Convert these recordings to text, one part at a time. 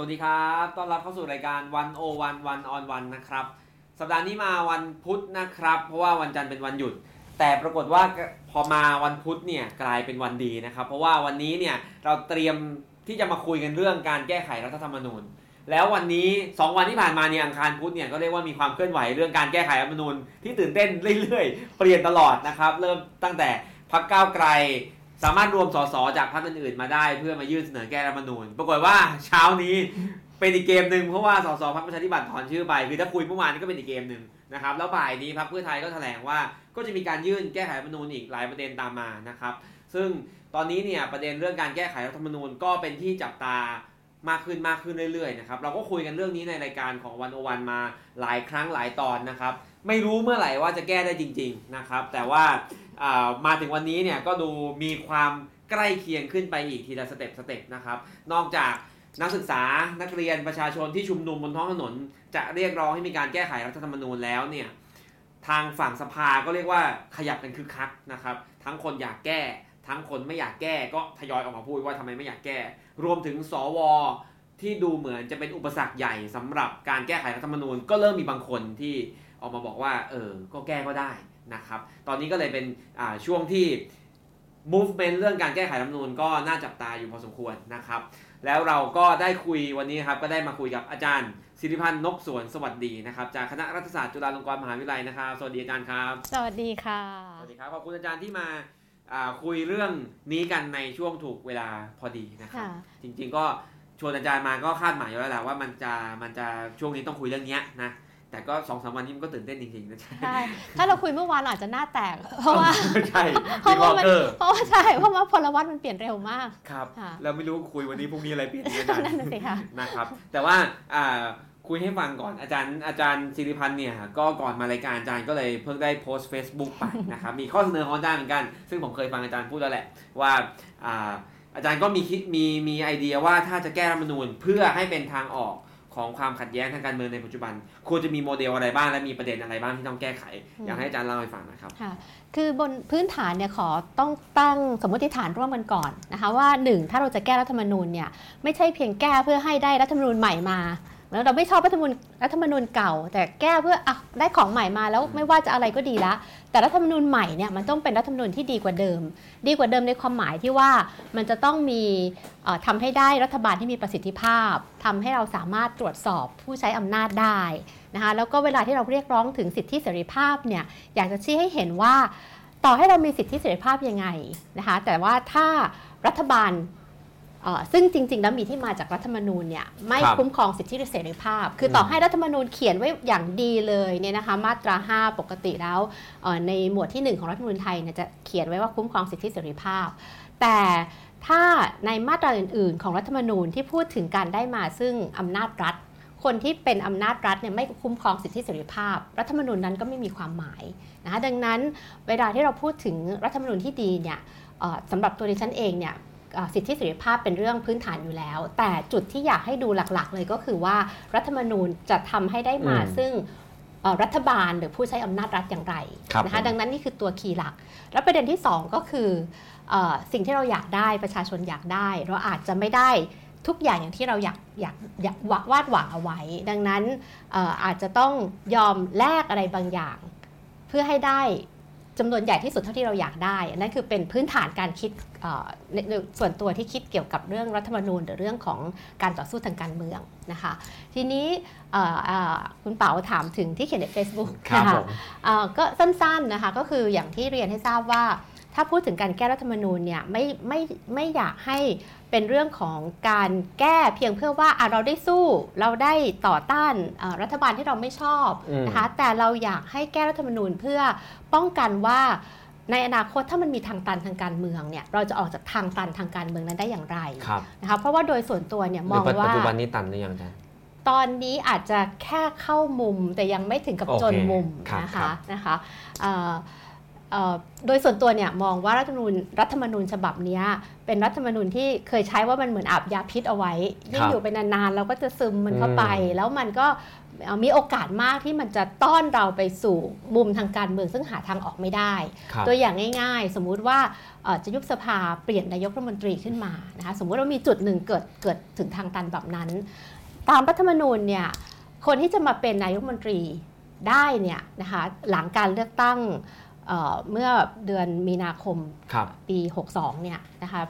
วัสดีครับ ต้อนรับเข้าสู่รายการวันโอวันวันออนวันนะครับ สัปดาห์นี้มาวันพุธนะครับ เพราะว่าวันจันทร์เป็นวันหยุด แต่ปรากฏว่าพอมาวันพุธเนี่ยกลายเป็นวันดีนะครับ เพราะว่าวันนี้เนี่ยเราเตรียมที่จะมาคุยกันเรื่องการแก้ไขรัฐธรรมนูญ แล้ววันนี้ 2 วันที่ผ่านมาเนี่ยอังคารพุธเนี่ยก็เรียกว่ามีความเคลื่อนไหวเรื่องการแก้ไขรัฐธรรมนูญที่ตื่นเต้นเรื่อยๆ เปลี่ยนตลอดนะครับ เริ่มตั้งแต่พักก้าวไกล สามารถรวมสสจากพรรคอื่นๆมาได้เพื่อมายื่นเสนอแก้รัฐธรรมนูญ ปรากฏว่าเช้านี้เป็นอีกเกมหนึ่งเพราะว่าสสพรรคประชาธิปัตย์ถอนชื่อไปคือถ้าคุยเมื่อวานนี้ก็เป็นอีกเกมหนึ่งนะครับแล้วบ่ายนี้พรรคเพื่อไทยก็แถลงว่าก็จะมีการยื่นแก้ไขรัฐธรรมนูญอีกหลายประเด็นตามมานะครับ ซึ่งตอนนี้เนี่ยประเด็นเรื่องการแก้ไขรัฐธรรมนูญก็เป็นที่จับตามากขึ้นมากขึ้นเรื่อยๆนะครับเราก็คุยกันเรื่องนี้ในรายการของวันโอวันมาหลายครั้งหลายตอนนะครับ ไม่รู้เมื่อไหร่ว่าจะแก้ได้จริง ๆนะครับ แต่ว่า มาถึงวันนี้เนี่ยก็ดูมีความใกล้เคียงขึ้นไปอีกทีละสเต็ปสเต็ปนะครับ นอกจากนักศึกษานักเรียนประชาชนที่ชุมนุมบนท้องถนน จะเรียกร้องให้มีการแก้ไขรัฐธรรมนูญแล้วเนี่ยทางฝั่งสภาก็เรียกว่าขยับกันคึกคักนะครับ ทั้งคนอยากแก้ ทั้งคนไม่อยากแก้ก็ทยอยออกมาพูดว่าทำไมไม่อยากแก้ รวมถึงสวที่ดูเหมือนจะเป็นอุปสรรคใหญ่สำหรับการแก้ไขรัฐธรรมนูญ ก็เริ่มมีบางคนที่ออกมาบอกว่า เออ ก็แก้ก็ได้ นะครับ ตอนนี้ก็เลยเป็นอ่าช่วงที่ movement เรื่องการแก้ไขรัฐธรรมนูญก็น่าจับตาอยู่พอสมควรนะครับ แล้วเราก็ได้คุยวันนี้ครับก็ได้มาคุยกับอาจารย์สิริพันธ์นกสวนสวัสดีนะครับ จากคณะรัฐศาสตร์จุฬาลงกรณ์มหาวิทยาลัยนะครับ สวัสดีอาจารย์ครับ สวัสดีค่ะ สวัสดีครับขอบคุณอาจารย์ที่มาอ่าคุยเรื่องนี้กันในช่วงถูกเวลาพอดีนะครับค่ะจริงๆก็ชวนอาจารย์มาก็คาดหมายอยู่แล้วแหละว่ามันจะมันจะช่วงนี้ต้องคุยเรื่องเนี้ยนะ แต่ก็สองสามวันนี้มันก็ตื่นเต้นจริงๆนะใช่ถ้าเราคุยเมื่อวานเราอาจจะหน้าแตก เพราะว่าใช่เพราะมีวอว่าลมันเกอร์เพราะว่าใช่เพราะว่าพลวัตมันเปลี่ยนเร็วมากครับค่ะแล้วไม่รู้คุยวันนี้พรุ่งนี้อะไรเปลี่ยนอีกอาจารย์นั่นน่ะสิค่ะนะครับ แต่ว่าอ่าคุยให้ฟังก่อนอาจารย์อาจารย์สิริพันธ์เนี่ยก็ก่อนมารายการอาจารย์ก็เลยเพิ่งได้โพสต์ Facebook ไปนะครับมีข้อเสนอของอาจารย์เหมือนกัน ซึ่งผมเคยฟังอาจารย์พูดแล้วแหละว่าอ่าอาจารย์ก็มีคิดมีมีไอเดียว่าถ้าจะแก้รัฐธรรมนูญเพื่อให้เป็นทางออก ของความขัดแย้งทางการเมืองในปัจจุบัน ควรจะมีโมเดลอะไรบ้างและมีประเด็นอะไรบ้างที่ต้องแก้ไขอืมอยากให้อาจารย์เล่าให้ฟังหนะครับค่ะคือบนพื้นฐานเนี่ยขอต้องตั้งสมมติฐานร่วมกันก่อนนะคะว่าหนึ่งถ้าเราจะแก้รัฐธรรมนูญเนี่ยไม่ใช่เพียงแก้เพื่อให้ได้รัฐธรรมนูญใหม่มา แล้วเราไม่ชอบรัฐธรรมนูญรัฐมนูญเก่า แต่แก้เพื่ออะได้ของใหม่มาแล้วไม่ว่าจะอะไรก็ดีละ แต่รัฐธรรมนูญใหม่เนี่ยมันต้องเป็นรัฐธรรมนูญที่ดีกว่าเดิม ดีกว่าเดิมในความหมายที่ว่ามันจะต้องมีเอ่อทำให้ได้รัฐบาลที่มีประสิทธิภาพทำให้เราสามารถตรวจสอบผู้ใช้อำนาจได้นะคะแล้วก็เวลาที่เราเรียกร้องถึงสิทธิเสรีภาพเนี่ยอยากจะชี้ให้เห็นว่า ต่อให้เรามีสิทธิเสรีภาพยังไงนะคะแต่ว่าถ้ารัฐบาล ซึ่งจริง ๆ แล้วมีที่มาจากรัฐธรรมนูญเนี่ยไม่ครับคุ้มครองสิทธิเสรีภาพ คือต่อให้รัฐธรรมนูญเขียนไว้อย่างดีเลยเนี่ยนะคะมาตรา 5 ปกติแล้วเอ่อในหมวดที่ 1 ของรัฐธรรมนูญไทยเนี่ยจะเขียนไว้ว่าคุ้มครองสิทธิเสรีภาพ แต่ถ้าในมาตราอื่น ๆ ของรัฐธรรมนูญที่พูดถึงการได้มาซึ่งอำนาจรัฐ คนที่เป็นอำนาจรัฐเนี่ยไม่คุ้มครองสิทธิเสรีภาพ รัฐธรรมนูญนั้นก็ไม่มีความหมายนะคะดังนั้นเวลาที่เราพูดถึงรัฐธรรมนูญที่ดีเนี่ยเอ่อสำหรับตัวดิฉันเองเนี่ยเอ่อ สิทธิเสรีภาพเป็นเรื่องพื้นฐานอยู่แล้ว แต่จุดที่อยากให้ดูหลักๆ เลยก็คือว่ารัฐธรรมนูญจะทำให้ได้มาอืมซึ่งเอ่อรัฐบาลหรือผู้ใช้อำนาจรัฐอย่างไรครับนะคะผมดังนั้นนี่คือตัวคีย์หลัก แล้วประเด็นที่สองก็คือเออสิ่งที่เราอยากได้ประชาชนอยากได้ เราอาจจะไม่ได้ทุกอย่างอย่างที่เราอยากอยากอยากววาดหวังเอาไว้ ดังนั้นเอ่ออาจจะต้องยอมแลกอะไรบางอย่าง เพื่อให้ได้ จำนวนใหญ่ที่สุดเท่าที่เราอยากได้อันนั่นคือเป็นพื้นฐานการคิดเอ่อในในส่วนตัวที่คิดเกี่ยวกับเรื่องรัฐธรรมนูญ หรือเรื่องของการต่อสู้ทางการเมืองนะคะ ทีนี้เอ่อเอ่อคุณเป๋าถามถึงที่เขียนใน Facebook ครับนะผคะมเอ่อก็สั้นๆนะคะก็คืออย่างที่เรียนให้ทราบว่า ถ้าพูดถึงการแก้รัฐธรรมนูญเนี่ยไม่ไม่ไม่อยากให้เป็นเรื่องของการแก้เพียงเพื่อว่าอะเราได้สู้เราได้ต่อต้านเอ่อรัฐบาลที่เราไม่ชอบอืมนะคะแต่เราอยากให้แก้รัฐธรรมนูญเพื่อป้องกันว่าในอนาคตถ้ามันมีทางตันทางการเมืองเนี่ยเราจะออกจากทางตันทางการเมืองนั้นได้อย่างไรครับนะคะเพราะว่าโดยส่วนตัวเนี่ยมองหรืว่าปัจจุบันนี้ตันหรือยังอาจารย์ตอนนี้อาจจะแค่เข้ามุมแต่ยังไม่ถึงกับโอเคจนมุมครับนะครัคะบนะคะเอ่อเอ่อ โดยส่วนตัวเนี่ยมองว่ารัฐธรรมนูญรัฐธรรมนูญฉบับเนี้ยเป็นรัฐธรรมนูญที่เคยใช้ว่ามันเหมือนอาบยาพิษเอาไว้ยิ่งอยู่ไปนานๆเราก็จะซึมมันเข้าไปอืมแล้วมันก็เอ่อมีโอกาสมากที่มันจะต้อนเราไปสู่มุมทางการเมืองซึ่งหาทางออกไม่ได้ครับตัวอย่างง่ายๆ สมมุติว่าเอ่อจะยุบสภาเปลี่ยนนายกรัฐมนตรีขึ้นมานะคะสมมุติว่ามีจุดหนึ่งเกิดเกิดถึงทางตันแบบนั้น ตามรัฐธรรมนูญเนี่ยคนที่จะมาเป็นนายกรัฐมนตรีได้เนี่ยนะคะหลังการเลือกตั้ง เอ่อเมื่อเดือนมีนาคมครับปี 62 เนี่ยนะคะ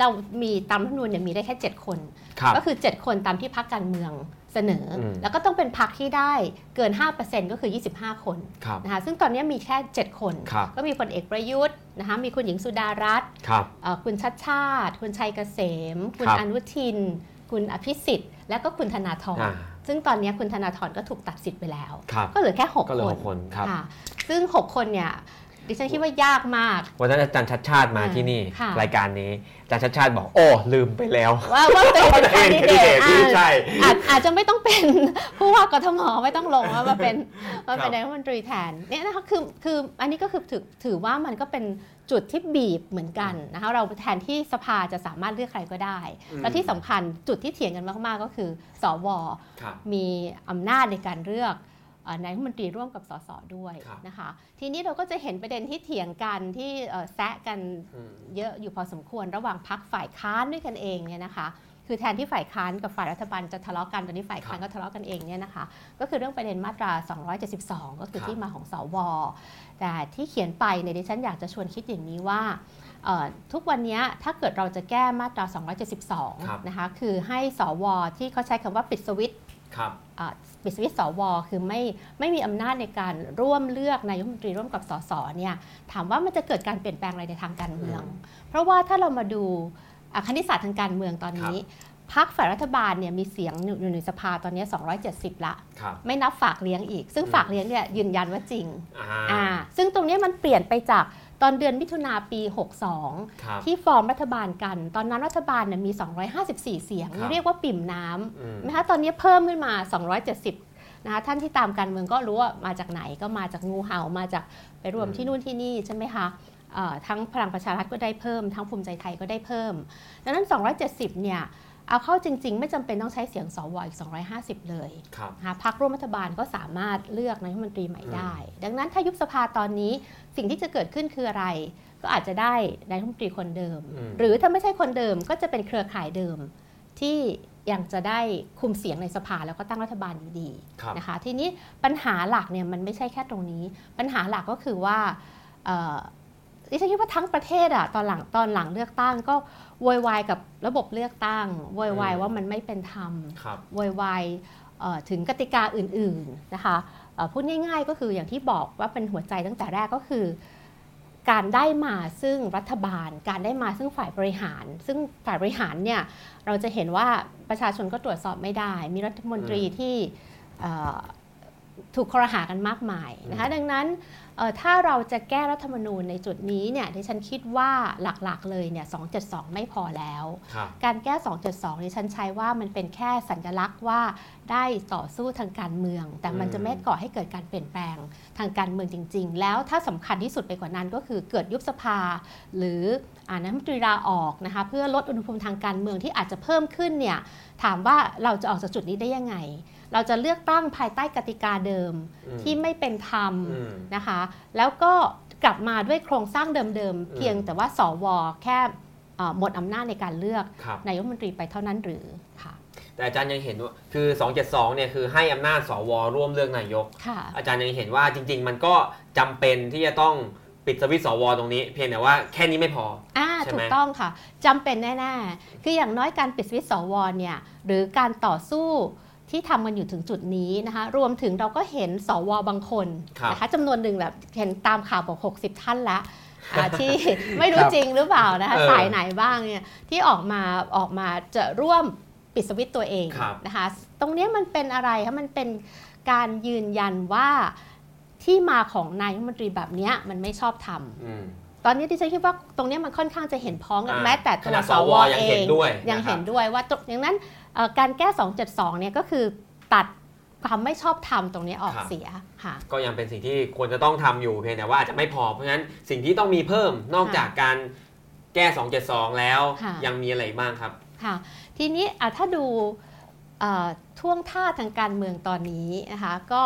เรามีตามรัฐธรรมนูญเนี่ยมีได้แค่ 7 คนครับก็คือ 7 คนตามที่พักการเมืองเสนออมแล้วก็ต้องเป็นพักที่ได้เกิน 5%ก็คือ 25 คนครับนะคะซึ่งตอนนี้มีแค่ 7 คนครับก็มีพลเอกประยุทธ์นะคะมีคุณหญิงสุดารัตน์ครับเอ่อคุณชัดชาติ คุณชัยเกษม คุณครับอนุทิน คุณอภิสิทธิ์ และก็คุณธนาธรอ่า ซึ่งตอนนี้คุณธนาธรก็ถูกตัดสิทธิ์ไปแล้วครับก็เหลือแค่6ก็เหลือคหนกคนครับค่ะซึ่ง 6 คนเนี่ย ดิฉันคิดว่ายากมากวันนั้นอาจารย์ชัดชาติมาอ่าที่นี่ ค่ะ รายการนี้อาจารย์ชัดชาติบอกโอ้ลืมไปแล้ว ว่าว่าเป็นว่าตัวเองแคนดิแคนเดดิเดตตที่ใช่ อาจอาจจะไม่ต้องเป็น ผู้ว่ากทมไม่ต้องลงว่ามาเป็นมาเป็ครับนนายกรัฐมนตรีแทนเนี่ยนะคะคือคืออันนี้ก็คือถือถือว่ามันก็เป็นจุดที่บีบเหมือนกันนะคะเราแทนที่สภาจะสามารถเลือกใครก็ได้ อืม และที่สำคัญจุดที่เถียงกันมาก ๆ ก็คือสว ครับ มีอำนาจในการเลือกเอ่อ นายกรัฐมนตรีร่วมกับสสด้วยครับนะคะ ทีนี้เราก็จะเห็นประเด็นที่เถียงกันที่เอ่อแซะกันอืมเยอะอยู่พอสมควรระหว่างพักฝ่ายค้านด้วยกันเองเนี่ยนะคะคือแทนที่ฝ่ายค้านกับฝ่ายรัฐบาลจะทะเลาะกันตอนนี้ฝ่ายค้านก็ทะเลาะกันเองเนี่ยนะคะก็คือเรื่องประเด็นมาตรา 272 ก็คือครับที่มาของสวแต่ที่เขียนไปเนี่ยดิฉันอยากจะชวนคิดอย่างนี้ว่าเอ่อทุกวันนี้ถ้าเกิดเราจะแก้มาตราครับ272 นะคะคือให้สวที่เขาใช้คำว่าปิดสวิตช์ครับอ่า ปิดสวิตช์สวคือไม่ไม่มีอำนาจในการร่วมเลือกนายกรัฐมนตรีร่วมกับสสเนี่ยถามว่ามันจะเกิดการเปลี่ยนแปลงอะไรในทางการเมือง เพราะว่าถ้าเรามาดูอะคณิตศาสตร์ทางการเมืองตอนนี้พรรคฝ่ายรัฐบาลเนี่ยมีเสียงอยู่ในสภาตอนนี้ 270 ละครับไม่นับฝากเลี้ยงอีก ซึ่งอืมฝากเลี้ยงเนี่ยยืนยันว่าจริงอ่าอ่าซึ่งตรงนี้มันเปลี่ยนไปจาก ตอนเดือนมิถุนาปีครับ62 ที่ฟอร์มรัฐบาลกัน ตอนนั้นรัฐบาลเนี่ยมี 254 เสียงครับเรียกว่าปิ่มน้ำอืมนะคะตอนนี้เพิ่มขึ้นมา 270นะคะท่านที่ตามการเมืองก็รู้ว่ามาจากไหนก็มาจากงูเห่ามาจากไปรวมอืมที่นู่นที่นี่ใช่ไหมคะเอ่อทั้งพลังประชารัฐก็ได้เพิ่ม ทั้งภูมิใจไทยก็ได้เพิ่ม ดังนั้น 270 เนี่ย เอาเข้าจริง ๆ ไม่จำเป็นต้องใช้เสียงสวอีก 250 เลยครับนะคะพรรคร่วมรัฐบาลก็สามารถเลือกนายกรัฐมนตรีใหม่ได้ ดังนั้นถ้ายุบสภาตอนนี้สิ่งที่จะเกิดขึ้นคืออะไร ก็อาจจะได้นายกรัฐมนตรีคนเดิมอืมหรือถ้าไม่ใช่คนเดิมก็จะเป็นเครือข่ายเดิมที่ยังจะได้คุมเสียงในสภาแล้วก็ตั้งรัฐบาลอยู่ดีครับนะคะ ทีนี้ปัญหาหลักเนี่ยมันไม่ใช่แค่ตรงนี้ ปัญหาหลักก็คือว่าเอ่อดิฉันคิดว่าทั้งประเทศอะตอนหลังตอนหลังเลือกตั้งก็โวยวายกับระบบเลือกตั้งโวยวายอืมว่ามันไม่เป็นธรรมครับโวยวายเอ่อถึงกติกาอื่นๆนะคะเอ่อพูดง่ายๆก็คืออย่างที่บอกว่าเป็นหัวใจตั้งแต่แรกก็คือ การได้มาซึ่งรัฐบาล การได้มาซึ่งฝ่ายบริหาร ซึ่งฝ่ายบริหารเนี่ยเราจะเห็นว่าประชาชนก็ตรวจสอบไม่ได้ มีรัฐมนตรีที่เอ่อถูกคอรหากันมากมายนะคะดังนั้นเอ่อ ถ้าเราจะแก้รัฐธรรมนูญในจุดนี้เนี่ยที่ฉันคิดว่าหลักๆเลยเนี่ย272 ไม่พอแล้วครับการแก้ 272นี่ฉันใช้ว่ามันเป็นแค่สัญลักษณ์ว่าได้ต่อสู้ทางการเมือง แต่มันอืมจะไม่ก่อให้เกิดการเปลี่ยนแปลงทางการเมืองจริง ๆ แล้วถ้าสำคัญที่สุดไปกว่านั้นก็คือเกิดยุบสภา หรืออ่านักมนตรีลาออกนะคะเพื่อลดอุณหภูมิทางการเมืองที่อาจจะเพิ่มขึ้นเนี่ยถามว่าเราจะออกจากจุดนี้ได้ยังไง เราจะเลือกตั้งภายใต้กติกาเดิมอืมที่ไม่เป็นธรรมอืมนะคะ แล้วก็กลับมาด้วยโครงสร้างเดิมๆ เพียงแต่ว่าสวแค่เอ่อหมดอำนาจในการเลือกครับนายกรัฐมนตรีไปเท่านั้นหรือค่ะแต่อาจารย์ยังเห็นว่าคือ 272 เนี่ยคือให้อำนาจสวร่วมเลือกนายกค่ะอาจารย์ยังเห็นว่าจริง ๆ มันก็จำเป็นที่จะต้องปิดสวิตช์สวตรงนี้ เพียงแต่ว่าแค่นี้ไม่พออ่าใช่ไหมถูกต้องค่ะจำเป็นแน่ ๆ คืออย่างน้อยการปิดสวิตช์สวเนี่ยหรือการต่อสู้ ที่ทำกันอยู่ถึงจุดนี้นะคะ รวมถึงเราก็เห็นสวบางคนครับนะคะจำนวนหนึ่งแบบเห็นตามข่าวบอก 60 ท่านละอ่าที่ไม่รู้ครับจริงหรือเปล่านะคะเออสายไหนบ้างเนี่ยที่ออกมาออกมาจะร่วมปิดสวิตช์ตัวเองครับนะคะ ตรงนี้มันเป็นอะไรคะมันเป็นการยืนยันว่าที่มาของนายกรัฐมนตรีแบบเนี้ยมันไม่ชอบทำอืมตอนนี้ที่ฉันคิดว่าตรงเนี้ยมันค่อนข้างจะเห็นพ้องกันอ่าแม้แต่ตัขวนาดสสววยังเอเห็นงด้วยยังนะครับเห็นด้วยว่าตรงอย่างนั้นเอ่อ การแก้ 272 เนี่ยก็คือตัดความไม่ชอบธรรมตรงนี้ออกครับเสียค่ะก็ยังเป็นสิ่งที่ควรจะต้องทำอยู่เพียงแต่ว่าอาจจะไม่พอเพราะฉะนั้นสิ่งที่ต้องมีเพิ่มนอกค่ะจากการแก้ 272 แล้วค่ะยังมีอะไรอีกบ้างครับค่ะทีนี้อะถ้าดูเอ่อท่วงท่าทางการเมืองตอนนี้นะคะก็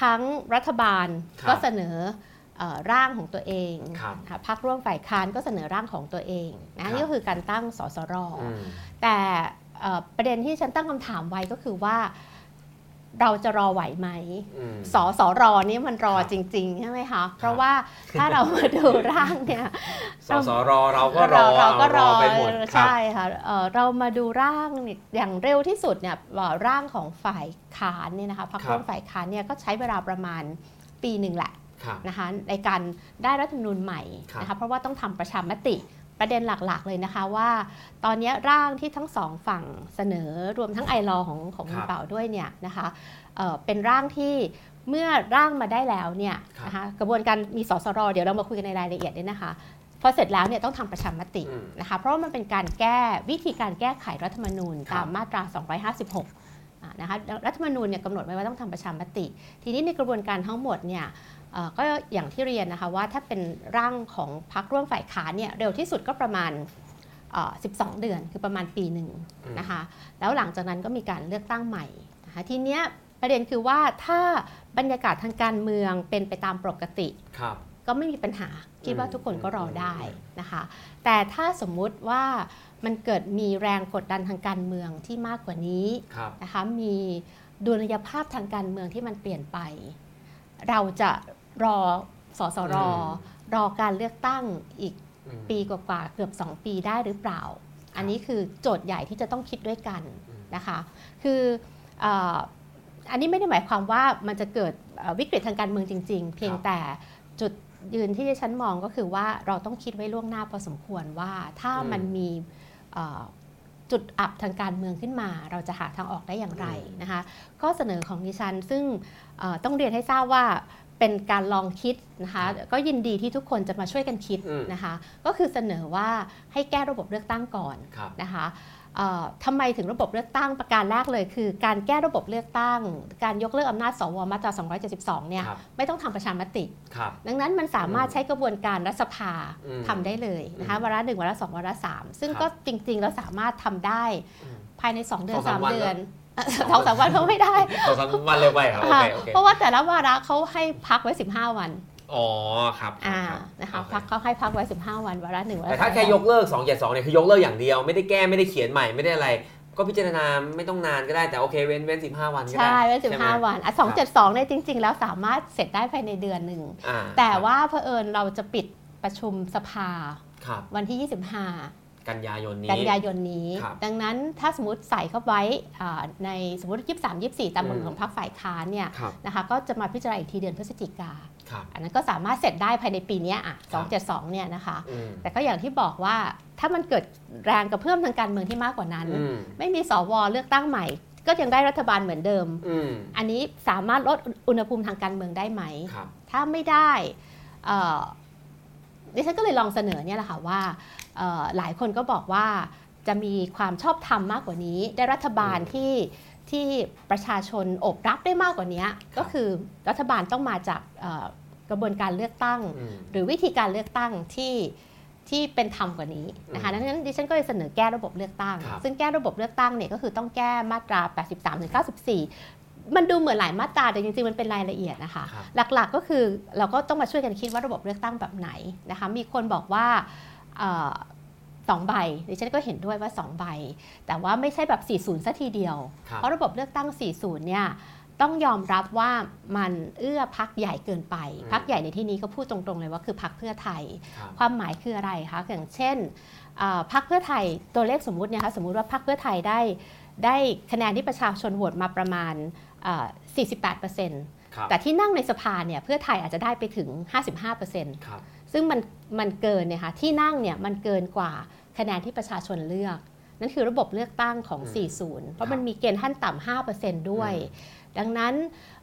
ทั้งรัฐบาลครับก็เสนอเอ่อร่างของตัวเองครับค่ะพรรคร่วมฝ่ายค้านก็เสนอร่างของตัวเองครันะบนี่ก็คือการตั้งสสรอืมแต่เอ่อ ประเด็นที่ฉันตั้งคำถามไว้ก็คือว่าเราจะรอไหวไหมอืมสสรนี่มันรอครับจริง ๆ ใช่ไหมคะ เพราะว่าถ้าเรามาดูร่างเนี่ยสสรเราก็รอเราก็รอไปหมดครับใช่ค่ะเอ่อเรามาดูร่างเนี่ยอย่างเร็วที่สุดเนี่ยเอ่อร่างของฝ่ายค้านเนี่ยนะคะพรรคร่วมฝ่ายค้านเนี่ยก็ใช้เวลาประมาณปีหนึ่งแหละครับนะคะในการได้รัฐธรรมนูญใหม่ครับนะคะเพราะว่าต้องทำประชามติ ประเด็นหลักๆเลยนะคะว่า ตอนนี้ร่างที่ทั้งสองฝั่งเสนอรวมทั้งไอรอของของคุณเป่าด้วยเนี่ยนะคะเอ่อเป็นร่างที่เมื่อร่างมาได้แล้วเนี่ยนะคะกระบวนการมีสสรเดี๋ยวเรามาคุยกันในรายละเอียดด้วยนะคะพอเสร็จแล้วเนี่ยต้องทำประชามติอืมนะคะเพราะว่ามันเป็นการแก้วิธีการแก้ไขรัฐธรรมนูญครับตามมาตรา 256อ่านะคะรัฐธรรมนูญเนี่ยกำหนดไว้ว่าต้องทำประชามติ ทีนี้ในกระบวนการทั้งหมดเนี่ยเอ่อ ก็อย่างที่เรียนนะคะว่าถ้าเป็นร่างของพรรคร่วมฝ่ายค้านเนี่ยเร็วที่สุดก็ประมาณเอ่อ12 เดือนคือประมาณปีหนึ่งอืมนะคะแล้วหลังจากนั้นก็มีการเลือกตั้งใหม่นะคะทีเนี้ยประเด็นคือว่าถ้าบรรยากาศทางการเมืองเป็นไปตามปกติครับก็ไม่มีปัญหาคิดว่าอืมทุกคนก็รอได้อืมนะคะ แต่ถ้าสมมุติว่ามันเกิดมีแรงกดดันทางการเมืองที่มากกว่านี้ครับนะคะมีดุลยภาพทางการเมืองที่มันเปลี่ยนไป เราจะ รอสสรอืมรอการเลือกตั้งอีกอืมปีกว่าๆเกือบ 2 ปีได้หรือเปล่า อันนี้คือโจทย์ใหญ่ที่จะต้องคิดด้วยกันอืมนะคะ คือเอ่ออันนี้ไม่ได้หมายความว่ามันจะเกิดเอ่อวิกฤตทางการเมืองจริง ๆ เพียงครับแต่จุดยืนที่ดิฉันมองก็คือว่าเราต้องคิดไว้ล่วงหน้าพอสมควรว่าถ้าอืมมันมีเอ่อจุดอับทางการเมืองขึ้นมา เราจะหาทางออกได้อย่างไรอืมนะคะข้อเสนอของดิฉันซึ่งเอ่อต้องเรียนให้ทราบว่า เป็นการลองคิดนะคะก็ยินดีที่ทุกคนจะมาช่วยกันคิดอืมนะคะ ก็คือเสนอว่าให้แก้ระบบเลือกตั้งก่อนครับนะคะเอ่อทำไมถึงระบบเลือกตั้งประการแรกเลย คือ การแก้ระบบเลือกตั้ง การยกเลิกอำนาจสวมาตรา 272 เนี่ยครับไม่ต้องทำประชามติครับดังนั้นมันสามารถอืมใช้กระบวนการรัฐสภาอืมทำได้เลยนะคะอืมวาระหนึ่งวาระสองวาระสามซึ่งครับก็จริงๆ แล้วสามารถทำได้อืมภายใน 2 เดือนสองสาม3วันเดือนแล้ว สองสามวันเขาไม่ได้สองสามวันเร็วไปครับโอค่ะเคโอเคเพราะว่าแต่ละวาระเขาให้พักไว้ 15 วันอ๋อครับอ่ารับนะคะโอเพักเขาให้พักไว้ 15 วันวาระหนึ่งวาระแต่ถ้าสองแค่ยกเลิก2 7 2เนี่ยคือยกเลิกอย่างเดียวไม่ได้แก้ไม่ได้เขียนใหม่ไม่ได้อะไร ก็พิจารณาไม่ต้องนานก็ได้แต่โอเคเว้นเว้น15วันก็ได้ใช่ไว้ใช่ไหม15วันอะ272เนี่ยจริง ๆ แล้วสามารถเสร็จได้ภายในเดือนหนึ่งอ่าแต่ว่าเผอิญเราจะปิดประชุมสภาครับวันที่ กันยายน25นี้ กันยายนนี้ครับดังนั้นถ้าสมมติใส่เข้าไว้อ่าในสมมติ 23 24 ตามกฎอืมของพรรคฝ่ายค้านเนี่ยครับนะคะก็จะมาพิจารณาอีกทีเดือนพฤศจิกาครับอันนั้นก็สามารถเสร็จได้ภายในปีเนี้ยอะครับ272เนี่ยนะคะอืมแต่ก็อย่างที่บอกว่าถ้ามันเกิดแรงกระเพื่อมทางการเมืองที่มากกว่านั้นอืมไม่มีสวเลือกตั้งใหม่ก็ยังได้รัฐบาลเหมือนเดิมอืมอันนี้สามารถลดอุณหภูมิทางการเมืองได้ไหมครับถ้าไม่ได้เอ่อดิฉันก็เลยลองเสนอเนี่ยแหละค่ะว่าเอ่อ หลายคนก็บอกว่าจะมีความชอบธรรมมากกว่านี้ ได้รัฐบาลอืมที่ที่ประชาชนอบรับได้มากกว่านี้ก็คือรัฐบาลต้องมาจากเอ่อกระบวนการเลือกตั้งอืมหรือวิธีการเลือกตั้งที่ที่เป็นธรรมกว่านี้นะคะอืมดังนั้นดิฉันก็เลยเสนอแก้ระบบเลือกตั้งครับซึ่งแก้ระบบเลือกตั้งเนี่ยก็คือต้องแก้มาตรา 83ถึง94 มันดูเหมือนหลายมาตราแต่จริงๆมันเป็นรายละเอียดนะคะครับหลักๆก็คือเราก็ต้องมาช่วยกันคิดว่าระบบเลือกตั้งแบบไหนนะคะมีคนบอกว่าเอ่อ สองใบดิฉันก็เห็นด้วยว่า 2 ใบ แต่ว่าไม่ใช่แบบ 40ซะทีเดียวครับเพราะระบบเลือกตั้ง 40 เนี่ยต้องยอมรับว่ามันเอื้อพักใหญ่เกินไปอืมพักใหญ่ในที่นี้ก็พูดตรงๆเลยว่าคือพักเพื่อไทยครับความหมายคืออะไรคะอย่างเช่นเอ่อพรรคเพื่อไทยตัวเลขสมมุติเนี่ยคะสมมุติว่าพรรคเพื่อไทยได้ได้คะแนนที่ประชาชนโหวตมาประมาณเอ่อ48%ครับแต่ที่นั่งในสภาเนี่ยเพื่อไทยอาจจะได้ไปถึง 55%ครับ ซึ่งมันมันเกินเนี่ยค่ะที่นั่งเนี่ยมันเกินกว่าคะแนนที่ประชาชนเลือก นั่นคือระบบเลือกตั้งของอืม40 เพราะมันมีเกณฑ์ขั้นต่ำ5%ด้วยอืดังนั้น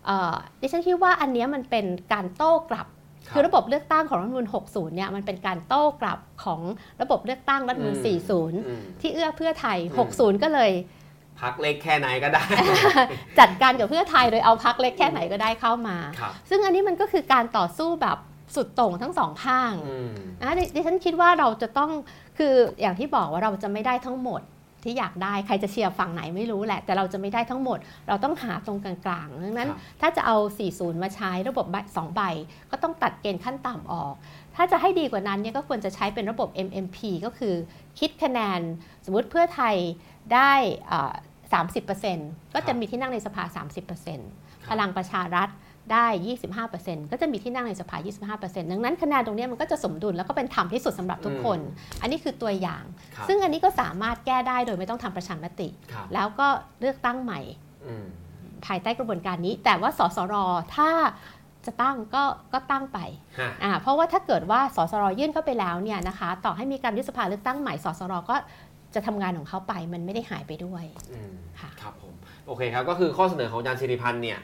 เอ่อดิฉันคิดว่าอันเนี้ยมันเป็นการโต้กลับครับคือระบบเลือกตั้งของรัฐธรรมนูญ60 เนี่ยมันเป็นการโต้กลับของระบบเลือกตั้งรัฐธรรมนูญอืม40อืมที่เอื้อเพื่อไทยอืม60 ก็เลยพักเล็กแค่ไหนก็ได้ จัดการกับเพื่อไทยโดยเอาพักเล็กแค่ไหนก็ได้เข้ามาครับซึ่งอันนี้มันก็คือการต่อสู้แบบ สุดโต่งทั้งสองข้างอืมนะดิดิฉันคิดว่าเราจะต้องคืออย่างที่บอกว่าเราจะไม่ได้ทั้งหมดที่อยากได้ใครจะเชียร์ฝั่งไหนไม่รู้แหละ แต่เราจะไม่ได้ทั้งหมด เราต้องหาตรงกลางๆดังนั้นครับถ้าจะเอา 40 มาใช้ระบบใบสองใบ ก็ต้องตัดเกณฑ์ขั้นต่ำออก ถ้าจะให้ดีกว่านั้นเนี่ยก็ควรจะใช้เป็นระบบ MMP ก็คือคิดคะแนน สมมุติเพื่อไทยได้อ่า30%ก็จะมีที่นั่งในสภา 30%พลังประชารัฐ ได้ 25%ก็จะมีที่นั่งในสภา 25%ดังนั้นคะแนนตรงเนี้ยมันก็จะสมดุลแล้วก็เป็นธรรมที่สุดสำหรับทุกคน อันนี้คือตัวอย่างครับซึ่งอันนี้ก็สามารถแก้ได้โดยไม่ต้องทำประชามติครับแล้วก็เลือกตั้งใหม่อืมภายใต้กระบวนการนี้ แต่ว่าสสรถ้าจะตั้งก็ก็ตั้งไปฮะอ่าเพราะว่าถ้าเกิดว่าสสรยื่นเข้าไปแล้วเนี่ยนะคะ ต่อให้มีการยุบสภาเลือกตั้งใหม่สสรก็จะทำงานของเขาไปมันไม่ได้หายไปด้วยอืมค่ะครับผมโอเคครับก็คือข้อเสนอของอาจารย์สิริพันธ์เนี่ย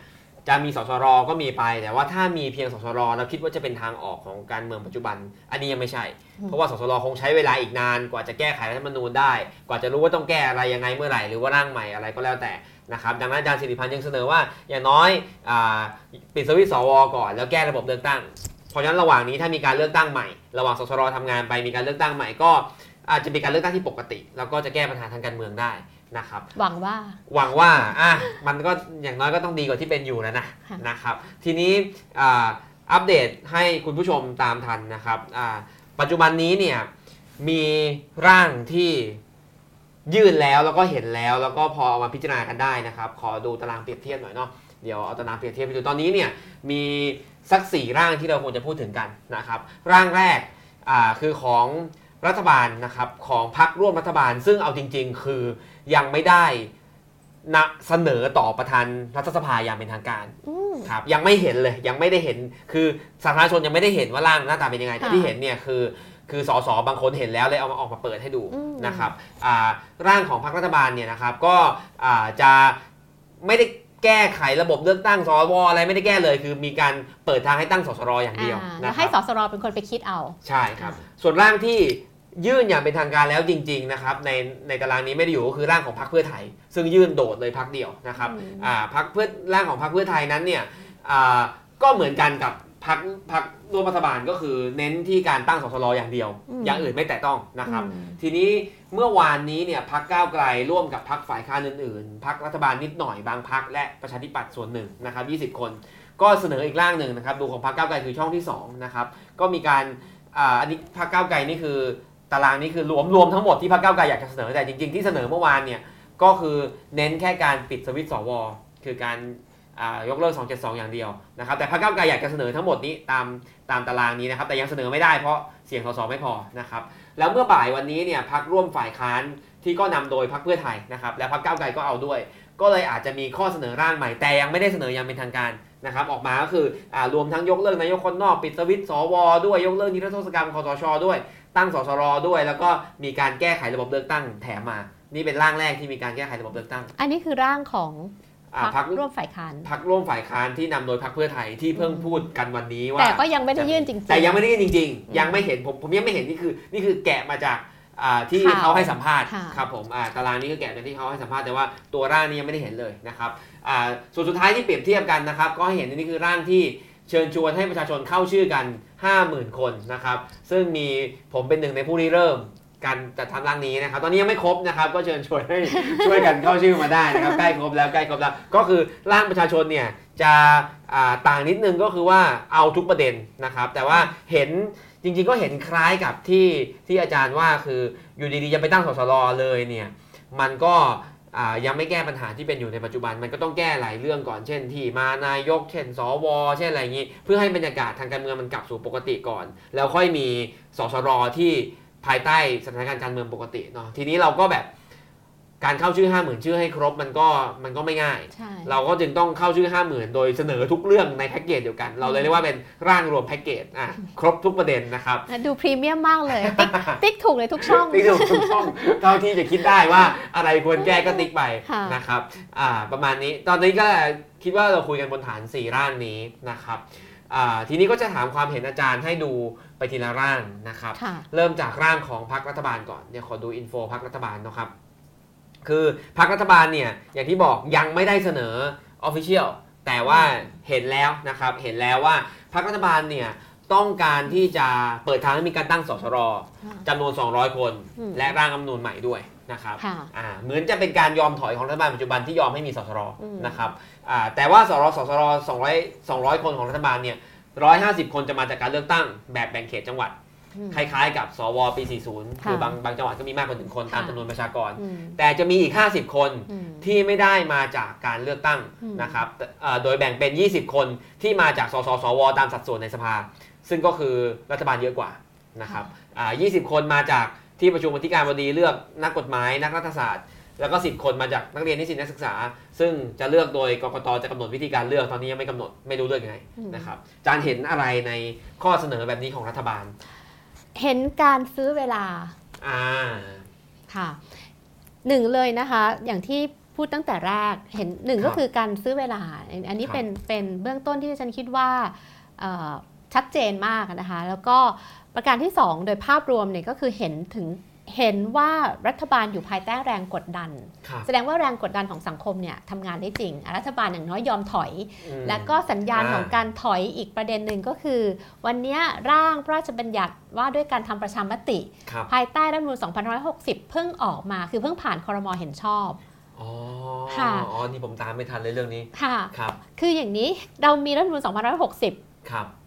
จะมีสสรก็มีไป แต่ว่าถ้ามีเพียงสสรแล้วคิดว่าจะเป็นทางออกของการเมืองปัจจุบัน อันนี้ยังไม่ใช่ เพราะว่าสสรคงใช้เวลาอีกนานกว่าจะแก้ไขรัฐธรรมนูญได้ กว่าจะรู้ว่าต้องแก้อะไรยังไงเมื่อไหร่หรือว่าร่างใหม่อะไรก็แล้วแต่นะครับดังนั้นอาจารย์สิริพันธ์ยังเสนอว่าอย่างน้อยอาปิดสวิตช์สวก่อนแล้วแก้ระบบเลือกตั้ง เพราะฉะนั้นระหว่างนี้ถ้ามีการเลือกตั้งใหม่ ระหว่างสสรทำงานไปมีการเลือกตั้งใหม่ก็อาจจะมีการเลือกตั้งที่ปกติ แล้วก็จะแก้ปัญหาทางการเมืองได้ นะครับ หวังว่า หวังว่าอะมันก็อย่างน้อยก็ต้องดีกว่าที่เป็นอยู่แล้วนะค่ะนะครับ ทีนี้อ่าอัปเดตให้คุณผู้ชมตามทันนะครับอ่าปัจจุบันนี้เนี่ยมีร่างที่ยื่นแล้วแล้วก็เห็นแล้ว แล้วก็พอเอามาพิจารณากันได้นะครับ ขอดูตารางเปรียบเทียบหน่อยเนาะเดี๋ยวเอาตารางเปรียบเทียบไปดูตอนนี้เนี่ยมีสักสี่ร่างที่เราควรจะพูดถึงกันนะครับ ร่างแรกอ่าคือของรัฐบาลนะครับของพรรคร่วมรัฐบาล ซึ่งเอาจริง ๆ คือ ยังไม่ได้นะเสนอต่อประธานรัฐสภาอย่างเป็นทางการอืมครับยังไม่เห็นเลยยังไม่ได้เห็น คือสาธารณชนยังไม่ได้เห็นว่าร่างหน้าตาเป็นยังไงแต่ค่ะที่เห็นเนี่ยคือ คือสสบางคนเห็นแล้วเลยเอามาออกมาเปิดให้ดูอืมนะครับอ่าร่างของพรรครัฐบาลเนี่ยนะครับก็อ่าจะไม่ได้แก้ไขระบบเลือกตั้งสวอะไรไม่ได้แก้เลย คือมีการเปิดทางให้ตั้งสสรอย่างเดียวอ่านะแล้วคให้รับสสรเป็นคนไปคิดเอา ใช่ครับ ส่วนร่างที่ ยื่นอย่างเป็นทางการแล้วจริงๆนะครับในในตารางนี้ไม่ได้อยู่ก็คือร่างของพรรคเพื่อไทย ซึ่งยื่นโดดเลยพรรคเดียวนะครับอืมอ่าพรรคเพื่อร่างของพรรคเพื่อไทยนั้นเนี่ยอ่าก็เหมือนกันกับพรรคพรรคร่วมรัฐบาลก็คือเน้นที่การตั้งสสรอย่างเดียวอืมอย่างอื่นไม่แตะต้องนะครับอืมทีนี้เมื่อวานนี้เนี่ยพรรคก้าวไกลร่วมกับพรรคฝ่ายค้านอื่นๆพรรครัฐบาลนิดหน่อยบางพรรคและประชาธิปัตย์ส่วนหนึ่งนะครับ20 คน ก็เสนออีกร่างหนึ่งนะครับ ดูของพรรคก้าวไกลคือช่องที่สองนะครับก็มีการอ่าอันนี้พรรคก้าวไกลนี่คือ ตารางนี้คือรวมรวมทั้งหมดที่พรรคก้าวไกลอยากจะเสนอแต่จริง ๆที่เสนอเมื่อวานเนี่ยก็คือเน้นแค่การปิดสวิตสวคือการยกเลิก 272 อย่างเดียวนะครับแต่พรรคก้าวไกลอยากจะเสนอทั้งหมดนี้ตามตามตารางนี้นะครับแต่ยังเสนอไม่ได้เพราะเสียงสสไม่พอนะครับแล้วเมื่อบ่ายวันนี้เนี่ยพักร่วมฝ่ายค้านที่ก็นำโดยพักเพื่อไทยนะครับและพักก้าวไกลก็เอาด้วย ก็เลยอาจจะมีข้อเสนอร่างใหม่แต่ยังไม่ได้เสนอย่างเป็นทางการนะครับออกมาก็คืออรวมทั้งยกเลิกนายกคนนอกปิดสวิตสวด้วยยกเลิกนิรโทษกรรมคอสชด้วย ตั้งสสรด้วย แล้วก็มีการแก้ไขระบบเลือกตั้งแถมมา นี่เป็นร่างแรกที่มีการแก้ไขระบบเลือกตั้ง อันนี้คือร่างของอ่าพรพัรกคร่วมฝ่ายค้านพักร่วมฝ่ายค้านที่นำโดยพักเพื่อไทยที่เพิ่งพูดกันวันนี้ว่าแต่ก็ยังไม่ได้ยื่นจริงๆแต่ยังไม่ได้ยื่นจริงอืมๆยังไม่เห็นผมผมยังไม่เห็นนี่คือ นี่คือแกะมาจากอ่าที่ข่าวเขาให้สัมภาษณ์ค่ะครับผมอ่าตารางนี้คือแกะจากที่เขาให้สัมภาษณ์แต่ว่าตัวร่างนี้ยังไม่ได้เห็นเลยนะครับอ่าส่วนสุดท้ายที่เปรียบเทียบกันนะครับ ก็ให้เห็นนี่คือร่างที่ เชิญชวนให้ประชาชนเข้าชื่อกัน 50,000 คนนะครับ ซึ่งมีผมเป็นหนึ่งในผู้ริเริ่มการจัดทำร่างนี้นะครับ ตอนนี้ยังไม่ครบนะครับ ก็เชิญชวนให้ช่วยกันเข้าชื่อมาได้นะครับ ใกล้ครบแล้วใกล้ครบแล้ว ก็คือร่างประชาชนเนี่ยจะอ่าต่างนิดนึงก็คือว่าเอาทุกประเด็นนะครับ แต่ว่าเห็นจริงๆ ก็เห็นคล้ายกับที่ที่อาจารย์ว่าคืออยู่ดีๆจะไปตั้งสสรเลยเนี่ย มันก็อ่า ยังไม่แก้ปัญหาที่เป็นอยู่ในปัจจุบันมันก็ต้องแก้หลายเรื่องก่อนเช่น ที่มานายก เช่น สว เช่นอะไรอย่างนี้ เพื่อให้บรรยากาศทางการเมืองมันกลับสู่ปกติก่อน แล้วค่อยมีสสรที่ภายใต้สถานการณ์การเมืองปกติเนาะทีนี้เราก็แบบ การเข้าชื่อ 5 0,000 ชื่อให้ครบมันก็มันก็ไม่ง่ายใช่เราก็จึงต้องเข้าชื่อ 5 0,000 โดยเสนอทุกเรื่องในแพ็กเกจเดียวกัน เราเลยเรียกว่าเป็นร่างรวมแพ็กเกจอะครบทุกประเด็นนะครับ ดูพรีเมียมมากเลย ติ๊กติ๊กถูกเลยทุกช่อง ติ๊กถูกทุกช่องเท่าที่จะคิดได้ว่าอะไรควรแก้ก็ติ๊กไปค่ะนะครับอ่าประมาณนี้ ตอนนี้ก็คิดว่าเราคุยกันบนฐาน 4 ร่างนี้นะครับอ่าทีนี้ก็จะถามความเห็นอาจารย์ให้ดูไปทีละร่างนะครับค่ะเริ่มจากร่างของพรรครัฐบาลก่อนเนี่ยขอดูอินโฟพรรครัฐบาลนะครับ คือพรรครัฐบาลเนี่ยอย่างที่บอกยังไม่ได้เสนอ Official แต่ว่าเห็นแล้วนะครับเห็นแล้วว่าพรรครัฐบาลเนี่ยต้องการที่จะเปิดทางให้มีการตั้งสสรจำนวน 200 คนอืมและร่างรัฐธรรมนูญใหม่ด้วยนะครับค่ะอ่าเหมือนจะเป็นการยอมถอยของรัฐบาลปัจจุบันที่ยอมให้มีสสรอืมนะครับอ่าแต่ว่าสรสสร200 200 คนของรัฐบาลเนี่ย150 คนจะมาจากการเลือกตั้งแบบแบ่งเขตจังหวัดอืม คล้ายๆ กับสวปี 40ค่ะคือบางบางจังหวัดก็มีมากกว่าหนึ่งคนตามค่ะจำนวนประชากรอืมแต่จะมีอีก 50 คนอืมที่ไม่ได้มาจากการเลือกตั้งอืมนะครับแต่เอ่อโดยแบ่งเป็น 20 คนที่มาจากสสสวตามสัดส่วนในสภา ซึ่งก็คือรัฐบาลเยอะกว่านะครับอ่า20 คนมาจากที่ประชุมอธิการบดีเลือกนักกฎหมายนักรัฐศาสตร์แล้วก็ 10 คนมาจากนักเรียนนิสิตนักศึกษา ซึ่งจะเลือกโดยกกตจะกำหนดวิธีการเลือกตอนนี้ยังไม่กำหนดไม่รู้เลือกยังไงอืมนะครับอาจารย์เห็นอะไรในข้อเสนอแบบนี้ของรัฐบาล เห็นการซื้อเวลาอ่าค่ะหนึ่งเลยนะคะ อย่างที่พูดตั้งแต่แรกเห็นหนึ่งครับก็คือการซื้อเวลา อันนี้ครับเป็นเป็นเบื้องต้นที่ฉันคิดว่าเอ่อชัดเจนมากนะคะ แล้วก็ประการที่สองโดยภาพรวมเนี่ยก็คือเห็นถึง เห็นว่ารัฐบาลอยู่ภายใต้แรงกดดันครับแสดงว่าแรงกดดันของสังคมเนี่ยทำงานได้จริงอะรัฐบาลอย่างน้อยยอมถอยอืมแล้วก็สัญญาณอ่าของการถอยอีกประเด็นหนึ่งก็คือ วันเนี้ยร่างพระราชบัญญัติว่าด้วยการทำประชามติครับภายใต้รัฐธรรมนูญ2560 เพิ่งออกมาคือเพิ่งผ่านคอรมอเห็นชอบอ๋อค่ะอ๋อ นี่ผมตามไม่ทันเลยเรื่องนี้ ค่ะ ครับ คืออย่างนี้เรามีรัฐธรรมนูญ2560ครับ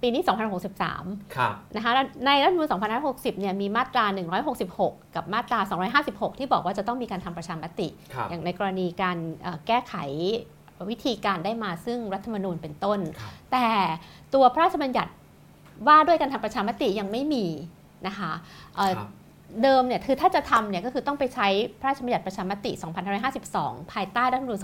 ปีนี้2563ครับนะคะแล้วในรัฐธรรมนูญ2560 เนี่ยมีมาตรา 166 กับมาตรา 256 ที่บอกว่าจะต้องมีการทำประชามติครับอย่างในกรณีการเอ่อแก้ไขวิธีการได้มาซึ่งรัฐธรรมนูญเป็นต้นครับแต่ตัวพระราชบัญญัติว่าด้วยการทำประชามติยังไม่มีนะคะเอ่อครับเดิมเนี่ยคือถ้าจะทำเนี่ยก็คือต้องไปใช้พระราชบัญญัติประชามติ 2552 ภายใต้รัฐธรรมนูญ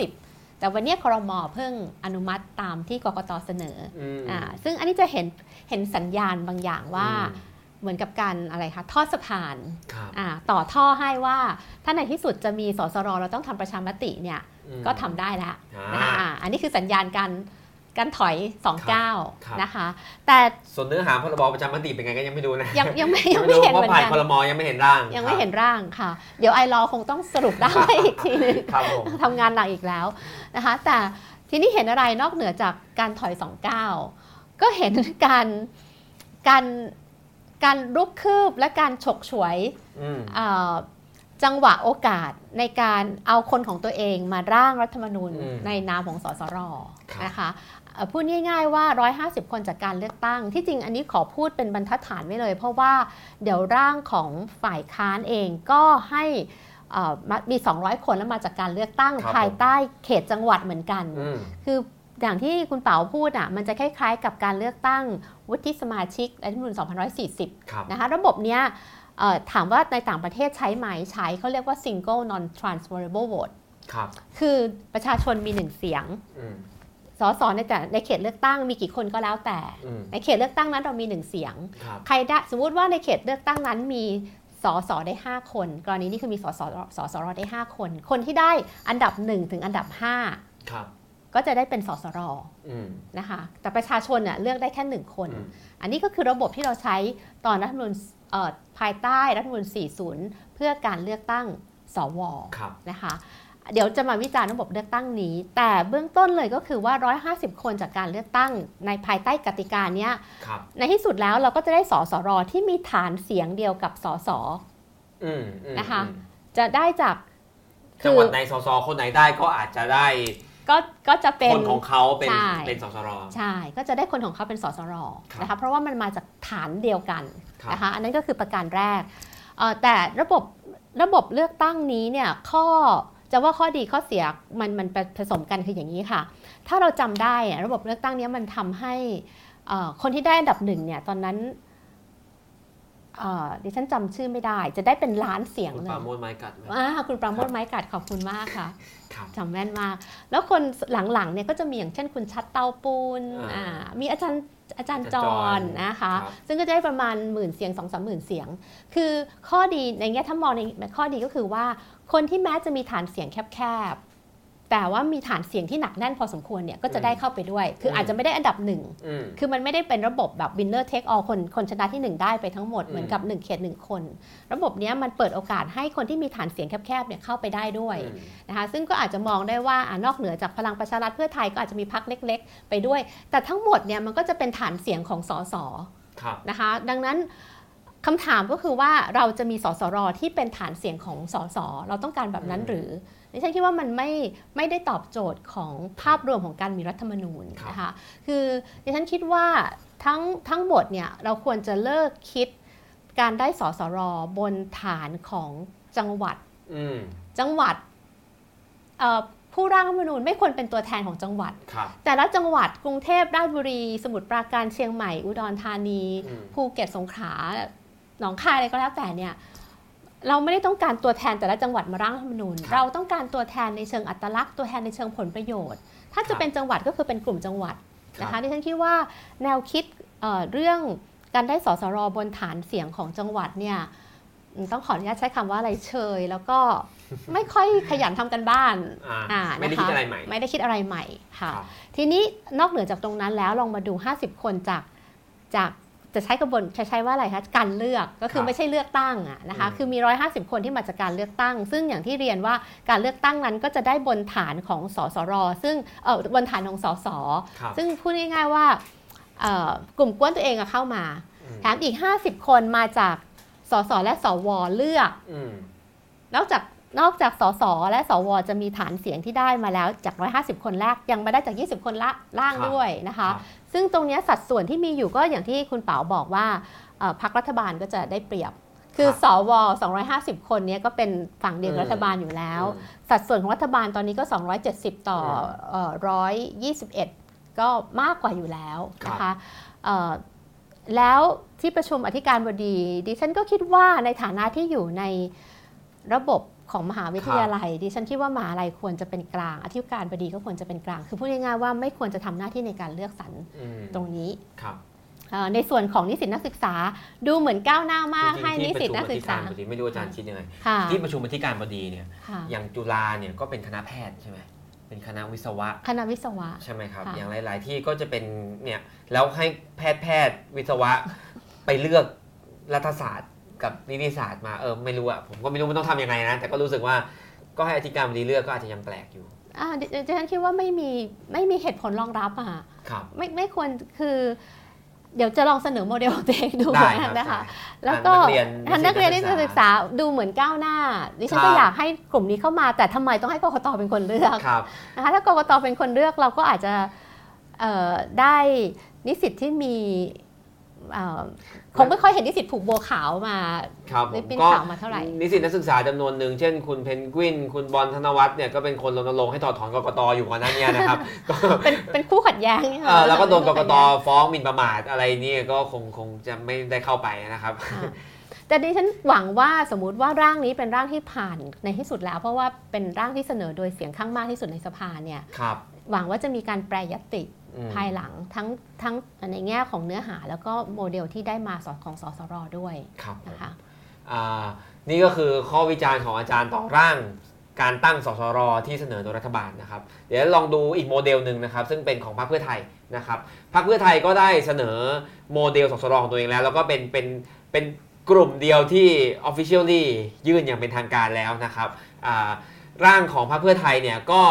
2550 แต่วันเนี้ยครมเพิ่งอนุมัติตามที่กกตเสนออืมอ่าซึ่งอันนี้จะเห็นเห็นสัญญาณบางอย่างว่าอืมเหมือนกับการอะไรคะทอดสะพานครับอ่าต่อท่อให้ว่าถ้าในที่สุดจะมีสสรเราต้องทำประชามติเนี่ยอืมก็ทำได้แล้วอ่านะคะอ่าอันนี้คือสัญญาณการ การถอยครับ29 นะคะ แต่ส่วนเนื้อหาพรบประชามติเป็นไงก็ยังไม่ดูนะยังยังไม่ยังไม่ไม่รู้เห็นเพเหมืราะอนผ่านกันครมยังไม่เห็นร่าง ยังไม่เห็นร่างค่ะ เดี๋ยวไอรอคงต้องสรุปได้อีกทีนึงครับผมทำงานหนักอีกแล้วนะคะ แต่ทีนี้เห็นอะไรนอกเหนือจากการถอย 29 ก็เห็นการการการรุกคืบและการฉกฉวยอืมเอ่อจังหวะโอกาสในการเอาคนของตัวเองมาร่างรัฐธรรมนูญอืมในนามของสสรครับนะคะเอ่อ พูดง่ายๆว่า 150 คนจากการเลือกตั้ง ที่จริงอันนี้ขอพูดเป็นบรรทัดฐานไว้เลย เพราะว่าเดี๋ยวร่างของฝ่ายค้านเองก็ให้เอ่อมามี 200 คนแล้วมาจากการเลือกตั้งครับภายใต้เขตจังหวัดเหมือนกันอืมคืออย่างที่คุณเป๋าพูดอะมันจะคล้ายๆ กับการเลือกตั้งวุฒิสมาชิกรัฐธรรมนูญ2540ครับนะคะระบบเนี้ยเอ่อถามว่าในต่างประเทศใช้ไหมใช้เขาเรียกว่า single non transferable vote ครับคือประชาชนมีหนึ่งเสียงอืม สสในแต่ในเขตเลือกตั้งมีกี่คนก็แล้วแต่อืมในเขตเลือกตั้งนั้นเรามีหนึ่งเสียงครับใครได้สมมุติว่าในเขตเลือกตั้งนั้นมีสสได้ 5 คน กรณีนี้คือมีสสสสรได้ 5 คน คนที่ได้อันดับ 1 ถึงอันดับ5ครับก็จะได้เป็นสสรอืมนะคะแต่ประชาชนเน่ยเลือกได้แค่หนึ่งคนอืมอันนี้ก็คือระบบที่เราใช้ตอนรัฐธรรมนูญเอ่อภายใต้รัฐธรรมนูญ40 เพื่อการเลือกตั้งสวครับนะคะ เดี๋ยวจะมาวิจารณ์ระบบเลือกตั้งนี้ แต่เบื้องต้นเลยก็คือว่า 150 คนจากการเลือกตั้งในภายใต้กติกาเนี้ยครับในที่สุดแล้วเราก็จะได้สสรที่มีฐานเสียงเดียวกับสสอืมอืมนะคะอืมจะได้จากจังหวัดไหนสสคนไหนได้ก็อาจจะได้ก็ก็จะเป็นคนของเขาเป็นใช่เป็นสสรใช่ก็จะได้คนของเขาเป็นสสรครับนะคะเพราะว่ามันมาจากฐานเดียวกันครับนะคะอันนั้นก็คือประการแรกเอ่อแต่ระบบระบบเลือกตั้งนี้เนี่ยข้อ จะว่าข้อดีข้อเสียมันมันผสมกันคืออย่างนี้ค่ะ ถ้าเราจำได้อะระบบเลือกตั้งเนี้ยมันทำให้เอ่อคนที่ได้อันดับหนึ่งเนี่ยตอนนั้นเอ่อดิฉันจำชื่อไม่ได้ จะได้เป็นล้านเสียงคุณเลปรายโมทไม้กัดไหมอ่าคุณปราโมทไม้กัดขอบคุณมากค่ะครับจำแม่นมาก แล้วคนหลังๆเนี่ยก็จะมีอย่างเช่นคุณชัดเตาปูนอ่าอ่ามีอาจารย์อาจารย์จอาจารย์จรรนะคะครับซึ่งก็จะได้ประมาณหมื่นเสียงสองสามหมื่นเสียง คือข้อดีในแง่ถ้ามองในข้อดีก็คือว่า คนที่แม้จะมีฐานเสียงแคบแต่ว่ามีฐานเสียงที่หนักแน่นพอสมควรเนี่ยก็จะได้เข้าไปด้วย คืออาจจะไม่ได้อันดับหนึ่งอืมคือมันไม่ได้เป็นระบบแบบ winner take all คนคนชนะที่ 1 ได้ไปทั้งหมดอืมเหมือนกับ 1 เขต 1 คน ระบบเนี้ยมันเปิดโอกาสให้คนที่มีฐานเสียงแคบๆเนี่ยเข้าไปได้ด้วยอืมนะคะซึ่งก็อาจจะมองได้ว่าอ่านอกเหนือจากพลังประชารัฐเพื่อไทยก็อาจจะมีพักเล็ก ๆ ไปด้วย แต่ทั้งหมดเนี่ยมันก็จะเป็นฐานเสียงของสสครับนะคะดังนั้น คำถามก็คือว่าเราจะมีสสรที่เป็นฐานเสียงของสสเราต้องการแบบนั้นอืมหรือดิฉันคิดว่ามันไม่ไม่ได้ตอบโจทย์ของภาพรวมของการมีรัฐธรรมนูญครับนะคะคือดิฉันคิดว่าทั้งทั้งหมดเนี่ยเราควรจะเลิกคิดการได้สสรบนฐานของจังหวัดอืมจังหวัดเอ่อผู้ร่างรัฐธรรมนูญไม่ควรเป็นตัวแทนของจังหวัดครับแต่ละจังหวัดกรุงเทพราชบุรี สมุทรปราการเชียงใหม่อุดรธานีอืมภูเก็ตสงขลา หนองคายอะไรก็แล้วแต่เนี่ยเราไม่ได้ต้องการตัวแทนแต่ละจังหวัดมาร่างรัฐธรรมนูญครับเราต้องการตัวแทนในเชิงอัตลักษณ์ตัวแทนในเชิงผลประโยชน์ ถ้าครัจะบเป็นจังหวัดก็คือเป็นกลุ่มจังหวัดนะครัคะบดิฉันคิดว่าแนวคิดเอ่อเรื่องการได้สสรบนฐานเสียงของจังหวัดเนี่ยอืมต้องขออนุญาตใช้คำว่าอะไรเชย แล้วก็ไม่ค่อยขยันทำกันบ้านอ่าอ่าไม่ได้นคิดอะไรใหม่ไม่ได้คิดอะไรใหม่ค่ะครับทีนี้นอกเหนือจากตรงนั้นแล้วลองมาดู 50 คนจากจาก จะใช้กระบวนใช้ใช้ว่าอะไรคะการเลือกก็คืคอรับไม่ใช่เลือกตั้งอะนะคะอืมคือมี 150 คนที่มาจากการเลือกตั้ง ซึ่งอย่างที่เรียนว่าการเลือกตั้งนั้นก็จะได้บนฐานของสสร ซึ่งเออบนฐานของสสครับซึ่งพูดง่ายๆว่าเอ่อกลุ่มกวนตัวเองอะเข้ามาอืมแถมอีก 50 คนมาจากสสและสวเลือกอืมนอกจาก นอกจากสสและสวจะมีฐานเสียงที่ได้มาแล้วจาก 150 คนแรกยังมาได้จาก 20 คนละล่างครับด้วยนะคะครับซึ่งตรงเนี้ยสัดส่วนที่มีอยู่ก็อย่างที่คุณเป๋าบอกว่าเอ่อพรรครัฐบาลก็จะได้เปรียบ คือสว 250 คนเนี้ยก็เป็นฝั่งเดียวกับอืมรัฐบาลอยู่แล้วอืมสัดส่วนของรัฐบาลตอนนี้ก็ 270 ต่อเอ่อ121 ก็มากกว่าอยู่แล้วนะคะเอ่อแล้วที่ประชุมอธิการบดีดิฉันก็คิดว่าในฐานะที่อยู่ในระบบ ของมหาวิทยาลัยดิฉันคิดว่ามหาลัยควรจะเป็นกลาง อธิการบดีก็ควรจะเป็นกลาง คือพูดง่ายๆว่าไม่ควรจะทำหน้าที่ในการเลือกสรรอืมตรงนี้ครับเอ่อในส่วนของนิสิตนักศึกษาดูเหมือนก้าวหน้ามากจริงๆให้นิสิตนักศึกษาที่ประชุมอธิการบดีไม่รู้อาจารย์คิดยังไงค่ะที่ประชุมอธิการบดีเนี่ยค่ะอย่างจุฬาเนี่ยก็เป็นคณะแพทย์ใช่ไหมเป็นคณะวิศวะ คณะวิศวะใช่ไหมครับค่ะอย่างหลาย ๆ ที่ก็จะเป็นเนี่ยแล้วให้แพทย์แพทย์วิศวะไปเลือกรัฐศาสตร์ กับนิติศาสตร์มาเออไม่รู้อะผมก็ไม่รู้มันต้องทำยังไงนะ แต่ก็รู้สึกว่าก็ให้อธิการบดีเลือกก็อาจจะยังแปลกอยู่ อ่าดิดิฉันคิดว่าไม่มีไม่มีเหตุผลรองรับอะครับ ไม่ไม่ควรคือ เดี๋ยวจะลองเสนอโมเดลของตัวเองดูได้ครับนะคะได้แล้วก็นักเรียนทางนักเรียนนินิสิสิตตศึกษาดูเหมือนก้าวหน้าดิฉันครับก็อยากให้กลุ่มนี้เข้ามาแต่ทำไมต้องให้กกตเป็นคนเลือกครับ นะคะถ้ากกตเป็นคนเลือกเราก็อาจจะเอ่อได้นิสิตที่มีเอ่อ คงไม่ค่อยเห็นนิสิตผูกโบวขาวมาครับผได้มเป็นก็ข่าวมาเท่าไหร่นิสิตนักศึกษาจำนวนหนึ่งเช่น คุณเพนกวิน คุณบอลธนวัฒน์เนี่ยก็เป็นคนรณรงค์ให้ถอดถอนกกตอยู่ก่อนหน้านี้นะครับก็เป็นเป็นคู่ขัดแย้งนี่เออแล้วก็โดนกกตเป็คู่ขัดแย้งฟ้องหมิ่นประมาทอะไรนี่ก็คงคงจะไม่ได้เข้าไปนะครับค่ะแต่ดิฉันหวังว่าสมมุติว่าร่างนี้เป็นร่างที่ผ่านในที่สุดแล้ว เพราะว่าเป็นร่างที่เสนอโดยเสียงข้างมากที่สุดในสภาเนี่ยครับหวังว่าจะมีการแปรยตติอืม ภายหลังทั้งทั้งในแง่ของเนื้อหาแล้วก็โมเดลที่ได้มาสอดของสสรด้วยครับผมนะคะอ่านี่ก็คือข้อวิจารณ์ของอาจารย์ต่อร่างการตั้งสสรที่เสนอโดยรัฐบาลนะครับ เดี๋ยวลองดูอีกโมเดลหนึ่งนะครับ ซึ่งเป็นของพรรคเพื่อไทยนะครับพรรคเพื่อไทยก็ได้เสนอโมเดลสสรของตัวเองแล้ว แล้วก็เป็นเป็นเป็นกลุ่มเดียวที่ officially ยื่นอย่างเป็นทางการแล้วนะครับอ่าร่างของพรรคเพื่อไทยเนี่ยก็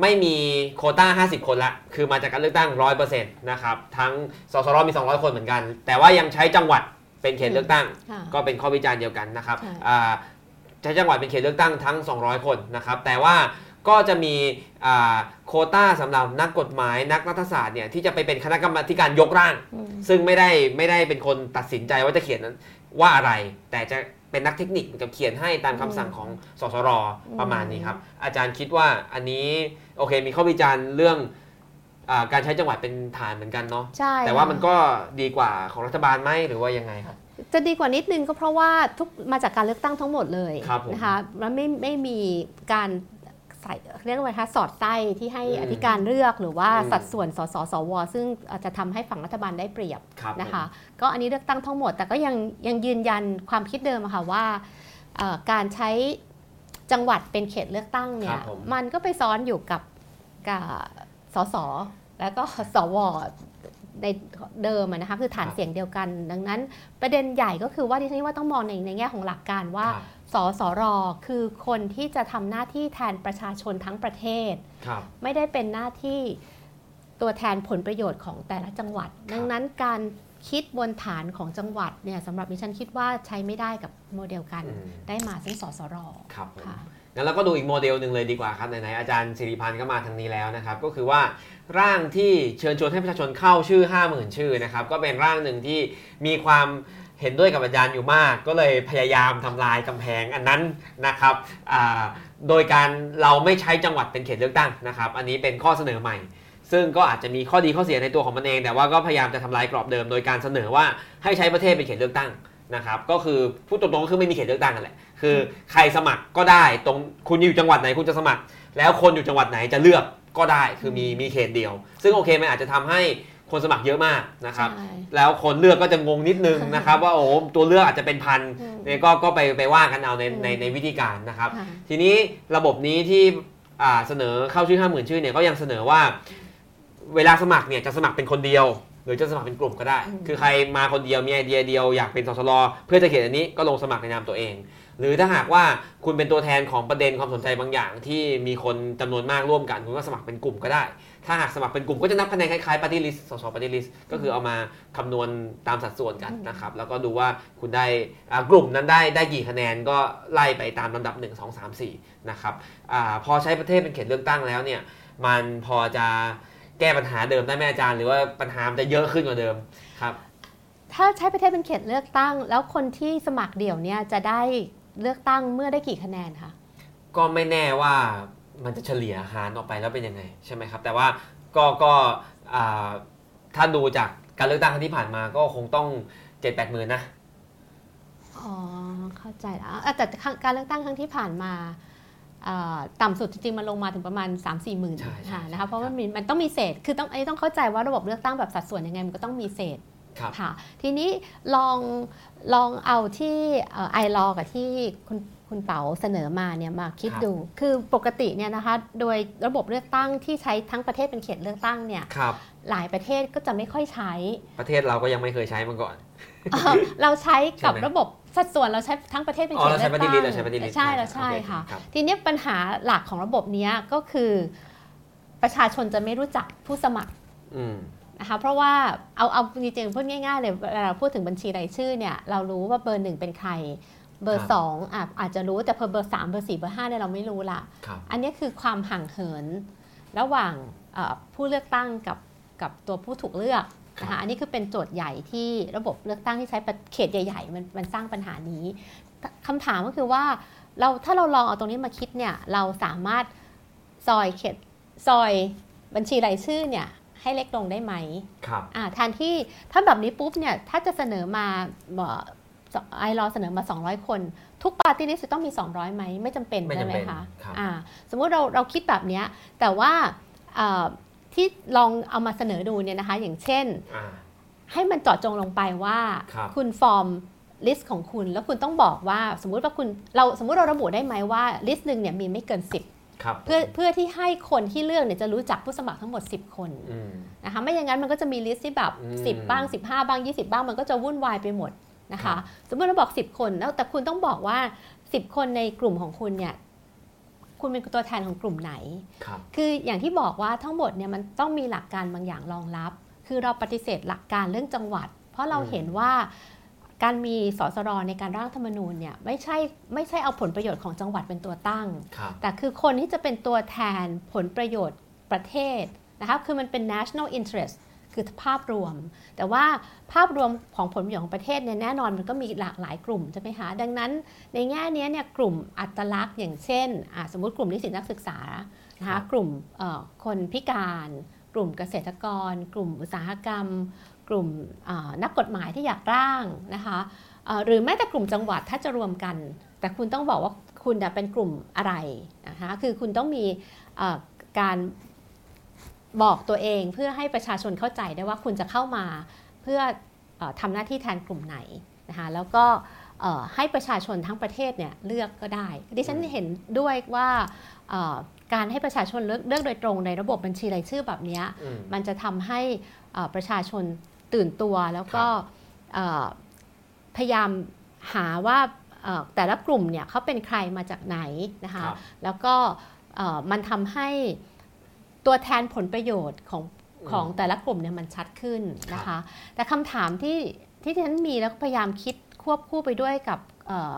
ไม่มีโควต้า 50 คนละ คือมาจากการเลือกตั้ง 100%นะครับ ทั้งสสรมี 200 คนเหมือนกัน แต่ว่ายังใช้จังหวัดเป็นเขตเลือกตั้งค่ะก็เป็นข้อวิจารณ์เดียวกันนะครับใช่อ่าใช้จังหวัดเป็นเขตเลือกตั้งทั้ง 200 คนนะครับ แต่ว่าก็จะมีอ่าโควต้าสำหรับนักกฎหมายนักรัฐศาสตร์เนี่ยที่จะไปเป็นคณะกรรมาธิการยกร่างอืมซึ่งไม่ได้ไม่ได้เป็นคนตัดสินใจว่าจะเขียนนั้น ว่าอะไร แต่จะเป็นนักเทคนิคเหมือนกับเขียนให้ตามคำสั่งของสสรประมาณนี้ครับ อาจารย์คิดว่าอันนี้โอเคมีข้อวิจารณ์เรื่องอาการใช้จังหวัดเป็นฐานเหมือนกันเนาะใช่แต่ว่าค่ะมันก็ดีกว่าของรัฐบาลไหมหรือว่ายังไงครับ จะดีกว่านิดนึงก็เพราะว่าทุกมาจากการเลือกตั้งทั้งหมดเลยครับผมนะคะมันไม่ไม่มีการ ใส่เรียกว่าไงคะสอดไส้ที่ให้อืมอธิการเลือกหรือว่าอืมสัดส่วนสสสว ซึ่งอาจจะทำให้ฝั่งรัฐบาลได้เปรียบครับนะคะผมก็อันนี้เลือกตั้งทั้งหมด แต่ก็ยังยังยืนยันความคิดเดิมอะค่ะว่าเอ่อการใช้จังหวัดเป็นเขตเลือกตั้งเนี่ครัยบผมมันก็ไปซ้อนอยู่กับกับสสแล้วก็สวในเดิมอะนะคะคือฐานเสียงเดียวกัน ดังนั้นประเด็นใหญ่ก็คือว่าดิฉันว่าต้องมองในในแง่ของหลักการว่าครับ สสรคือคนที่จะทำหน้าที่แทนประชาชนทั้งประเทศครับไม่ได้เป็นหน้าที่ตัวแทนผลประโยชน์ของแต่ละจังหวัด ดังนั้นการคิดบนฐานของจังหวัดเนี่ยสำหรับดิฉันคิดว่าใช้ไม่ได้กับโมเดลกันอืมได้มาซึ่งสสรครับผมค่ะงั้นเราก็ดูอีกโมเดลหนึ่งเลยดีกว่าครับไหนๆอาจารย์สิริพันธ์ก็มาทางนี้แล้วนะครับ ก็คือว่าร่างที่เชิญชวนให้ประชาชนเข้าชื่อ 50,000 ชื่อนะครับ ก็เป็นร่างหนึ่งที่มีความ เห็นด้วยกับอาจารย์อยู่มาก ก็เลยพยายามทำลายกำแพงอันนั้นนะครับโดยการเราไม่ใช้จังหวัดเป็นเขตเลือกตั้งนะครับ อันนี้เป็นข้อเสนอใหม่ ซึ่งก็อาจจะมีข้อดีข้อเสียในตัวของมันเอง แต่ว่าก็พยายามจะทำลายกรอบเดิม โดยการเสนอว่าให้ใช้ประเทศเป็นเขตเลือกตั้งนะครับ ก็คือพูดตรงๆก็คือไม่มีเขตเลือกตั้งกันแหละคือใครสมัครก็ได้ตรงคุณอยู่จังหวัดไหนคุณจะสมัคร แล้วคนอยู่จังหวัดไหนจะเลือกก็ได้คือมีมีเขตเดียว ซึ่งโอเคมันอาจจะทำให้ คนสมัครเยอะมากนะครับใช่แล้วคนเลือกก็จะงงนิดนึงนะครับ ว่าโอ้โหตัวเลือกอาจจะเป็นพันอืมเนี่ยก็ก็ไปไปว่ากันเอาในอืมในในวิธีการนะครับค่ะทีนี้ระบบนี้ที่อ่าเสนอเข้าชื่อห้าหมื่นชื่อเนี่ยก็ยังเสนอว่า เวลาสมัครเนี่ยจะสมัครเป็นคนเดียว หรือจะสมัครเป็นกลุ่มก็ได้อืมคือใครมาคนเดียวมีไอเดียเดียวอยากเป็นสสรเพื่อจะเขียนอันนี้ก็ลงสมัครในนามตัวเอง หรือถ้าหากว่าคุณเป็นตัวแทนของประเด็นความสนใจบางอย่าง ที่มีคนจำนวนมากร่วมกันคุณก็สมัครเป็นกลุ่มก็ได้ ถ้าหากสมัครเป็นกลุ่มก็จะนับคะแนนคล้ายๆปฏิริษสสปฏิริษก็คือเอามาคำนวณตามสัดส่วนกันนะครับ แล้วก็ดูว่าคุณได้อ่ากลุ่มนั้นได้ได้กี่คะแนนก็ไล่ไปตามลำดับ 1 2 3 4 นะครับอาพอใช้ประเทศเป็นเขตเลือกตั้งแล้วเนี่ย มันพอจะแก้ปัญหาเดิมได้ไหมอาจารย์ หรือว่าปัญหามันจะเยอะขึ้นกว่าเดิมครับ ถ้าใช้ประเทศเป็นเขตเลือกตั้ง แล้วคนที่สมัครเดี่ยวเนี่ยจะได้เลือกตั้งเมื่อได้กี่คะแนนคะก็ไม่แน่ว่า มันจะเฉลี่ยหารออกไปแล้วเป็นยังไงใช่ไหมครับ แต่ว่าก็ก็อ่าถ้าดูจากการเลือกตั้งครั้งที่ผ่านมาก็คงต้อง7 8 0 0 0 0นะอ๋อเข้าใจแล้วอะแต่ครั้งการเลือกตั้งครั้งที่ผ่านมาอ่าต่ำสุดจริงๆ มันลงมาถึงประมาณ 3 4หมื่นใช่ใช่ค่ะนะคะเพราะครัว่าบมันมันต้องมีเศษคือต้องอันนี้ต้องเข้าใจว่าระบบเลือกตั้งแบบสัดส่วนยังไงมันก็ต้องมีเศษครับค่ะทีนี้ลองลองเอาที่ไอรอกับที่คุณ คุณเป๋าเสนอมาเนี่ยมาคิดครับดู คือปกติเนี่ยนะคะโดยระบบเลือกตั้งที่ใช้ทั้งประเทศเป็นเขตเลือกตั้งเนี่ยครับหลายประเทศก็จะไม่ค่อยใช้ ประเทศเราก็ยังไม่เคยใช้มาก่อนเอ่อเราใช้กับใช่ไหมระบบสัดส่วนเราใช้ทั้งประเทศเป็นอ๋อเขตเราเลืใช้อกปฏิตั้งริษเราใช้ปฏิริษใช่เราใช่โอเค่ะรับทีนี้ปัญหาหลักของระบบเนี้ยก็คือประชาชนจะไม่รู้จักผู้สมัครอืมนะคะเพราะว่าเอาเอาจริงๆพูดง่ายๆเลยเวลาเราพูดถึงบัญชีรายชื่อเนี่ยเรารู้ว่าเบอร์หนึ่งเป็นใคร เบอคร์รับสองอะอาจจะรู้แต่พอเบอร์สามเบอร์สี่เบอร์ห้าเนี่ยเราไม่รู้ละครับอันนี้คือความห่างเหินระหว่างเอ่อผู้เลือกตั้งกับกับตัวผู้ถูกเลือกนะครัคะบอันนี้คือเป็นโจทย์ใหญ่ที่ระบบเลือกตั้งที่ใช้ประเขตใหญ่ๆมันมันสร้างปัญหานี้คำถามก็คือว่าเราถ้าเราลองเอาตรงนี้มาคิดเนี่ยเราสามารถซอยเขตซอยบัญชีรายชื่อเนี่ยให้เล็กลงได้ไหมครับอ่าแทนที่ถ้าแบบนี้ปุ๊บเนี่ยถ้าจะเสนอมา iLaw เสนอมา 200 คน ทุก party list ต้องมี 200ไหมไม่จำเป็นไม่ใช่จำไหมเป็นคะครับอ่าสมมุติเราเราคิดแบบเนี้ยแต่ว่าอ่าที่ลองเอามาเสนอดูเนี่ยนะคะ อย่างเช่นอ่าให้มันเจาะจงลงไปว่าครับคุณ form list ของคุณ แล้วคุณต้องบอกว่าสมมุติว่าคุณเราสมมุติเราระบุได้ไหมว่า list หนึ่งเนี่ยมีไม่เกิน 10ครับเพื่อเพื่อที่ให้คนที่เลือกเนี่ยจะรู้จักผู้สมัครทั้งหมด 10 คนอืมนะคะไม่อย่างนั้นมันก็จะมี list ที่แบบอืม10 บ้าง 15 บ้าง 20 บ้างมันก็จะวุ่นวายไปหมด นะคะครับสมมติเราบอก 10 คนแล้วแต่คุณต้องบอกว่า 10 คนในกลุ่มของคุณเนี่ยคุณเป็นตัวแทนของกลุ่มไหนครับคืออย่างที่บอกว่าทั้งหมดเนี่ยมันต้องมีหลักการบางอย่างรองรับ คือเราปฏิเสธหลักการเรื่องจังหวัด เพราะเราอืมเห็นว่าการมีสสรในการร่างรัฐธรรมนูญเนี่ยไม่ใช่ไม่ใช่เอาผลประโยชน์ของจังหวัดเป็นตัวตั้งครับแต่คือคนที่จะเป็นตัวแทนผลประโยชน์ประเทศนะคะคือมันเป็น national interest คือภาพรวม แต่ว่าภาพรวมของผลประโยชน์ของประเทศเนี่ยแน่นอนมันก็มีหลากหลายกลุ่มใช่ไหมคะดังนั้นในแง่เนี้ยเนี่ยกลุ่มอัตลักษณ์อย่างเช่นอะสมมติกลุ่มนิสิตนักศึกษานะครัคะบกลุ่มเอ่อคนพิการ กลุ่มเกษตรกร กลุ่มอุตสาหกรรม กลุ่มเอ่อนักกฎหมายที่อยากร่างนะคะเอ่อหรือแม้แต่กลุ่มจังหวัดถ้าจะรวมกัน แต่คุณต้องบอกว่าคุณน่ะเป็นกลุ่มอะไรนะคะคือคุณต้องมีเอ่อการ บอกตัวเองเพื่อให้ประชาชนเข้าใจได้ว่าคุณจะเข้ามาเพื่อเออทำหน้าที่แทนกลุ่มไหนนะคะแล้วก็เอ่อให้ประชาชนทั้งประเทศเนี่ยเลือกก็ได้ ดิฉันเห็นด้วยว่าเอ่อการให้ประชาชนเลือกเลือกโดยตรงในระบบบัญชีรายชื่อแบบเนี้ยอืมมันจะทำให้เอ่อประชาชนตื่นตัวแล้วก็เอ่อพยายามหาว่าเอ่อแต่ละกลุ่มเนี่ยเขาเป็นใครมาจากไหนนะคะครับแล้วก็เอ่อมันทำให้ ตัวแทนผลประโยชน์ของอืมของแต่ละกลุ่มเนี่ยมันชัดขึ้นนะคะ แต่คำถามที่ที่ฉันมีแล้วก็พยายามคิดควบคู่ไปด้วยกับเอ่อ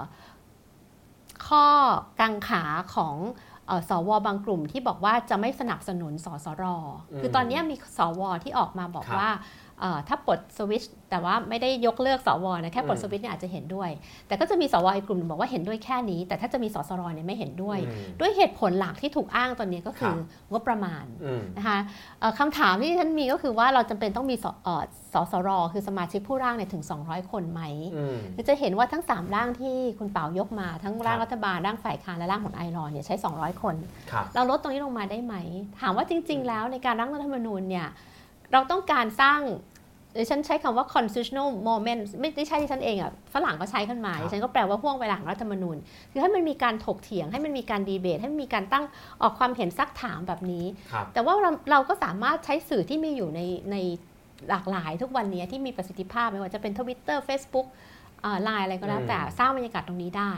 ข้อกังขาของเอ่อสวบางกลุ่มที่บอกว่าจะไม่สนับสนุนสสรอืมคือตอนนี้มีสวที่ออกมาบอกครับว่าเอ่อ ถ้าปลดสวิตชแต่ว่าไม่ได้ยกเลิกสวนะแค่ปลดอืมสวิตชเนี่ยอาจจะเห็นด้วย แต่ก็จะมีสวอีกกลุ่มหนึ่งบอกว่าเห็นด้วยแค่นี้ แต่ถ้าจะมีสสรเนี่ยไม่เห็นด้วยอืมด้วยเหตุผลหลักที่ถูกอ้างตอนนี้ก็คือครับงบประมาณอืมนะคะเอ่อคำถามที่ฉันมีก็คือว่าเราจำเป็นต้องมีสเอ่อสสรคือสมาชิกผู้ร่างเนี่ยถึง 200 คนไหมอืมคือจะเห็นว่าทั้ง 3 ร่างที่คุณเป่ายกมาทั้งร่างครับรัฐบาลร่างฝ่ายค้านและร่างของไอรอนเนี่ยใช้ 200 คนครับเราลดตรงนี้ลงมาได้ไหม ถามว่าจริง ๆ แล้วในการร่างรัฐธรรมนูญเนี่ยเราต้องการสร้าง ดิฉันใช้คำว่า constitutional moment ไม่ได้ใช่ที่ฉันเองอะฝรั่งก็ใช้ขึ้นมาครับดิฉันก็แปลว่าห่วงเวลาของรัฐธรรมนูญ คือให้มันมีการถกเถียงให้มันมีการดีเบต ให้มันมีการตั้งออกความเห็นซักถามแบบนี้ครับแต่ว่าเราเราก็สามารถใช้สื่อที่มีอยู่ในในหลากหลายทุกวันนี้ที่มีประสิทธิภาพไม่ว่าจะเป็น Twitter Facebook ไลน์อะไรก็แล้วอืมแต่สร้างบรรยากาศตรงนี้ได้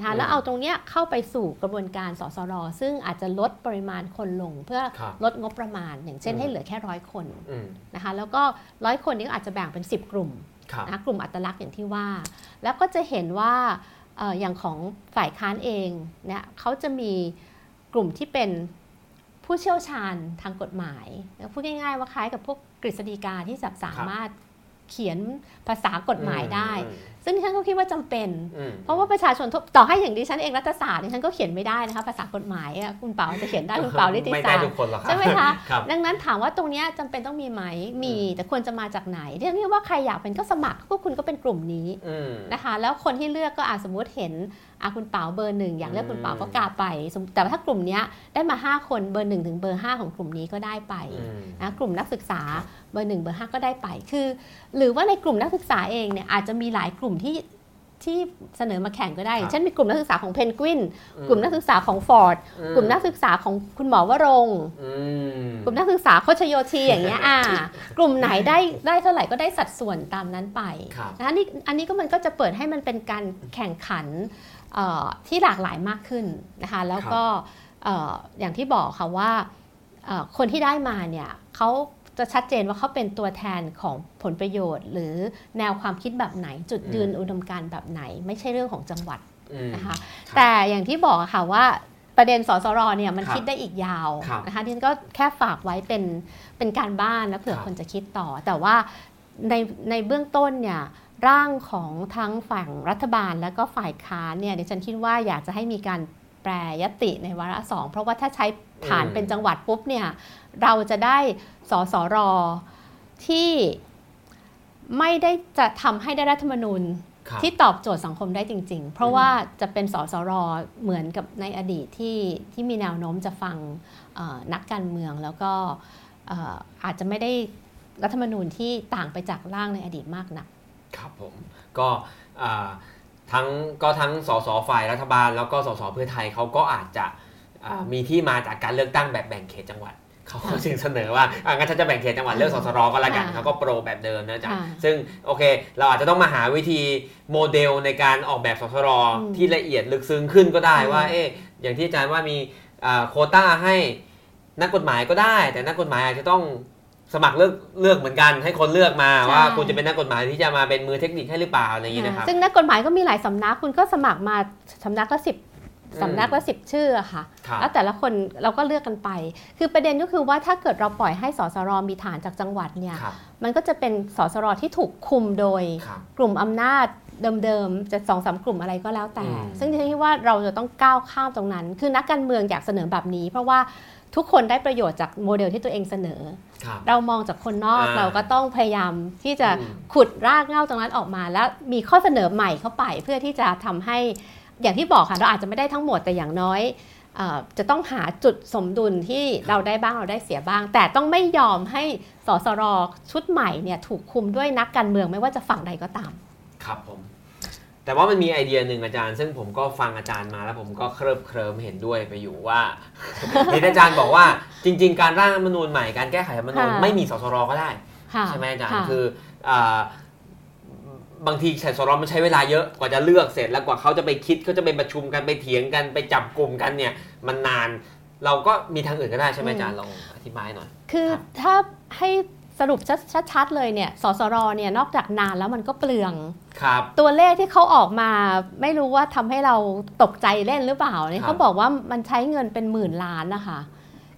นะคะอืมแล้วเอาตรงเนี้ยเข้าไปสู่กระบวนการสสรซึ่งอาจจะลดปริมาณคนลงเพื่อครับลดงบประมาณ อย่างเช่นอืมให้เหลือแค่ร้อยคนอืมนะคะแล้วก็ร้อยคนนี้ก็อาจจะแบ่งเป็น 10 กลุ่มครับนะคะกลุ่มอัตลักษณ์อย่างที่ว่า แล้วก็จะเห็นว่าเอ่ออย่างของฝ่ายค้านเองเนี่ยเขาจะมีกลุ่มที่เป็นผู้เชี่ยวชาญทางกฎหมายพูดง่ายๆว่าคล้ายกับพวกกฤษฎีกาที่จะสามารถเขียนภาษากฎหมายได้อืม ซึ่งดิฉันก็คิดว่าจำเป็นอืมเพราะว่าประชาชนทุกต่อให้อย่างดิฉันเองรัฐศาสตร์ดิฉันก็เขียนไม่ได้นะคะภาษากฎหมายอะคุณเปาจะเขียนได้คุณเปานิติไม่ศาได้สตร์ทุกคนหรอกครับใช่ไหมคะครับดังนั้นถามว่าตรงเนี้ยจำเป็นต้องมีไหมมีอืมแต่ควรจะมาจากไหนเรื่องนี้ว่าใครอยากเป็นก็สมัครพวกคุณก็เป็นกลุ่มนี้อืมนะคะ แล้วคนที่เลือกก็อาจสมมติเห็น อาคุณเป๋าเบอร์หนึ่งอยากเลือกคุณเป๋าอืมก็กาไปสมมุติแต่ว่าถ้ากลุ่มเนี้ยได้มา 5 คนเบอร์หนึ่งถึงเบอร์ห้าของกลุ่มนี้ก็ได้ไปอืมนะกลุ่มนักศึกษาเบอร์หนึ่งเบอร์ห้าก็ได้ไปคือ หรือว่าในกลุ่มนักศึกษาเองเนี่ยอาจจะมีหลายกลุ่มที่ที่เสนอมาแข่งก็ได้ครับเช่นมีกลุ่มนักศึกษาของเพนกวินอืกลุ่มนักศึกษาของฟอร์ดอืกลุ่มนักศึกษาของคุณหมอวรงค์อืมกลุ่มนักศึกษาโคชโยทีอย่างเงี้ยอ่า กลุ่มไหนได้ได้เท่าไหร่ก็ได้สัดส่วนตามนั้นไปครับนะคะนี่อันนี้ก็มันก็จะเปิดให้มันเป็นการแข่งขันเอ่อ ที่หลากหลายมากขึ้นนะคะแล้วก็เอ่ออย่างที่บอกค่ะว่าเอ่อคนที่ได้มาเนี่ยเขาจะชัดเจนว่าเขาเป็นตัวแทนของผลประโยชน์ หรือแนวความคิดแบบไหนจุดยืนอุดมการณ์แบบไหน ไม่ใช่เรื่องของจังหวัดอืมนะคะครับแต่อย่างที่บอกอะค่ะว่าประเด็นสสรเนี่ยมันครับคิดได้อีกยาวครับนะคะที่ฉันก็แค่ฝากไว้เป็นเป็นการบ้านแล้วเผื่อครับคนจะคิดต่อ แต่ว่าในในเบื้องต้นเนี่ย ร่างของทั้งฝั่งรัฐบาลแล้วก็ฝ่ายค้านเนี่ยดิฉันคิดว่าอยากจะให้มีการแปรยติในวาระสองเพราะว่าถ้าใช้ฐานอืมเป็นจังหวัดปุ๊บเนี่ยเราจะได้สสรที่ไม่ได้จะทำให้ได้รัฐธรรมนูญครับที่ตอบโจทย์สังคมได้จริง ๆ เพราะว่าจะเป็นสสรเหมือนกับในอดีตที่ที่มีแนวโน้มจะฟังเอ่อนักการเมืองแล้วก็เอ่ออาจจะไม่ได้รัฐธรรมนูญที่ต่างไปจากร่างในอดีตมากนัก ครับผมก็อ่าทั้งก็ทั้งสสฝ่ายรัฐบาล แล้วก็สสเพื่อไทยเขาก็อาจจะอ่ามีที่มาจากการเลือกตั้งแบบแบ่งเขตจังหวัดเขาก็จึงเสนอว่าอะงั้นฉันจะแบ่งเขตจังหวัดเลือกสสรก็แล้วกันอ่าเขาก็โปรแบบเดิมนะจ๊ะอ่าซึ่งโอเค เราอาจจะต้องมาหาวิธีโมเดลในการออกแบบสสรอืมที่ละเอียดลึกซึ้งขึ้นก็ได้อืมว่า เอ๊ะอย่างที่อาจารย์ว่ามีอ่าโควต้าให้นักกฎหมายก็ได้ แต่นักกฎหมายอาจจะต้อง สมัครเลือกเลือกเหมือนกันให้คนเลือกมาว่าคุณจะเป็นนักกฎหมายที่จะมาเป็นมือเทคนิคให้หรือเปล่าอะไรอย่างนี้นะครับซึ่งนักกฎหมายก็มีหลายสำนักคุณก็สมัครมาสำนักละสิบสำนักละสิบชื่ออะค่ะครับแล้วแต่ละคนเราก็เลือกกันไป คือประเด็นก็คือว่าถ้าเกิดเราปล่อยให้สสรมีฐานจากจังหวัดเนี่ยครับมันก็จะเป็นสสรที่ถูกคุมโดยครับกลุ่มอำนาจเดิมๆ จะสองสามกลุ่มอะไรก็แล้วแต่อืมซึ่งดิฉันคิดว่าเราจะต้องก้าวข้ามตรงนั้น คือนักการเมืองอยากเสนอแบบนี้ เพราะว่า ทุกคนได้ประโยชน์จากโมเดลที่ตัวเองเสนอครับเรามองจากคนนอกอ่าเราก็ต้องพยายามที่จะอืมขุดรากเหง้าตรงนั้นออกมา แล้วมีข้อเสนอใหม่เข้าไป เพื่อที่จะทำให้อย่างที่บอกค่ะเราอาจจะไม่ได้ทั้งหมดแต่อย่างน้อยเออจะต้องหาจุดสมดุลที่เราได้บ้างเราได้เสียบ้าง แต่ต้องไม่ยอมให้สสรชุดใหม่เนี่ยถูกคุมด้วยนักการเมืองไม่ว่าจะฝั่งใดก็ตาม ครับผม แต่ว่ามันมีไอเดียหนึ่งอาจารย์ ซึ่งผมก็ฟังอาจารย์มาแล้วผมก็เคลิบเคลิมเห็นด้วยไปอยู่ว่าเห็นอาจารย์บอกว่าจริง ๆ การร่างรัฐธรรมนูญใหม่การแก้ไขรัฐธรรมนูญค่ะไม่มีสสรก็ได้ค่ะใช่ไหมอาจารย์ค่ะคืออ่าบางทีสสรมันใช้เวลาเยอะกว่าจะเลือกเสร็จแล้วกว่าเขาจะไปคิดเขาจะไปประชุมกันไปเถียงกันไปจับกลุ่มกันเนี่ยมันนาน เราก็มีทางอื่นก็ได้ใช่ไหมอาจารย์ลองอธิบายหน่อย คือครับถ้าให้ สรุปชัดๆเลยเนี่ยสสรเนี่ยนอกจากนานแล้วมันก็เปลืองครับตัวเลขที่เขาออกมาไม่รู้ว่าทำให้เราตกใจเล่นหรือเปล่าเนี่ครัยบเขาบอกว่ามันใช้เงินเป็นหมื่นล้านนะคะ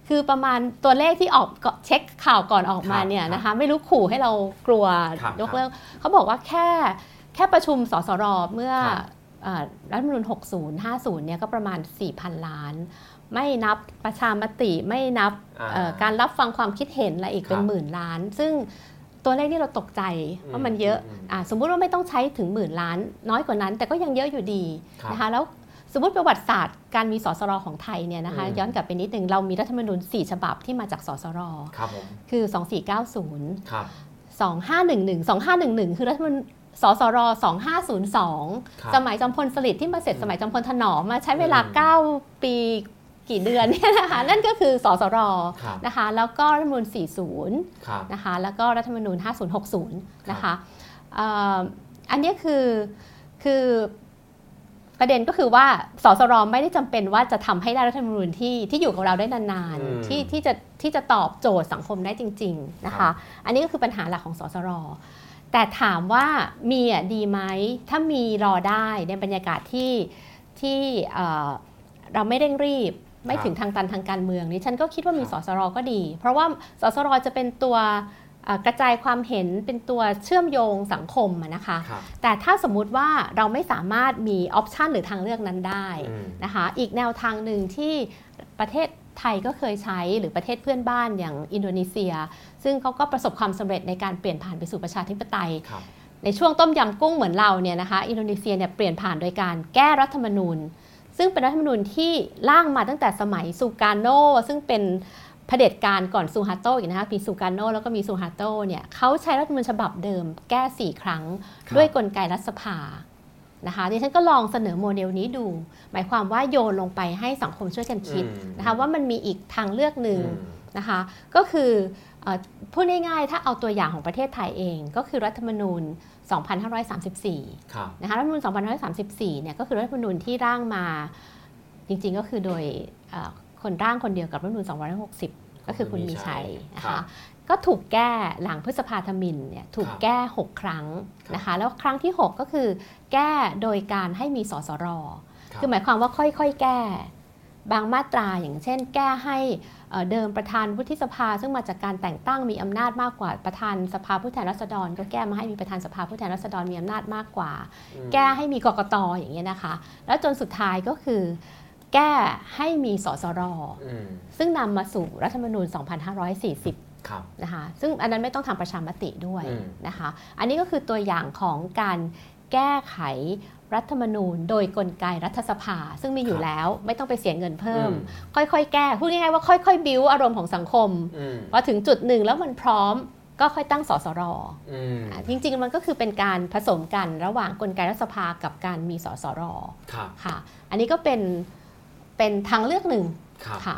คือประมาณตัวเลขที่ออกก็เช็คข่าวก่อนออกมาเนี่ยนะคะไม่รู้ขู่ให้เรากลัวครับยกเลิกเขาบอกว่าแค่แค่ประชุมสสรเมื่อครับเอ่อรัฐธรรมนูญ60 50เนี่ยก็ประมาณ 4,000 ล้าน ไม่นับประชามติไม่นับอ่าเอ่อการรับฟังความคิดเห็นอะไรอีกเป็นครับหมื่นล้าน ซึ่งตัวเลขที่เราตกใจว่ามันเยอะอืมอะสมมุติว่าไม่ต้องใช้ถึงหมื่นล้าน น้อยกว่านั้น แต่ก็ยังเยอะอยู่ดีครับนะคะแล้วสมมติประวัติศาสตร์การมีสสรของไทยเนี่ยนะคะอืมย้อนกลับไปนิดหนึ่งเรามีรัฐธรรมนูญ4 ฉบับที่มาจากสสรครับผมคือ 2490ครับ2511 2511 คือรัฐธรรมนูญสสร2502ครับสมัยจอมพลสฤษดิ์ที่มาเสร็จอืมสมัยจอมพลถนอมมาใช้เวลาอืม9ปี กี่เดือนเนี่ยนะคะนั่นก็คือสสรครับนะคะแล้วก็รัฐธรรมนูญ40ครับนะคะแล้วก็รัฐธรรมนูญ5060นะคะเอ่ออันเนี้ยคือคือประเด็นก็คือว่าสสรไม่ได้จำเป็นว่าจะทำให้ได้รัฐธรรมนูญที่ที่อยู่กับเราได้นานอืมๆที่ที่จะที่จะตอบโจทย์สังคมได้จริง ๆนะครัคะบอันนี้ก็คือปัญหาหลักของสสรแต่ถามว่ามีอะดีไหมถ้ามีรอได้ในบรรยากาศที่ที่เอ่อเราไม่เร่งรีบ ไม่ครับถึงทางตันทางการเมืองนี่ฉันก็คิดว่ามีครับสสรก็ดี เพราะว่าสสรจะเป็นตัวเอ่อกระจายความเห็นเป็นตัวเชื่อมโยงสังคมอะนะคะครับแต่ถ้าสมมุติว่าเราไม่สามารถมีออปชันหรือทางเลือกนั้นได้อืมนะคะอีกแนวทางหนึ่งที่ประเทศไทยก็เคยใช้หรือประเทศเพื่อนบ้านอย่างอินโดนีเซีย ซึ่งเขาก็ประสบความสำเร็จในการเปลี่ยนผ่านไปสู่ประชาธิปไตยครับในช่วงต้มยำกุ้งเหมือนเราเนี่ยนะคะอินโดนีเซียเนี่ยเปลี่ยนผ่านโดยการแก้รัฐธรรมนูญ ซึ่งเป็นรัฐธรรมนูญที่ร่างมาตั้งแต่สมัยซูการโนซึ่งเป็นเผด็จการก่อนซูฮาโตอีกนะคะมีซูการโนแล้วก็มีซูฮาโตเนี่ยเขาใช้รัฐธรรมนูญฉบับเดิมแก้ 4 ครั้งครับด้วยกลไกรัฐสภานะคะดิฉันก็ลองเสนอโมเดลนี้ดู หมายความว่าโยนลงไปให้สังคมช่วยกันคิดอืมนะคะว่ามันมีอีกทางเลือกหนึ่งอืมนะคะก็คือเออพูดง่ายๆ ถ้าเอาตัวอย่างของประเทศไทยเอง ก็คือรัฐธรรมนูญ 2534ครับนะคะรัฐธรรมนูญ2534 เนี่ยก็คือรัฐธรรมนูญที่ร่างมาจริงๆก็คือโดยเอ่อคนร่างคนเดียวกับรัฐธรรมนูญ2560 ก็คือคุณมีชัยนะครัคะบก็ถูกแก้หลังพฤษภาธมินเนี่ยถูกครับแก้ 6 ครั้งครับนะคะแล้วครั้งที่ 6 ก็คือแก้โดยการให้มีสสรครับคือหมายความว่าค่อยๆ แก้ บางมาตราอย่างเช่น แก้ให้เอ่อเดิมประธานวุฒิสภา ซึ่งมาจากการแต่งตั้งมีอำนาจมากกว่าประธานสภาผู้แทนราษฎร ก็แก้มาให้มีประธานสภาผู้แทนราษฎรมีอำนาจมากกว่าอืมแก้ให้มีกกตอย่างเงี้ยนะคะ แล้วจนสุดท้ายก็คือ แก้ให้มีสสรอืมซึ่งนำมาสู่รัฐธรรมนูญ 2540ครับนะคะซึ่งอันนั้นไม่ต้องทำประชามติด้วยอืมนะคะ อันนี้ก็คือตัวอย่างของการแก้ไข รัฐธรรมนูญโดยกลไกรัฐสภา ซึ่งมีอยู่แล้วไม่ต้องไปเสียเงินเพิ่ม ค่อยๆ แก้พูดง่ายๆว่าค่อยๆ บิวอารมณ์ของสังคมอืมพอถึงจุดหนึ่งแล้วมันพร้อมก็ค่อยตั้งสสรอืมอะจริง ๆ มันก็คือเป็นการผสมกันระหว่างกลไกรัฐสภากับการมีสสรครับค่ะ อันนี้ก็เป็นเป็นทางเลือกหนึ่งครับค่ะ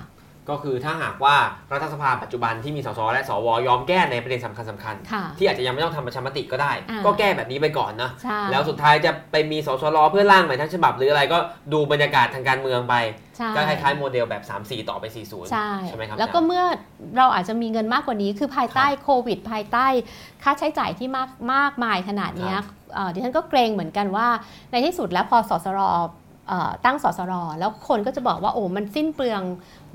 ก็คือถ้าหากว่ารัฐสภาปัจจุบันที่มีสสและสวยอมแก้ในประเด็นสำคัญสคัญๆค่ะที่อาจจะยังไม่ต้องทำประชามติก็ได้อ่าก็แก้แบบนี้ไปก่อนนะใช่แล้วสุดท้ายจะไปมีสสรเพื่อร่างใหม่ทั้งฉบับหรืออะไรก็ดูบรรยากาศทางการเมืองไปใช่ก็คล้ายๆโมเดลแบบ 3-4 ต่อไป 40 ใช่ใช่ไหมครับแล้วก็เมื่อเราอาจจะมีเงินมากกว่านี้คือภายใต้โควิด ภายใต้ค่าใช้จ่ายที่มากมากมายขนาดเนี้ยเอ่อดิฉันก็เกรงเหมือนกันว่าในที่สุดแล้วพอสสรเอ่อตั้งสสรแล้วคนก็จะบอกว่าโอ้มันสิ้นเปลือง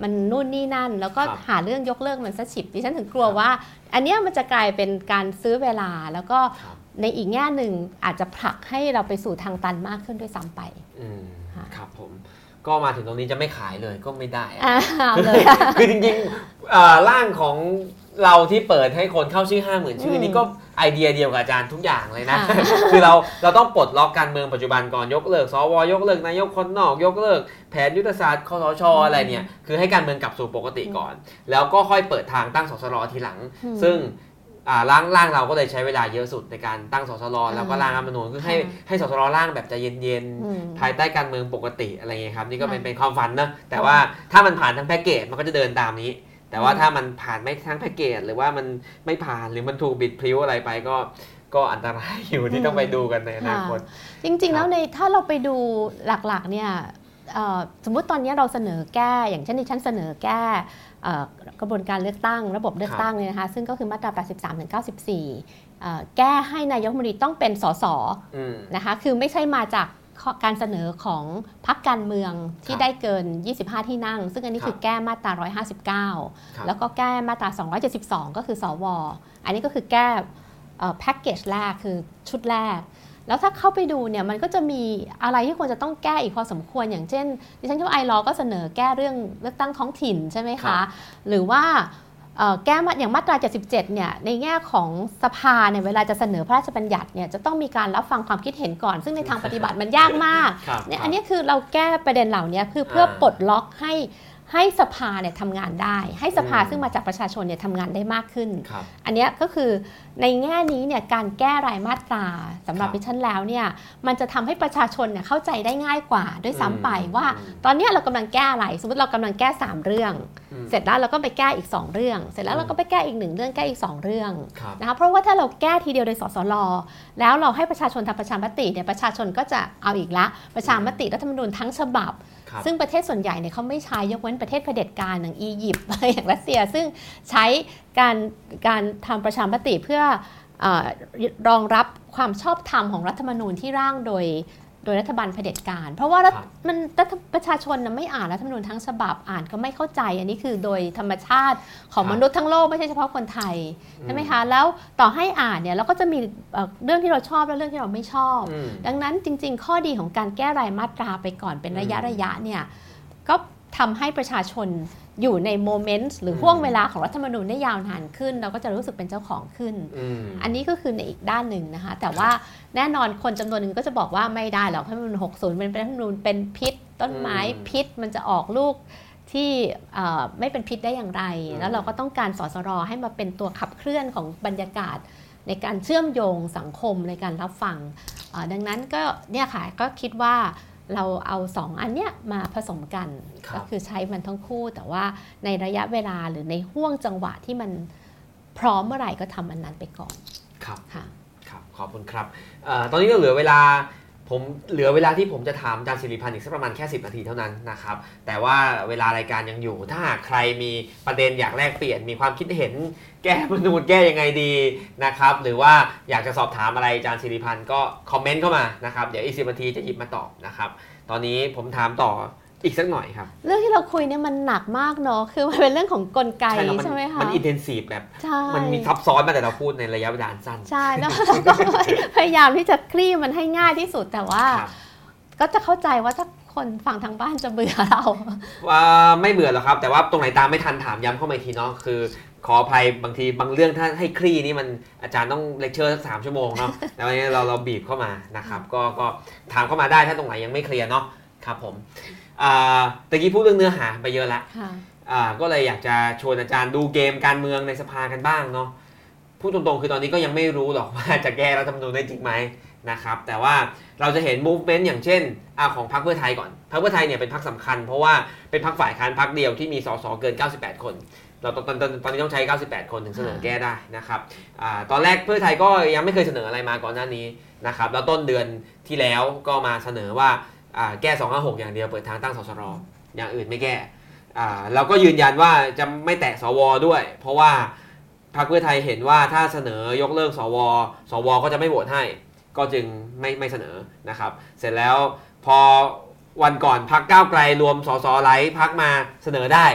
มันนู่นนี่นั่น แล้วก็ครับ หาเรื่องยกเลิกมันซะฉิบดิฉันถึงกลัวว่า อันเนี้ยมันจะกลายเป็นการซื้อเวลาแล้วก็ครับในอีกแง่หนึ่งอาจจะผลักให้เราไปสู่ทางตันมากขึ้นด้วยซ้ำไป อืมค่ะ ครับผม ก็มาถึงตรงนี้จะไม่ขายเลยก็ไม่ได้อะ อ่าเอาเลย คือจริงๆเอ่อร่างของ เราที่เปิดให้คนเข้าชื่อ 5 0,000 ชื่ออืมนี่ก็ไอเดียเดียวกับอาจารย์ทุกอย่างเลยนะค่ะคือเราเราต้องปลดล็อกการเมืองปัจจุบันก่อนยกเลิกสวยกเลิกนายกคนนอก ยกเลิก แผนยุทธศาสตร์คอสชอะไรเนี่ยคือให้การเมืองกลับสู่ปกติก่อน แล้วก็ค่อยเปิดทางตั้งสสรทีหลังอืมซึ่งอ่าร่างร่างเราก็เลยใช้เวลาเยอะสุดในการตั้งสสรอ่าแล้วก็ร่างรัฐธรรมนูญคือให้ค่ะให้สสรร่างแบบใจเย็นอืมๆภายใต้การเมืองปกติอะไรเงี้ยครับนี่ก็เป็นค่ะเป็นความฝันนะแต่ว่าถ้ามันผ่านทั้งแพ็กเกจมันก็จะเดินตามนี้ แต่ว่าอืมถ้ามันผ่านไม่ทั้งแพ็กเกจหรือว่ามันไม่ผ่านหรือมันถูกบิดพลิ้วอะไรไปก็ก็อันตรายอยู่ที่ต้องไปดูกันในอนาคตจริงๆครับแล้วในถ้าเราไปดูหลักๆเนี่ยเอ่อสมมุติตอนนี้เราเสนอแก้ อย่างเช่นดิฉันเสนอแก้เอ่อกระบวนการเลือกตั้ง ระบบเลือกตั้งเนี่ยนะคะซึ่งก็คือมาตรา 83ถึง94เอ่อแก้ให้นายกรัฐมนตรีต้องเป็นสสอืมนะคะคือไม่ใช่มาจากข้อ การเสนอของพรรคการเมืองที่ครับได้เกิน 25 ที่นั่ง ซึ่งอันนี้ครับคือแก้มาตราครับ159 แล้วก็แก้มาตรา 272 ก็คือสว อันนี้ก็คือแก้แพ็กเกจแรกคือชุดแรก แล้วถ้าเข้าไปดูเนี่ยมันก็จะมีอะไรที่ควรจะต้องแก้อีกพอสมควร อย่างเช่นดิฉันคิดว่าไอรอก็เสนอแก้เรื่องเลือกตั้งท้องถิ่นใช่ไหมครัคะบหรือว่าเอ่อ แก้มาอย่างมาตรา 77 เนี่ย ในแง่ของสภาเนี่ย เวลาจะเสนอพระราชบัญญัติเนี่ย จะต้องมีการรับฟังความคิดเห็นก่อน ซึ่งในทางปฏิบัติมันยากมากครับเนี่ยครับอันนี้คือเราแก้ประเด็นเหล่านี้คือเพื่ออ่าปลดล็อกให้ ให้สภาเนี่ยทำงานได้ ให้สภาอืมซึ่งมาจากประชาชนเนี่ยทำงานได้มากขึ้นครับอันเนี้ยก็คือในแง่นี้เนี่ยการแก้รายมาตราสำหรับครับดิฉันแล้วเนี่ยมันจะทำให้ประชาชนเนี่ยเข้าใจได้ง่ายกว่าด้วยซ้ำไปอืมว่าอืมตอนเนี้ยเรากำลังแก้อะไร สมมติเรากำลังแก้ 3 เรื่องอืมเสร็จแล้วเราก็ไปแก้อีก 2 เรื่อง เสร็จแล้วอืมเราก็ไปแก้อีกหนึ่งเรื่องแก้อีก 2 เรื่องครับนะคะเพราะว่าถ้าเราแก้ทีเดียวโดยสสลแล้วเราให้ประชาชนทำประชามติเนี่ยประชาชนก็จะเอาอีกละประชามติรัฐธรรมนูญทั้งฉบับครับ ซึ่งประเทศส่วนใหญ่เนี่ยเขาไม่ใช้ยกเว้นประเทศเผด็จการอย่างอียิปต์อย่างรัสเซีย ซึ่งใช้การการทำประชามติเพื่ออรองรับความชอบธรรมของรัฐธรรมนูญที่ร่างโดย โดยรัฐบาลเผด็จการ เพราะว่ารัฐครับมันรัฐประชาชนน่ะไม่อ่านรัฐธรรมนูญทั้งฉบับอ่านก็ไม่เข้าใจ อันนี้คือโดยธรรมชาติของครับมนุษย์ทั้งโลกไม่ใช่เฉพาะคนไทยใช่ไหมคะแล้วต่อให้อ่านเนี่ยเราก็จะมีเอ่อเรื่องที่เราชอบและเรื่องที่เราไม่ชอบอืมดังนั้นจริง ๆ ข้อดีของการแก้รายมาตราไปก่อนเป็นระยะอืมระยะเนี่ยก็ทำให้ประชาชน อยู่ในโมเมนต์หรือมห่วงเวลาของรัฐธรรมนูญได้ยาวนานขึ้น เราก็จะรู้สึกเป็นเจ้าของขึ้นอืมอันนี้ก็คือในอีกด้านหนึ่งนะคะ แต่ว่าแน่นอนคนจำนวนหนึ่งก็จะบอกว่าไม่ได้หรอกรัฐธรรมนูญ60 มันเป็นรัฐธรรมนูญเป็นพิษ ต้นไม้อืมพิษมันจะออกลูกที่เอ่อไม่เป็นพิษได้อย่างไรอืมแล้วเราก็ต้องการสสรให้มาเป็นตัวขับเคลื่อนของบรรยากาศ ในการเชื่อมโยงสังคมในการรับฟังเอ่อดังนั้นก็เนี่ยค่ะก็คิดว่า เราเอาสองอันเนี้ยมาผสมกันครับก็คือใช้มันทั้งคู่ แต่ว่าในระยะเวลาหรือในห่วงจังหวะที่มันพร้อมเมื่อไหร่ก็ทำอันนั้นไปก่อน ครับค่ะครับ ขอบคุณครับเอ่อตอนนี้ก็เหลือเวลา ผมเหลือเวลาที่ผมจะถามอาจารย์สิริพันธ์อีกสักประมาณแค่ 10 นาทีเท่านั้นนะครับ แต่ว่าเวลารายการยังอยู่ ถ้าหากใครมีประเด็นอยากแลกเปลี่ยน มีความคิดเห็นแก้มนูนแก้ยังไงดีนะครับ หรือว่าอยากจะสอบถามอะไรอาจารย์สิริพันธ์ก็คอมเมนต์เข้ามานะครับ เดี๋ยวอีกสินาทีจะหยิบมาตอบนะครับ ตอนนี้ผมถามต่อ อีกสักหน่อยครับ เรื่องที่เราคุยเนี่ยมันหนักมากเนาะคือมันเป็นเรื่องของกลไกแล้วนใช่ไหมคะมันอินเทนซีฟแบบใช่มันมีซับซ้อนมาแต่เราพูดในระยะเวลาอันสั้นใช่แล้วเราก็พยายามที่จะคลี่มันให้ง่ายที่สุดแต่ว่าครับก็จะเข้าใจว่าถ้าคนฟังทางบ้านจะเบื่อเราว่าไม่เบื่อหรอกครับ แต่ว่าตรงไหนตามไม่ทันถามย้ำเข้ามาอีกทีเนาะคือ ขออภัยบางทีบางเรื่องถ้าให้คลี่นี่มันอาจารย์ต้องเลคเชอร์สักสามชั่วโมงเนาะแล้ววันนี้เราเราบีบเข้ามานะครับ ก็ก็ถามเข้ามาได้ถ้าตรงไหนยังไม่เคลียร์เนาะครับผมอ่า ตะกี้พูดเรื่องเนื้อหาไปเยอะละค่ะอ่าก็เลยอยากจะชวนอาจารย์ดูเกมการเมืองในสภากันบ้างเนาะพูดตรงๆ คือตอนนี้ก็ยังไม่รู้หรอกว่าจะแก้รัฐธรรมนูญได้จริงไหมนะครับ แต่ว่าเราจะเห็น movement อย่างเช่นอาของพรรคเพื่อไทยก่อนพรรคเพื่อไทยเนี่ยเป็นพรรคสำคัญ เพราะว่าเป็นพรรคฝ่ายค้านพรรคเดียวที่มีสสเกิน 98 คน เราตอนตอนตอนตอนนี้ต้องใช้ 98 คนถึงเสนอแก้ได้นะครับอาตอนแรกเพื่อไทยก็ยังไม่เคยเสนออะไรมาก่อนหน้านี้นะครับ แล้วต้นเดือนที่แล้วก็มาเสนอว่าอ่า แก้ 256 อย่างเดียวเปิดทางตั้งสสรอย่างอื่นไม่แก้อ่เราก็ยืนยันว่าจะไม่แตะสวด้วย เพราะว่าพรรคเพื่อไทยเห็นว่าถ้าเสนอยกเลิกสว สว ก็จะไม่โหวตให้ ก็จึงไม่ไม่เสนอนะครับ เสร็จแล้วพอวันก่อนพักก้าวไกลรวมสสไลท์พักมาเสนอได้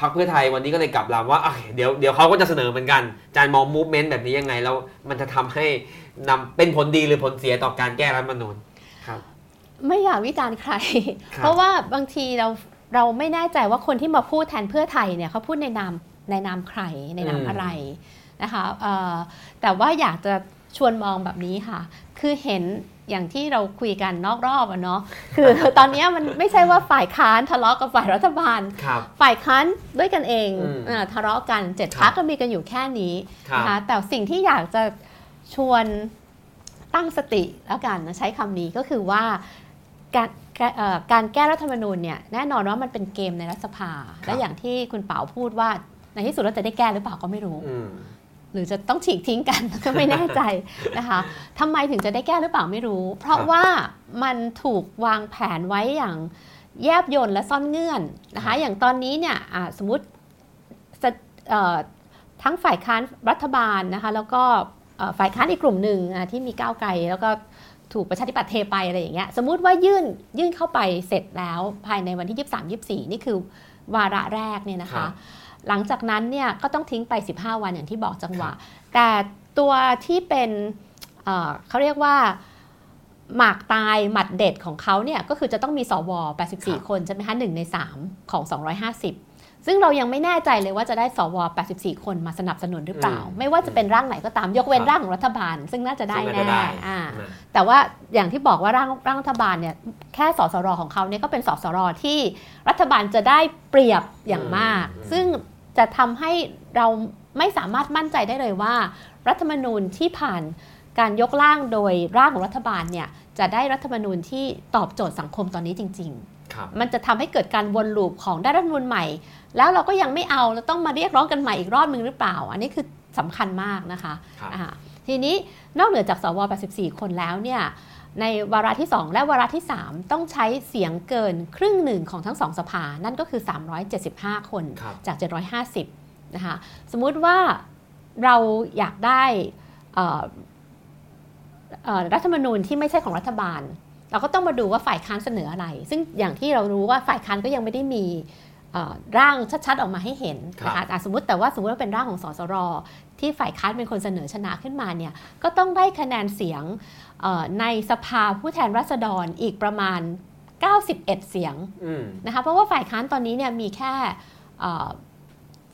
พักเพื่อไทยวันนี้ก็เลยกลับลำว่าเดี๋ยวเดี๋ยวเขาก็จะเสนอเหมือนกันจารย์มองมูฟเมนต์แบบนี้ยังไงแล้วมันจะทำให้นำเป็นผลดีหรือผลเสียต่อการแก้รัฐมนูญครับ ไม่อยากวิจารณ์ใครครับเพราะว่าบางทีเราเราไม่แน่ใจว่าคนที่มาพูดแทนเพื่อไทยเนี่ยเขาพูดในนามในนามใครในนามอืมอะไรนะคะเอ่อแต่ว่าอยากจะชวนมองแบบนี้ค่ะ คือเห็นอย่างที่เราคุยกันนอกรอบอะเนาะคือตอนนี้มันไม่ใช่ว่าฝ่ายค้านทะเลาะกับฝ่ายรัฐบาลครับฝ่ายค้านด้วยกันเองอืมเอ่อทะเลาะกันเจ็ดครับพักก็มีกันอยู่แค่นี้ครับนะคะแต่สิ่งที่อยากจะชวนตั้งสติแล้วกันนะใช้คำนี้ก็คือว่า การการเอ่อการแก้รัฐธรรมนูญเนี่ยแน่นอนว่ามันเป็นเกมในรัฐสภา และอย่างที่คุณเป๋าพูดว่าในที่สุดเราจะได้แก้หรือเปล่าก็ไม่รู้อืมหรือจะต้องฉีกทิ้งกันก็ไม่แน่ใจนะคะทำไมถึงจะได้แก้หรือเปล่าไม่รู้ เพราะครับว่ามันถูกวางแผนไว้อย่างแยบยลและซ่อนเงื่อนนะครัคะบอย่างตอนนี้เนี่ยอ่าสมมติจะเอ่อทั้งฝ่ายค้านรัฐบาลนะคะแล้วก็เอ่อฝ่ายค้านอีกกลุ่มหนึ่งอะที่มีก้าวไกลแล้วก็ ถูกประชาธิปัตย์เทไปอะไรอย่างเงี้ยสมมุติว่ายื่นยื่นเข้าไปเสร็จแล้วภายในวันที่ 23 24 นี่คือวาระแรกเนี่ยนะครัคะบหลังจากนั้นเนี่ยก็ต้องทิ้งไป 15 วันอย่างที่บอกจังหวะ แต่ตัวที่เป็นเอ่อเขาเรียกว่าหมากตายหมัดเด็ดของเขาเนี่ยก็คือจะต้องมีสวครับ84 คนใช่ไหมคะหนึ่งใน 3 ของ 250 ซึ่งเรายังไม่แน่ใจเลยว่าจะได้สว 84 คนมาสนับสนุนหรือเปล่าอืมไม่ว่าจะเป็นร่างไหนก็ตามยกเว้นครับร่างของรัฐบาล ซึ่งน่าจะได้ซึ่งแน่น่าจะได้อ่านะแต่ว่าอย่างที่บอกว่าร่างร่างรัฐบาลเนี่ยแค่สสรของเขาเนี่ยก็เป็นสสรที่รัฐบาลจะได้เปรียบอย่างมากอืมซึ่งจะทำให้เราไม่สามารถมั่นใจได้เลยว่า รัฐธรรมนูญที่ผ่านการยกร่างโดยร่างของรัฐบาลเนี่ยจะได้รัฐธรรมนูญที่ตอบโจทย์สังคมตอนนี้จริงครับๆมันจะทำให้เกิดการวนลูปของได้รัฐธรรมนูญใหม่ แล้วเราก็ยังไม่เอาเราต้องมาเรียกร้องกันใหม่อีกรอบนึงหรือเปล่า อันนี้คือสำคัญมากนะคะครับอ่าทีนี้นอกเหนือจากสว 84 คนแล้วเนี่ยในวาระที่ 2 และวาระที่ 3 ต้องใช้เสียงเกินครึ่งหนึ่งของทั้งสองสภา นั่นก็คือ 375 คนครับจาก 750 นะคะ สมมุติว่าเราอยากได้เอ่อเอ่อรัฐธรรมนูญที่ไม่ใช่ของรัฐบาล เราก็ต้องมาดูว่าฝ่ายค้านเสนออะไร ซึ่งอย่างที่เรารู้ว่าฝ่ายค้านก็ยังไม่ได้มีเอ่อ ร่างชัดๆออกมาให้เห็นนะคะอะสมมติแต่ว่าสมมติว่าเป็นร่างของสสร ที่ฝ่ายค้านเป็นคนเสนอชนะขึ้นมาเนี่ยก็ต้องได้คะแนนเสียงเอ่อในสภาผู้แทนราษฎรอีกประมาณ 91 เสียงอืมนะคะเพราะว่าฝ่ายค้านตอนนี้เนี่ยมีแค่เอ่อ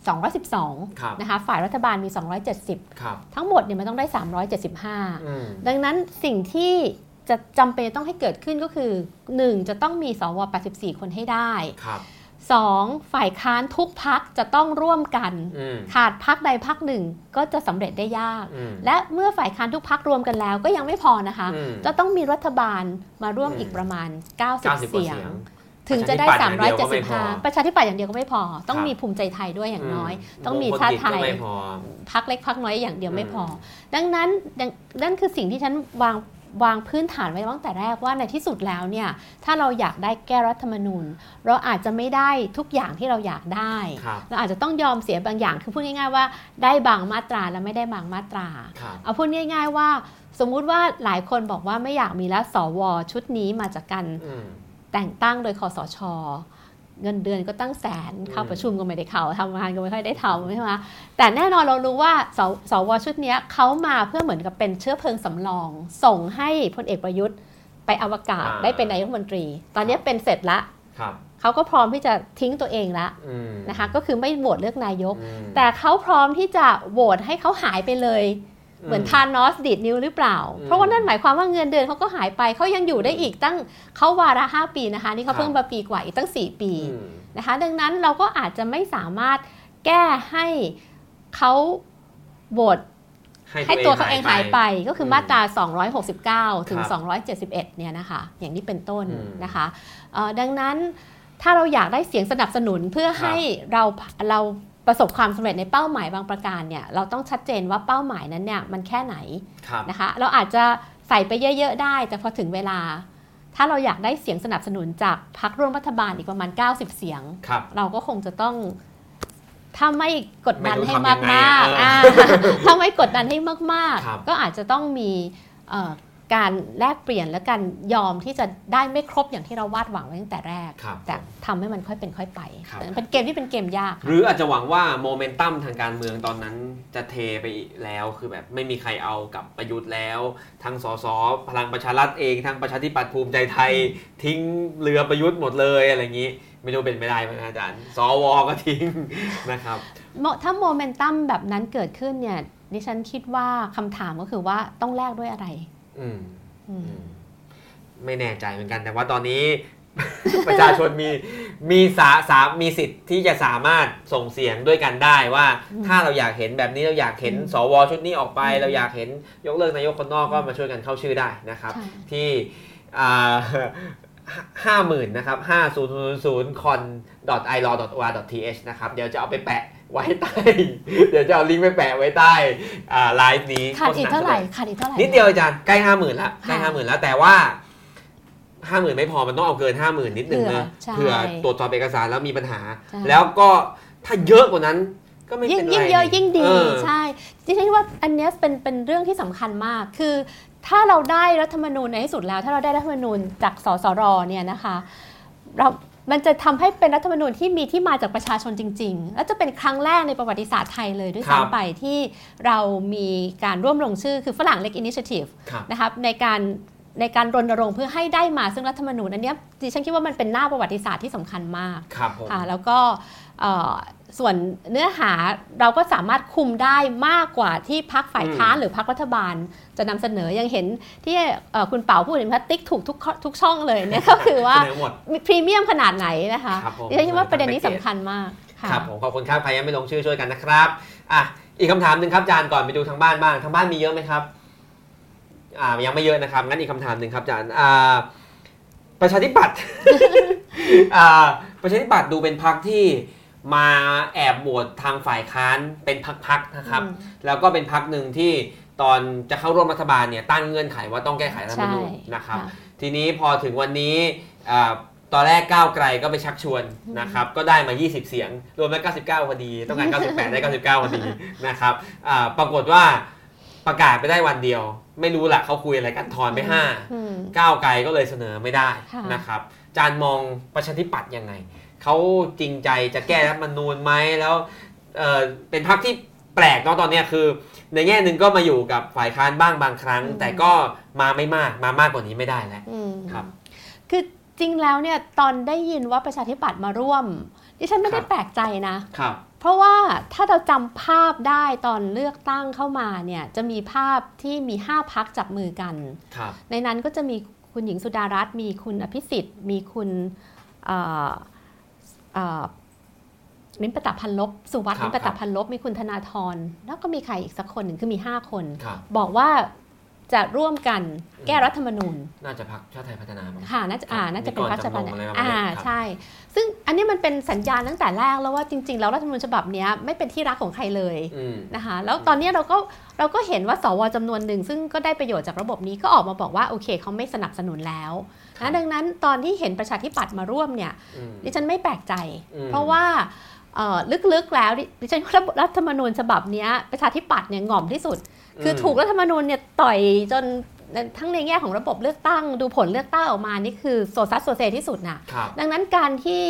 212ครับนะคะฝ่ายรัฐบาลมี 270ครับทั้งหมดเนี่ยมันต้องได้ 375อืมดังนั้นสิ่งที่จะจำเป็นต้องให้เกิดขึ้นก็คือ 1. จะต้องมีสว84 คนให้ได้ครับ 2. ฝ่ายค้านทุกพักจะต้องร่วมกันอืมขาดพักใดพักหนึ่งก็จะสำเร็จได้ยากอืมและเมื่อฝ่ายค้านทุกพักรวมกันแล้วก็ยังไม่พอนะคะอืมจะต้องมีรัฐบาลมาร่วมอืมอีกประมาณ 90 90กว่าเสีเสียยงงถึงจะได้ประชาธิปัตย์อย่างเดียวก็ไม่พอ375 ประชาธิปัตย์อย่างเดียวก็ไม่พอ ต้องครับมีภูมิใจไทยด้วยอย่างน้อยมต้องมีวงชาติคนไทก็ยไม่พอพักเล็กพักน้อยอย่างเดียวไม่พออืมดังนั้นดังนั่นคือสิ่งที่ฉันวาง วางพื้นฐานไว้ตั้งแต่แรกว่าในที่สุดแล้วเนี่ยถ้าเราอยากได้แก้รัฐธรรมนูญ เราอาจจะไม่ได้ทุกอย่างที่เราอยากได้ครับเราอาจจะต้องยอมเสียบางอย่างคือพูดง่าย ๆ ว่าได้บางมาตราและไม่ได้บางมาตราครับเอาพูดง่าย ๆ ว่า สมมุติว่าหลายคนบอกว่าไม่อยากมีแล้วสวชุดนี้มาจากการอืมแต่งตั้งโดยคอสช เงินเดือนก็ตั้งแสนเข้าอืมประชุมก็ไม่ได้เข้าทำงานก็ไม่ค่อยได้ทำใช่ไหมแต่แน่นอนเรารู้ว่าสสวชุดเนี้ยเขามาเพื่อเหมือนกับเป็นเชื้อเพลิงสำรอง ส่งให้พลเอกประยุทธ์ไปอวกาศได้เป็นนายกรัฐมนตรี ตอนนี้เป็นเสร็จละครับเขาก็พร้อมที่จะทิ้งตัวเองละอืมนะคะก็คือไม่โหวตเลือกนายกอืมแต่เขาพร้อมที่จะโหวตให้เขาหายไปเลย เหมือนทานอสดีดนิ้วหรือเปล่าอืมเพราะว่านั่นหมายความว่าเงินเดือนเขาก็หายไปเขายังอยู่ได้อีกตั้งเขาวาระห้าปีนะคะ นี่เขาเพิ่งมาปีกว่าอีกตั้ง 4 ปีอืมนะคะ ดังนั้นเราก็อาจจะไม่สามารถแก้ให้เขาโหวตให้ตัวเขาเองหายไปก็คือมาตรา 269 ถึงครับ271 เนี่ยนะคะ อย่างนี้เป็นต้นอืมนะคะเอ่อดังนั้นถ้าเราอยากได้เสียงสนับสนุนเพื่อครับให้เราเรา ประสบความสำเร็จในเป้าหมายบางประการเนี่ยเราต้องชัดเจนว่าเป้าหมายนั้นเนี่ยมันแค่ไหนครับนะคะ เราอาจจะใส่ไปเยอะๆได้ แต่พอถึงเวลา ถ้าเราอยากได้เสียงสนับสนุนจากพรรคร่วมรัฐบาลอีกประมาณ 90 เสียงครับเราก็คงจะต้องถ้าไม่กดดันไม่รู้ให้ทำยังไงมากๆเอออ่าถ้าไม่กดดันให้มากครับๆก็อาจจะต้องมีเอ่อ การแลกเปลี่ยนและการยอมที่จะได้ไม่ครบอย่างที่เราวาดหวังไว้ตั้งแต่แรก ครับแต่ทำให้มันค่อยเป็นค่อยไปครับ เป็นเกมที่เป็นเกมยาก หรืออาจจะหวังว่าโมเมนตัมทางการเมืองตอนนั้นจะเทไปแล้วคือแบบไม่มีใครเอากับประยุทธ์แล้ว ทั้งสสพลังประชารัฐเองทั้งประชาธิปัตย์ภูมิใจไทย ทิ้งเรือประยุทธ์หมดเลยอะไรอย่างนี้ ไม่รู้เป็นไม่ได้ไหมอาจารย์สวก็ทิ้ง นะครับ โมถ้าโมเมนตัมแบบนั้นเกิดขึ้นเนี่ยดิฉันคิดว่าคำถามก็คือว่าต้องแลกด้วยอะไร อืมอืมอืมไม่แน่ใจเหมือนกัน แต่ว่าตอนนี้ ประชาชนมีมีสาสามีสิทธิ์ที่จะสามารถส่งเสียงด้วยกันได้ว่าอืมถ้าเราอยากเห็นแบบนี้เราอยากเห็นอืมสวชุดนี้ออกไปอืมเราอยากเห็นยกเลิกนายกคนนอกก็มาช่วยกันเข้าชื่อได้นะครับใช่ที่ห้าหมื่นนะครับห้าศูนย์ศูนย์ศูนย์ con i l a w o r th นะครับ เดี๋ยวจะเอาไปแปะ ไว้ใต้ เดี๋ยวจะเอาลิงก์ไปแปะไว้ใต้อ่าไลฟ์นี้ขาดอีกเท่าไหร่โฆษณขาดอีกเท่าไหร่นิดเดียวอาจารย์ใกล้ห้าหมื่นละใกล้ค่ะห้าหมื่นแล้วแต่ว่าห้าหมื่นไม่พอมันต้องเอาเกินห้าหมื่นนิดนึงนะใช่เผื่อตรวจสอบเอกสารแล้วมีปัญหาใช่แล้วก็ถ้าเยอะกว่านั้นก็ไม่ยิ่เป็งนไรยิ่งเยอะยิ่งดีเออใช่ดิฉันคิดว่าอันเนี้ยเป็นเป็นเรื่องที่สำคัญมากคือ ถ้าเราได้รัฐธรรมนูญในที่สุดแล้ว ถ้าเราได้รัฐธรรมนูญจากสสรเนี่ยนะคะเรา มันจะทำให้เป็นรัฐธรรมนูญที่มีที่มาจากประชาชนจริง ๆ และจะเป็นครั้งแรกในประวัติศาสตร์ไทยเลยด้วยครับซ้ำไปที่เรามีการร่วมลงชื่อคือฝรั่งเล็กอินิช i ทีฟครับนะครับในการในการรณรงค์เพื่อให้ได้มาซึ่งรัฐธรรมนูญอันเนี้ยดิฉันคิดว่ามันเป็นหน้าประวัติศาสตร์ที่สำคัญมากครับผมค่ะแล้วก็เอ่อส่วนเนื้อหาเราก็สามารถคุมได้มากกว่าที่พักฝ่ายค้านหรือพักรัฐบาล จะนำเสนอยังเห็นที่เอ่อคุณเป๋าพูดถึงพัติ๊กถูกทุกข้อทุกช่องเลยเนี่ยก็คือว่าเสนอหมดมีพรีเมียมขนาดไหนนะคะครับผมดิฉันคิดว่าประเด็นนี้สำคัญมากค่ะครับผมขอบคุณครับใครยังไม่ลงชื่อช่วยกันนะครับอะอีกคำถามหนึ่งครับอาจารย์ก่อนไปดูทางบ้านบ้างทางบ้านมีเยอะไหมครับอ่ายังไม่เยอะนะครับงั้นอีกคำถามหนึ่งครับอาจารย์อ่าประชาธิปัตย์อ่าประชาธิปัตย์ดูเป็นพรรคที่มาแอบโหวตทางฝ่ายค้านเป็นพรรคๆนะครับอืมแล้วก็เป็นพรรคหนึ่งที่ ตอนจะเข้าร่วมรัฐบาลเนี่ยตั้งเงื่อนไขว่าต้องแก้ไขรัฐธรรมนูญใช่นะครับค่ะทีนี้พอถึงวันนี้อ่าตอนแรกก้าวไกลก็ไปชักชวนนะครับ ก็ได้มา 20 เสียง รวมแล้ว 99พอดี ต้องการ 98 ได้ 99พอดีนะครับอ่าปรากฏว่าประกาศไปได้วันเดียว ไม่รู้ละเขาคุยอะไรกันทอนไปอืม5ก้าวไกลก็เลยเสนอไม่ได้ค่ะนะครับ จานมองประชาธิปัตย์ยังไง เขาจริงใจจะแก้รัฐธรรมนูญไหมแล้วเอ่อเป็นพรรคที่แปลกเนาะตอนเนี้ยคือ ในแง่หนึ่งก็มาอยู่กับฝ่ายค้านบ้างบางครั้งอืมแต่ก็มาไม่มากมามากกว่านี้ไม่ได้แล้วอืมครับคือจริงแล้วเนี่ยตอนได้ยินว่าประชาธิปัตย์มาร่วม ดิฉันไม่ได้ครับแปลกใจนะครับเพราะว่าถ้าเราจำภาพได้ตอนเลือกตั้งเข้ามาเนี่ยจะมีภาพที่มี 5พักจับมือกันครับในนั้นก็จะมีคุณหญิงสุดารัตน์มีคุณอภิสิทธิ์ มีคุณเอ่อเอ่อ มิ้นท์ประตับพันลบสุวัสดิ์ครับมิ้นท์ประตับพันลบมีคุณธนาธรแล้วก็มีใครอีกสักคนหนึ่งคือมี 5 คนครับบอกว่าจะร่วมกันแก้รัฐธรรมนูญ น่าจะพักชาติไทยพัฒนามั้งค่ะน่าจะอ่าครับน่าจะเป็นมีก่อนพรรคจำนจังนอะไรประมาณอ่าเนี้ยครับใช่ ซึ่งอันนี้มันเป็นสัญญาณตั้งแต่แรกแล้วว่าจริง ๆ แล้วรัฐธรรมนูญฉบับเนี้ยไม่เป็นที่รักของใครเลยอืมนะคะแล้วตอนนี้เราก็เราก็เห็นว่าสวจำนวนหนึ่ง ซึ่งก็ได้ประโยชน์จากระบบนี้ก็ออกมาบอกว่าโอเคเขาไม่สนับสนุนแล้วครับนะดังนั้นตอนที่เห็นประชาธิปัตย์มาร่วมเนี่ยอืมดิฉันไม่แปลกใจอืมเพราะว่าเอ่อ ลึกๆแล้วดิดิฉันว่ารัฐธรรมนูญฉบับเนี้ยประชาธิปัตย์เนี่ยหง่อมที่สุด คือถูกรัฐธรรมนูญเนี่ยต่อยจนทั้งในแง่ของระบบเลือกตั้ง ดูผลเลือกตั้งออกมานี่คือโซซัสโซเซที่สุดน่ะครับดังนั้นการที่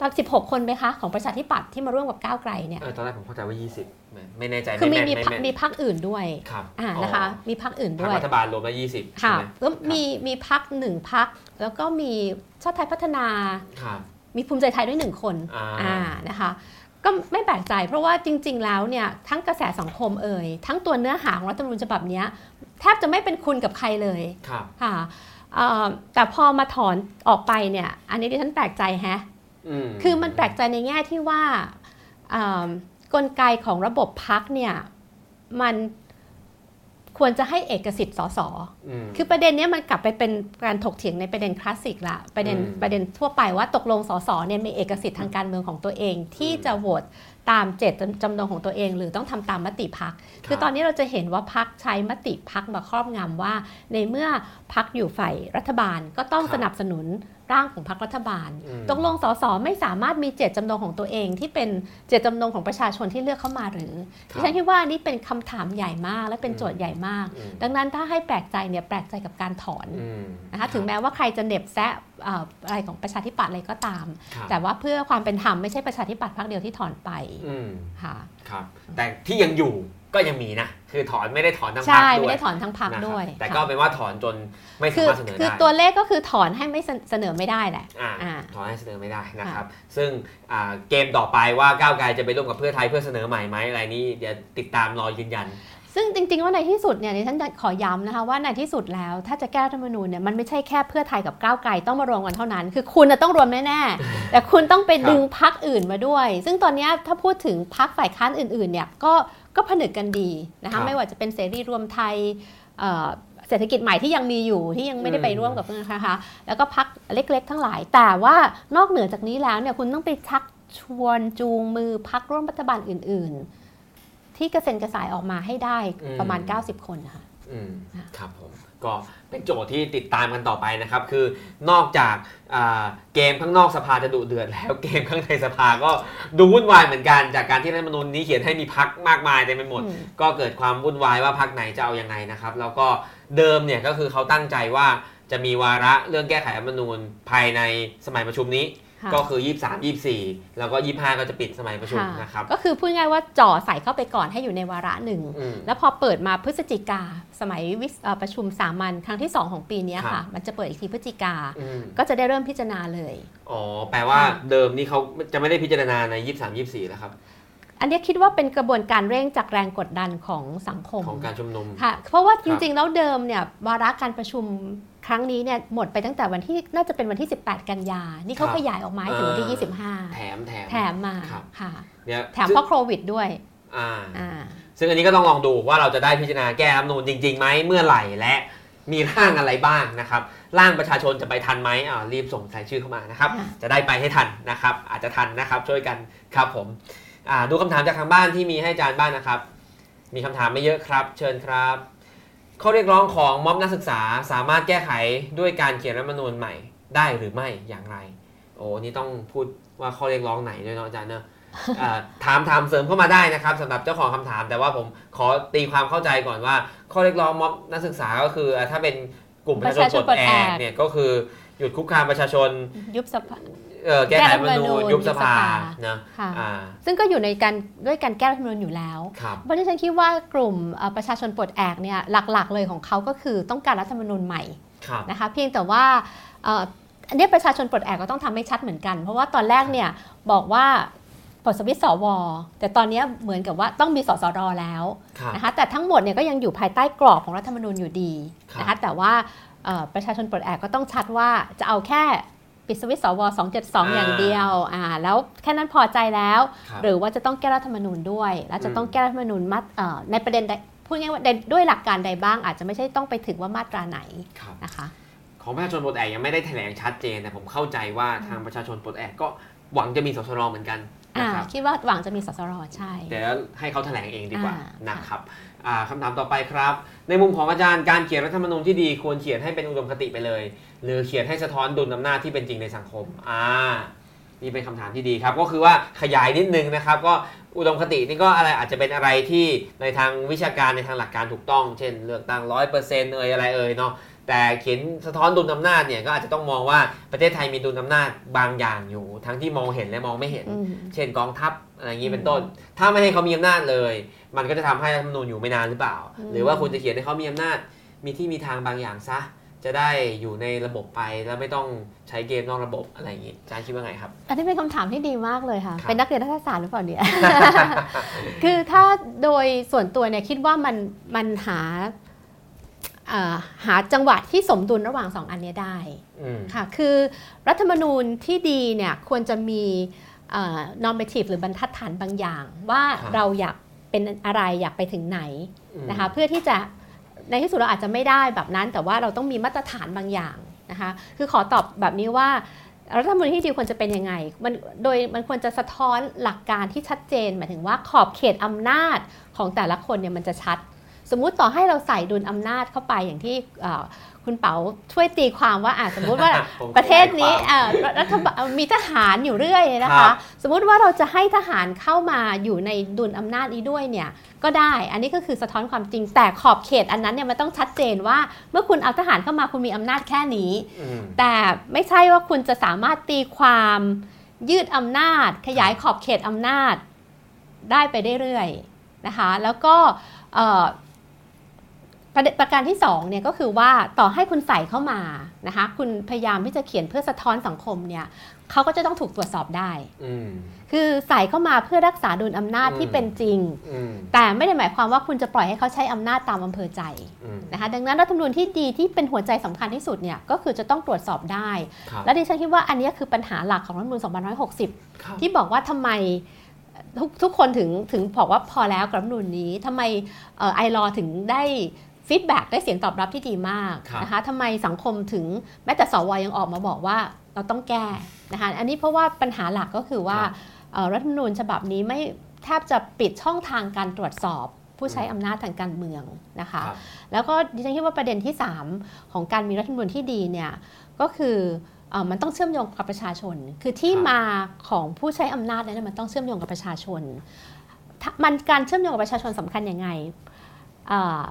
ตอน16 คนไหมคะ ของประชาธิปัตย์ที่มาร่วมกับก้าวไกลเนี่ยเออตอนแรกผมเข้าใจว่า 20 ไม่ไม่แน่ใจคือมีไแนมีไพรรคมีพักอื่นด้วยครับอ่านะคะมีพักอื่นทางด้วยรัฐบาลรวมแล้ว20 ค่ะใช่ไหมแล้วมีมีพักหนึ่งพัก แล้วก็มีชาติไทยพัฒนาครับ มีภูมิใจไทยด้วยหนึ่งคนอ่าอ่านะคะก็ไม่แปลกใจ เพราะว่าจริง ๆ แล้วเนี่ยทั้งกระแสสังคมเอ่ยทั้งตัวเนื้อหาของรัฐธรรมนูญฉบับเนี้ยแทบจะไม่เป็นคุณกับใครเลยครับค่ะเอ่อแต่พอมาถอนออกไปเนี่ย อันนี้ดิฉันแปลกใจแฮะอืมคือมันแปลกใจในแง่ที่ว่าเอิ่มกลไกของระบบพักเนี่ยมัน ควรจะให้เอกสิทธิ์สสอืมคือประเด็นเนี้ยมันกลับไปเป็นการถกเถียงในประเด็นคลาสสิกละประเด็นอืมประเด็นทั่วไปว่าตกลงสสเนี่ยมีเอกสิทธิ์ทางการเมืองของตัวเอง ที่อืมจะโหวตตามเจตจำนงของตัวเอง หรือต้องทำตามมติพัก คือรับตอนนี้เราจะเห็นว่าพักใช้มติพักมาครอบงำว่า ในเมื่อพักอยู่ฝ่ายรัฐบาลก็ต้องครับสนับสนุน ร่างของพักรัฐบาลอืมตกลงสสไม่สามารถมีเจตจำนงของตัวเอง ที่เป็นเจตจำนงของประชาชนที่เลือกเข้ามาหรือครับดิฉันคิดว่านี่เป็นคำถามใหญ่มาก และเป็นโจทย์ใหญ่มากอืมดังนั้นถ้าให้แปลกใจเนี่ยแปลกใจกับการถอนอืมนะคะถึงแม้ว่าใครจะเหน็บแซะเอ่ออะไรของประชาธิปัตย์อะไรก็ตามครับแต่ว่าเพื่อความเป็นธรรมไม่ใช่ประชาธิปัตย์พรรคเดียวที่ถอนไปอืมค่ะครับแต่ที่ยังอยู่ ก็ยังมีนะ คือถอนไม่ได้ถอนทั้งพรรใช่คด้ไม่วยได้ถอนทั้งพรรคนะครับด้วย แต่ก็ค่ะเป็นว่าถอนจนไม่สาคือมารถเสนอคือได้ตัวเลขก็คือถอนให้ไม่เสนอไม่ได้แหละอ่าอ่าถอนให้เสนอไม่ได้นะครับ ซึ่งอ่าเกมต่อไปว่าก้าวไกลจะไปร่วมกับเพื่อไทยเพื่อเสนอใหม่ไหมอะไรนี้เดี๋ยวติดตามรอยืนยัน ซึ่งจริงๆว่าในที่สุดเนี่ยดิฉันขอย้ำนะคะว่าในที่สุดแล้วถ้าจะแก้รัฐธรรมนูญเนี่ยมันไม่ใช่แค่เพื่อไทยกับก้าวไกลต้องมารวมกันเท่านั้น คือคุณน่ะต้องรวมแน่ๆแต่คุณต้องไปดึงพักอื่นมาด้วย ซึ่งตอนเนี้ยถ้าพูดถึงพักฝ่ายค้านอื่นๆเนี่ยก็ก็ผนึกกันดีนะครัคะบไม่ว่าจะเป็นเสรีรวมไทยเอ่อเศรษฐกิจใหม่ที่ยังมีอยู่ที่ยังไม่ได้ไปอืมร่วมกับเพื่อนนะคะแล้วก็พักเล็กๆ ทั้งหลาย แต่ว่านอกเหนือจากนี้แล้วเนี่ยคุณต้องไปชักชวนจูงมือพักร่วมรัฐบาลอื่น ๆ ที่กระเซ็นกระสายออกมาให้ได้ประมาณ 90 คนนะคะอืมค่ะครับผมก็เป็นโจทย์ที่ติดตามกันต่อไปนะครับ คือนอกจากอ่าเกมข้างนอกสภาจะดุเดือดแล้วเกมข้างในสภาก็ดูวุ่นวายเหมือนกัน จากการที่รัฐธรรมนูญนี้เขียนให้มีพักมากมายเต็มไปหมดอืมก็เกิดความวุ่นวายว่าพักไหนจะเอายังไงนะครับ แล้วก็เดิมเนี่ยก็คือเขาตั้งใจว่าจะมีวาระเรื่องแก้ไขรัฐธรรมนูญภายในสมัยประชุมนี้ค่ะ ก็คือ 23 24 แล้วก็ 25 ก็จะปิดสมัยประชุมค่ะนะครับก็คือพูดง่ายๆว่าจ่อใส่เข้าไปก่อนให้อยู่ในวาระหนึ่งอืมแล้วพอเปิดมาพฤศจิกาสมัยวิสเอ่อประชุมสามัญครั้งที่ 2 ของปีเนี้ยครัค่ะบมันจะเปิดอีกทีพฤศจิกาอืมก็จะได้เริ่มพิจารณาเลย อ๋อ แปลว่าค่ะเดิมนี่เขาจะไม่ได้พิจารณาใน 23 24 แล้วครับอันเนี้ยคิดว่าเป็นกระบวนการเร่งจากแรงกดดันของสังคมของการชุมนุมค่ะเพราะว่าจริงๆแล้วเดิมเนี่ยวาระการประชุม ครั้งนี้เนี่ยหมดไปตั้งแต่วันที่น่าจะเป็นวันที่ 18 กันยา นี่เขาครับขยายออกมาให้ถึงวันที่แถมแถม25แถมมาครับค่ะเนี่ยแถมเพราะโควิดด้วยอ่าอ่าซึ่งอันนี้ก็ต้องลองดูว่าเราจะได้พิจารณาแก้รัฐธรรมนูญจริงๆไหมเมื่อไหร่และมีร่างอะไรบ้างนะครับ ร่างประชาชนจะไปทันไหมอ่ารีบส่งรายชื่อเข้ามานะครับค่ะจะได้ไปให้ทันนะครับ อาจจะทันนะครับช่วยกันครับผมอ่าดูคำถามจากทางบ้านที่มีให้อาจารย์บ้างนะครับ มีคำถามไม่เยอะครับ เชิญครับ ข้อเรียกร้องของม็อบนักศึกษาสามารถแก้ไขด้วยการเขียนรัฐมนูญใหม่ได้หรือไม่อย่างไร โอ้นี่ต้องพูดว่าข้อเรียกร้องไหนด้วยเนาะอาจารย์เนอะถามถามเสริมเข้ามาได้นะครับสำหรับเจ้าของคำถาม แต่ว่าผมขอตีความเข้าใจก่อนว่า ข้อเรียกร้องม็อบนักศึกษาก็คือ ถ้าเป็นกลุ่มประชาชนปลดแอกเนี่ยก็คือหยุดคุกคามประชาชนยุบสภา แก้ไขรัฐธรรมนูญแก้รัฐธรรมนูญยุบสภายุบสภานะค่ะอ่าซึ่งก็อยู่ในการด้วยการแก้รัฐธรรมนูญอยู่แล้วครับเพราะฉะนั้นฉันคิดว่ากลุ่มเอ่อประชาชนปลดแอกเนี่ยหลักๆ เลยของเขาก็คือต้องการรัฐธรรมนูญใหม่ครับนะคะเพียงแต่ว่าเอ่ออันนี้ประชาชนปลดแอกก็ต้องทำให้ชัดเหมือนกัน เพราะว่าตอนแรกเนี่ยบอกว่าปลดสวิตช์สว แต่ตอนนี้เหมือนกับว่าต้องมีสสรแล้วครับนะคะแต่ทั้งหมดเนี่ยก็ยังอยู่ภายใต้กรอบของรัฐธรรมนูญอยู่ดีนะครัคะบแต่ว่าเอ่อประชาชนปลดแอกก็ต้องชัดว่าจะเอาแค่ ปิดสวิตช์สว272 อย่างเดียวอ่าแล้วแค่นั้นพอใจแล้วครับหรือว่าจะต้องแก้รัฐธรรมนูญด้วย แล้วจะต้องอืมแก้รัฐธรรมนูญมาตเอ่อในประเด็นใดพูดง่ายๆว่าในด้วยหลักการใดบ้าง อาจจะไม่ใช่ต้องไปถึงว่ามาตราไหนครับนะคะของประชาชนปลดแอกยังไม่ได้แถลงชัดเจนแต่ผมเข้าใจว่าทางประชาชนปลดแอกก็หวังจะมีสสรเหมือนกันอ่านะครับคิดว่าหวังจะมีสสรใช่เดี๋ยวให้เขาแถลงเองดีกว่าอ่านะครับอ่า คำถามต่อไปครับ ในมุมของอาจารย์การเขียนรัฐธรรมนูญที่ดีควรเขียนให้เป็นอุดมคติไปเลย หรือเขียนให้สะท้อนดุลอำนาจที่เป็นจริงในสังคมอ่านี่เป็นคำถามที่ดีครับ ก็คือว่าขยายนิดนึงนะครับ ก็อุดมคตินี่ก็อะไรอาจจะเป็นอะไรที่ในทางวิชาการในทางหลักการถูกต้อง เช่น เลือกตั้งร้อยเปอร์เซ็นต์เอ่ยอะไรเอ่ยเนาะแต่เขียนสะท้อนดุลอำนาจเนี่ยก็อาจจะต้องมองว่าประเทศไทยมีดุลอำนาจบางอย่างอยู่ ทั้งที่มองเห็นและมองไม่เห็นอืมเช่นกองทัพอะไรอย่างนี้เป็นต้น ถ้าไม่ให้เขามีอำนาจเลย มันก็จะทำให้รัฐธรรมนูญอยู่ไม่นานหรือเปล่าอืมหรือว่าคุณจะเขียนให้เขามีอำนาจมีที่มีทางบางอย่างซะ จะได้อยู่ในระบบไปแล้วไม่ต้องใช้เกมนอกระบบอะไรอย่างนี้อาจารย์คิดว่าไงครับ อันนี้เป็นคำถามที่ดีมากเลยค่ะครับเป็นนักเรียนรัฐศาสตร์หรือเปล่าเนี่ย คือถ้าโดยส่วนตัวเนี่ยคิดว่ามันมันหาเอ่อหาจังหวะที่สมดุลระหว่างสองอันเนี้ยได้อืมค่ะ คือรัฐธรรมนูญที่ดีเนี่ยควรจะมีเอ่อ normative หรือบรรทัดฐานบางอย่าง ว่าครับเราอยาก เป็นอะไรอยากไปถึงไหนอืมนะคะเพื่อที่จะในที่สุดเราอาจจะไม่ได้แบบนั้น แต่ว่าเราต้องมีมาตรฐานบางอย่างนะคะคือขอตอบแบบนี้ว่ารัฐธรรมนูญที่ดีควรจะเป็นยังไง มันโดยมันควรจะสะท้อนหลักการที่ชัดเจน หมายถึงว่าขอบเขตอำนาจของแต่ละคนเนี่ยมันจะชัด สมมุติต่อให้เราใส่ดุลอำนาจเข้าไปอย่างที่เอ่อ คุณเป๋าช่วยตีความว่าอะสมมุติว่าผมประเทศนี้ขยายความเอ่อรัรัฐบาลมีทหารอยู่เรื่อยนะครัคะบสมมุติว่าเราจะให้ทหารเข้ามาอยู่ในดุลอำนาจนี้ด้วยเนี่ยก็ได้ อันนี้ก็คือสะท้อนความจริง แต่ขอบเขตอันนั้นเนี่ยมันต้องชัดเจนว่า เมื่อคุณเอาทหารเข้ามาคุณมีอำนาจแค่นี้อืมแต่ไม่ใช่ว่าคุณจะสามารถตีความยืดอำนาจ ขยายขอบเขตอำนาจได้ไปเรื่อยๆนะคะ แล้วก็เอ่อ ประเด็นประการที่สองเนี่ยก็คือว่าต่อให้คุณใส่เข้ามานะคะคุณพยายามที่จะเขียนเพื่อสะท้อนสังคมเนี่ยเขาก็จะต้องถูกตรวจสอบได้อืมคือใส่เข้ามาเพื่อรักษาดุลอำนาจอืมที่เป็นจริงอืมแต่ไม่ได้หมายความว่าคุณจะปล่อยให้เขาใช้อำนาจตามอำเภอใจอืมนะคะดังนั้นรัฐธรรมนูญที่ดีที่เป็นหัวใจสำคัญที่สุดเนี่ยก็คือจะต้องตรวจสอบได้ครับและดิฉันคิดว่าอันนี้คือปัญหาหลักของรัฐธรรมนูญ2560ครับที่บอกว่าทำไมทุกทุกคนถึงถึงบอกว่าพอแล้วกับรัฐธรรมนูญนี้ทำไม iLaw ถึงได้ feedback ได้เสียงตอบรับที่ดีมากครับนะคะทำไมสังคมถึงแม้แต่สวยังออกมาบอกว่าเราต้องแก้นะคะอันนี้เพราะว่าปัญหาหลักก็คือว่าครับเอ่อรัฐธรรมนูญฉบับนี้ไม่แทบจะปิดช่องทางการตรวจสอบผู้ใช้อำนาจทางการเมืองนะคะครับแล้วก็ดิฉันคิดว่าประเด็นที่ 3 ของการมีรัฐธรรมนูญที่ดีเนี่ยก็คือเออมันต้องเชื่อมโยงกับประชาชน คือที่ครับมาของผู้ใช้อำนาจเนี่ยมันต้องเชื่อมโยงกับประชาชนถ้ามันการเชื่อมโยงกับประชาชนสำคัญยังไงเอ่อ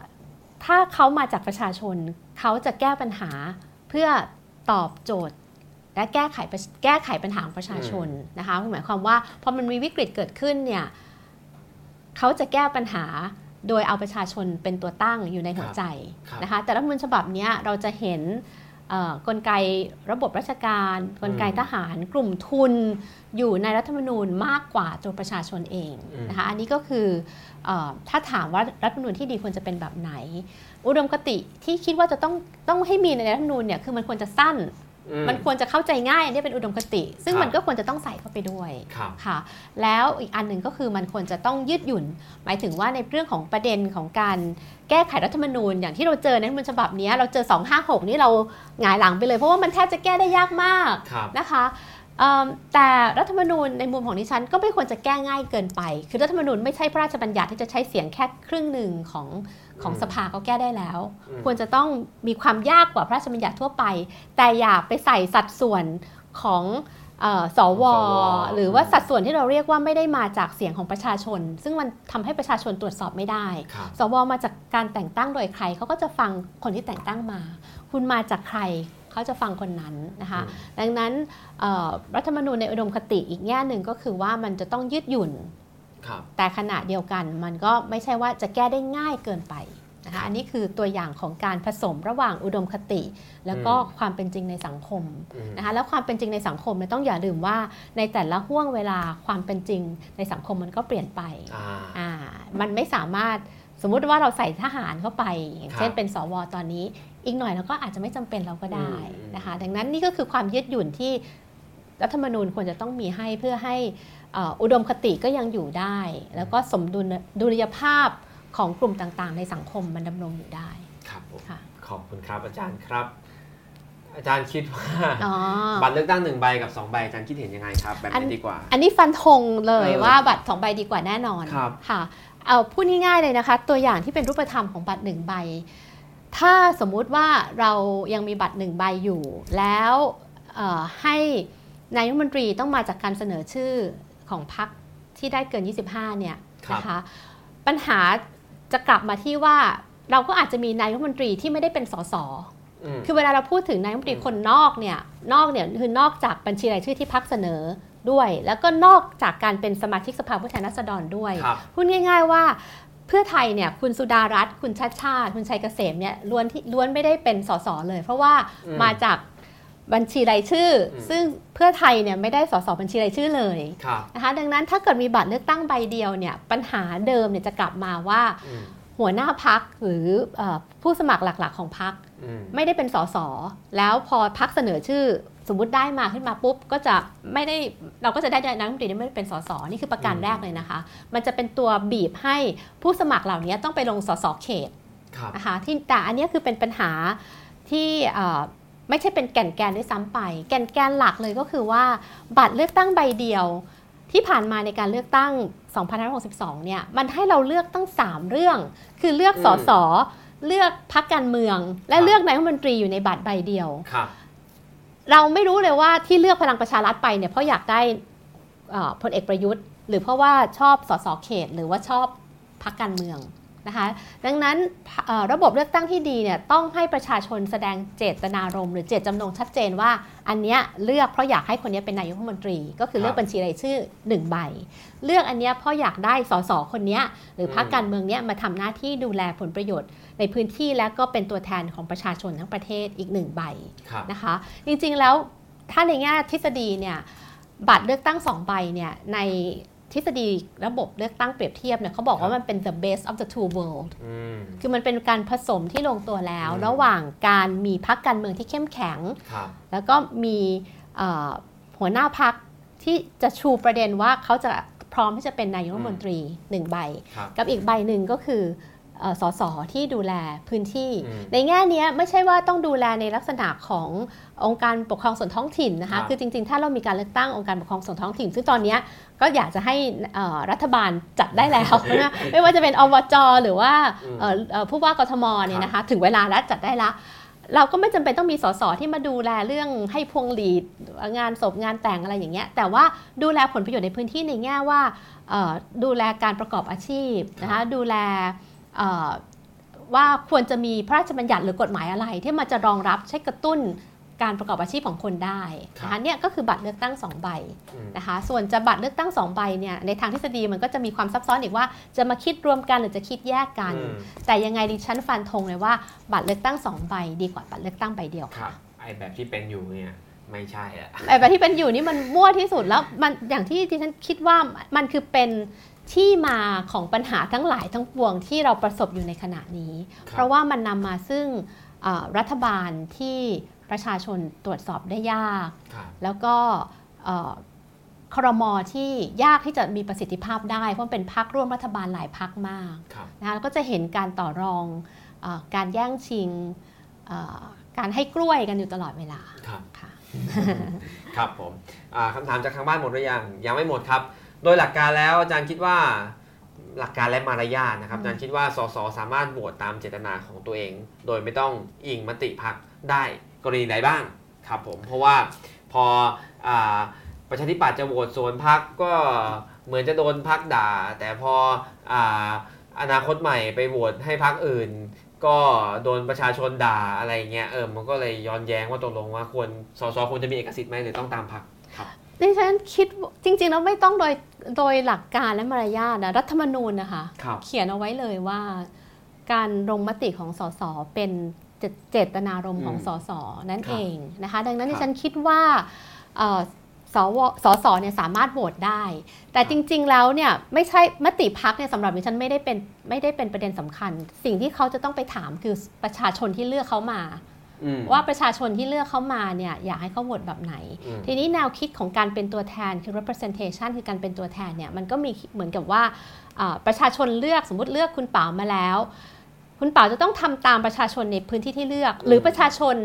ถ้าเขามาจากประชาชน เขาจะแก้ปัญหาเพื่อตอบโจทย์ และแก้ไขปัญแก้ไขปัญหาของประชาชนนะคะหมายความว่าพอมันมีวิกฤตเกิดขึ้นเนี่ยเขาจะแก้ปัญหาโดยเอาประชาชนเป็นตัวตั้งอยู่ในหัวใจครับนะคะแต่รัฐธรรมนูญฉบับเนี้ยเราจะเห็นเอ่อ กลไกระบบราชการ กลไกทหารกลุ่มทุนอยู่ในรัฐธรรมนูญมากกว่าตัวประชาชนเองอืมนะคะอันนี้ก็คือเออถ้าถามว่ารัฐธรรมนูญที่ดีควรจะเป็นแบบไหน อุดมคติที่คิดว่าจะต้องต้องให้มีในรัฐธรรมนูญเนี่ยคือมันควรจะสั้นอื มันควรจะเข้าใจง่ายอันนี้เป็นอุดมคติ ซึ่งครับมันก็ควรจะต้องใส่เข้าไปด้วยครับค่ะ แล้วอีกอันหนึ่งก็คือมันควรจะต้องยืดหยุ่น หมายถึงว่าในเรื่องของประเด็นของการแก้ไขรัฐธรรมนูญ อย่างที่เราเจอในรัฐธรรมนูญฉบับเนี้ยเราเจอ 256 นี่เราหงายหลังไปเลย เพราะว่ามันแทบจะแก้ได้ยากมากครับนะคะเอิ่มแต่รัฐธรรมนูญในมุมของดิฉันก็ไม่ควรจะแก้ง่ายเกินไป คือรัฐธรรมนูญไม่ใช่พระราชบัญญัติที่จะใช้เสียงแค่ครึ่งหนึ่งของ ของอืมสภาก็แก้ได้แล้วอืมควรจะต้องมีความยากกว่าพระราชบัญญัติทั่วไป แต่อย่าไปใส่สัดส่วนของเออสวสว หรือว่าสัดส่วนที่เราเรียกว่าไม่ได้มาจากเสียงของประชาชน ซึ่งมันทำให้ประชาชนตรวจสอบไม่ได้ครับสวมาจากการแต่งตั้งโดยใครเขาก็จะฟังคนที่แต่งตั้งมา คุณมาจากใครเขาจะฟังคนนั้นนะคะอืมดังนั้นเอ่อรัฐธรรมนูญในอุดมคติอีกแง่หนึ่งก็คือว่ามันจะต้องยืดหยุ่นครับ แต่ขณะเดียวกันมันก็ไม่ใช่ว่าจะแก้ได้ง่ายเกินไปนะคะอันนี้คือตัวอย่างของการผสมระหว่างอุดมคติ แล้วก็อืมความเป็นจริงในสังคมอืมนะคะแล้วความเป็นจริงในสังคมเนี่ยต้องอย่าลืมว่าในแต่ละห่วงเวลาความเป็นจริงในสังคมมันก็เปลี่ยนไปอ่าอ่ามันไม่สามารถสมมุติว่าเราใส่ทหารเข้าไปอย่างครับเช่นเป็นสวตอนนี้ อีกหน่อยเราก็อาจจะไม่จำเป็นเราก็ได้อืมนะคะดังนั้นนี่ก็คือความยืดหยุ่นที่รัฐธรรมนูญควรจะต้องมีให้เพื่อให้เอ่ออุดมคติก็ยังอยู่ได้ แล้วก็สมดุลดุลยภาพของกลุ่มต่างๆ ในสังคมมันดำรงอยู่ได้ครับผมค่ะขอบคุณครับอาจารย์ครับ อาจารย์คิดว่าอ๋อบัตรเลือกตั้งหนึ่งใบกับสองใบอาจารย์คิดเห็นยังไงครับแบบอัไหนนดีกว่า อันนี้ฟันธงเลยเออว่าบัตรสองใบดีกว่าแน่นอนครับค่ะเอาพูดง่ายๆเลยนะคะ ตัวอย่างที่เป็นรูปธรรมของบัตรหนึ่งใบ ถ้าสมมุติว่าเรายังมีบัตรหนึ่งใบอยู่ แล้วเอ่อให้นายกรัฐมนตรีต้องมาจากการเสนอชื่อ ของพรรคที่ได้เกิน 25 เนี่ยครับนะคะปัญหาจะกลับมาที่ว่าเราก็อาจจะมีนายกรัฐมนตรีที่ไม่ได้เป็นสสอืมคือเวลาเราพูดถึงนายกรัฐมนตรีคนนอกเนี่ยนอกเนี่ยคือนอกจากบัญชีรายชื่อที่พักเสนอด้วย แล้วก็นอกจากการเป็นสมาชิกสภาผู้แทนราษฎรด้วยครับพูดง่าย ๆ ว่าเพื่อไทยเนี่ยคุณสุดารัตน์คุณชัดชาติ คุณชัยเกษมเนี่ยล้วนที่ล้วนไม่ได้เป็นสสเลย เพราะว่าอืมมาจาก บัญชีรายชื่ออมซึ่งเพื่อไทยเนี่ยไม่ได้สสบัญชีรายชื่อเลยครับนะคะดังนั้นถ้าเกิดมีบัตรเลือกตั้งใบเดียวเนี่ยปัญหาเดิมเนี่ยจะกลับมาว่าอืมหัวหน้าพักหรือเออผู้สมัครหลักๆ ของพักอืมไม่ได้เป็นสสแล้วพอพักเสนอชื่อ สมมติได้มาขึ้นมาปุ๊บก็จะไม่ได้เราก็จะได้นายกรัฐมนตรีที่ไม่ได้เป็นสสนี่คือประการอืมแรกเลยนะคะ มันจะเป็นตัวบีบให้ผู้สมัครเหล่านี้ต้องไปลงสสเขตครับนะคะที่แต่อันเนี้ยคือเป็นปัญหาที่เอ่อ ไม่ใช่เป็นแก่นแกนด้วยซ้ำไป แก่นแกนหลักเลยก็คือว่า บัตรเลือกตั้งใบเดียว ที่ผ่านมาในการเลือกตั้ง 2562 เนี่ย มันให้เราเลือกตั้ง 3 เรื่อง คือเลือกอืมสสเลือกพักการเมือง และครับเลือกนายกรัฐมนตรีอยู่ในบัตรใบเดียวครับเราไม่รู้เลยว่าที่เลือกพลังประชารัฐไปเนี่ยเพราะอยากได้เอ่อพลเอกประยุทธ์ หรือเพราะว่าชอบสสเขต หรือว่าชอบพักการเมือง นะคะดังนั้นเอ่อระบบเลือกตั้งที่ดีเนี่ยต้องให้ประชาชนแสดงเจตนารมณ์หรือเจตจำนงชัดเจนว่า อันเนี้ยเลือกเพราะอยากให้คนเนี้ยเป็นนายกรัฐมนตรี ก็คือเลือกบัญชีรายชื่อหนึ่งใบ เลือกอันเนี้ยเพราะอยากได้สสคนเนี้ยหรือพรรคการเมืองเนี้ยมาทำหน้าที่ดูแลผลประโยชน์ ในพื้นที่และก็เป็นตัวแทนของประชาชนทั้งประเทศอีกหนึ่งใบครับนะคะ จริงๆแล้วถ้าในแง่ทฤษฎีเนี่ยบัตรเลือกตั้งสองใบเนี่ยใน ทฤษฎีระบบเลือกตั้งเปรียบเทียบเนี่ยเขาบอกว่ามันเป็น the best of the two world อืมคือมันเป็นการผสมที่ลงตัวแล้วอืมระหว่างการมีพักการเมืองที่เข้มแข็งครับแล้วก็มีเอ่อหัวหน้าพักที่จะชูประเด็นว่าเขาจะพร้อมที่จะเป็นนายกรัฐมนตรีหนึ่งใบครับกับอีกใบหนึ่งก็คือเอ่อ สสที่ดูแลพื้นที่อืมในแง่เนี้ยไม่ใช่ว่าต้องดูแลในลักษณะขององค์การปกครองส่วนท้องถิ่นนะครัคะบคือจริงๆ ถ้าเรามีการเลือกตั้งองค์การปกครองส่วนท้องถิ่น ซึ่งตอนเนี้ยก็อยากจะให้เอ่อรัฐบาลจัดได้แล้วนะไม่ว่าจะเป็นอบจหรือว่าอืมเอ่อเอ่อผู้ว่ากทมเนี่ยนะคะถึงเวลาแล้วจัดได้ละเราก็ไม่จำเป็นต้องมีสสที่มาดูแลเรื่องให้พวงหลีดงานศพงานแต่งอะไรอย่างเงี้ยแต่ว่าดูแลผลประโยชน์ในพื้นที่ในแง่ว่าเอ่อดูแลการประกอบอาชีพนะคะดูแลเอ่อ ว่าควรจะมีพระราชบัญญัติหรือกฎหมายอะไร ที่มันจะรองรับใช้กระตุ้นการประกอบอาชีพของคนได้นะคะเนี่ยก็คือบัตรเลือกตั้งสองใบอืมนะคะส่วนจะบัตรเลือกตั้งสองใบเนี่ยในทางทฤษฎีมันก็จะมีความซับซ้อนอีกว่าจะมาคิดรวมกันหรือจะคิดแยกกันอืมแต่ยังไงดิฉันฟันธงเลยว่าบัตรเลือกตั้งสองใบดีกว่าบัตรเลือกตั้งใบเดียวครับไอแบบที่เป็นอยู่เนี่ยไม่ใช่อะไอ้แบบที่เป็นอยู่นี่มันมั่วที่สุดแล้วมันอย่างที่ดิฉันคิดว่ามันคือเป็น ที่มาของปัญหาทั้งหลายทั้งปวงที่เราประสบอยู่ในขณะนี้ครับเพราะว่ามันนำมาซึ่งเอ่อรัฐบาลที่ประชาชนตรวจสอบได้ยากครับแล้วก็เอ่อครมที่ยากที่จะมีประสิทธิภาพได้ เพราะมันเป็นพักร่วมรัฐบาลหลายพักมากครับนะคะแล้วก็จะเห็นการต่อรองเออการแย่งชิงเอ่อการให้กล้วยกันอยู่ตลอดเวลา ครับค่ะครับผมอ่าคำถามจากทางบ้านหมดหรือยังยังไม่หมดครับ โดยหลักการแล้วอาจารย์คิดว่าหลักการและมารยาทนะครับอืมอาจารย์คิดว่าสสสามารถโหวตตามเจตนาของตัวเอง โดยไม่ต้องอิงมติพักได้กรณีใดบ้างครับผมเพราะว่าพออาประชาธิปัตย์จะโหวตสวนพักก็เหมือนจะโดนพักด่า แต่พออาอนาคตใหม่ไปโหวตให้พักอื่น ก็โดนประชาชนด่าอะไรเงี้ยเออมันก็เลยย้อนแย้งว่าตกลงว่าควรสสควรจะมีเอกสิทธิ์ไหมหรือต้องตามพัก ดิฉันคิดว่าจริงๆแล้วไม่ต้องโดยโดยหลักการและมารยาทนะรัฐธรรมนูญนะคะครับเขียนเอาไว้เลยว่า การลงมติของสสเป็นเจเจตนารมณ์ของอืมสสนั่นครับเองนะคะ ดังนั้นครับดิฉันคิดว่าเอ่อสวสสเนี่ยสามารถโหวตได้ แต่จริง ๆ แล้วเนี่ยไม่ใช่มติพักเนี่ยสำหรับดิฉันไม่ได้เป็นไม่ได้เป็นประเด็นสำคัญ สิ่งที่เขาจะต้องไปถามคือประชาชนที่เลือกเขามาอืม ว่าประชาชนที่เลือกเขามาเนี่ยอยากให้เขาโหวตแบบไหนอืมทีนี้แนวคิดของการเป็นตัวแทนคือ representation คือการเป็นตัวแทนเนี่ยมันก็มีเหมือนกับว่าอ่าประชาชนเลือกสมมติเลือกคุณเป๋ามาแล้ว คุณเป๋าจะต้องทำตามประชาชนในพื้นที่ที่เลือก หรือประชาชน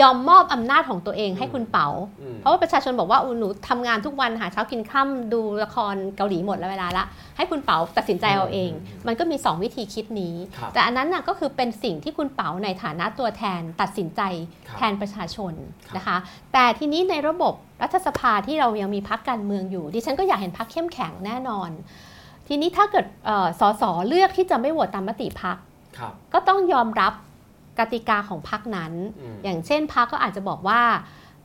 ยอมมอบอำนาจของตัวเองให้คุณเป๋าอืมเพราะว่าประชาชนบอกว่าอุ๊ยหนูทำงานทุกวันหาเช้ากินค่ำดูละครเกาหลีหมดแล้วเวลาละ ให้คุณเป๋าตัดสินใจเอาเองอืมมันก็มี 2 วิธีคิดนี้ครับแต่อันนั้นน่ะก็คือเป็นสิ่งที่คุณเป๋าในฐานะตัวแทนตัดสินใจครับแทนประชาชนครับนะคะ แต่ทีนี้ในระบบรัฐสภาที่เรายังมีพักการเมืองอยู่ ดิฉันก็อยากเห็นพักเข้มแข็งแน่นอน ทีนี้ถ้าเกิดเอ่อสสเลือกที่จะไม่โหวตตามมติพักครับ ก็ต้องยอมรับกติกาของพักนั้นอืมอย่างเช่นพักก็อาจจะบอกว่า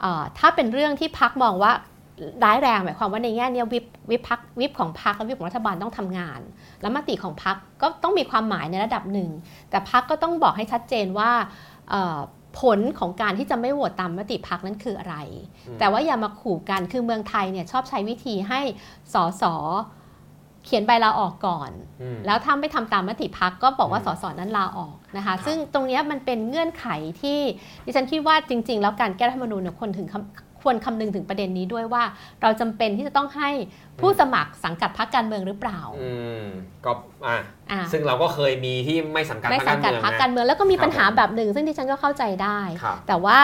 เอ่อถ้าเป็นเรื่องที่พักมองว่าร้ายแรงหมายความว่าในแง่เนี้ยวิปวิปพักวิปของพักและวิปของรัฐบาลต้องทำงาน แล้วมติของพักก็ต้องมีความหมายในระดับหนึ่ง แต่พักก็ต้องบอกให้ชัดเจนว่าเอ่อผลของการที่จะไม่โหวตตามมติพักนั้นคืออะไรอืมแต่ว่าอย่ามาขู่กันคือเมืองไทยเนี่ยชอบใช้วิธีให้สส เขียนใบลาออกก่อนอืมแล้วถ้าไม่ทำตามมติพักก็บอกว่าอืสมสนั้นลาออกนะคะครับซึ่งตรงเนี้ยมันเป็นเงื่อนไขที่ดิฉันคิดว่าจริง ๆ แล้วการแก้รัฐธรรมนูญเนี่ยควรถึงคำควรคำนึงถึงประเด็นนี้ด้วยว่า เราจำเป็นที่จะต้องให้ผู้สมัครสังกัดพรรคการเมืองหรือเปล่าอืมก็อะอ่าซึ่งเราก็เคยมีที่ไม่สังกัดไม่พรรคสักางรกัดเมืองพรรคนะการเมืองแล้วก็มีครับปัญหาผมแบบหนึ่ง ซึ่งดิฉันก็เข้าใจได้ครับแต่ว่า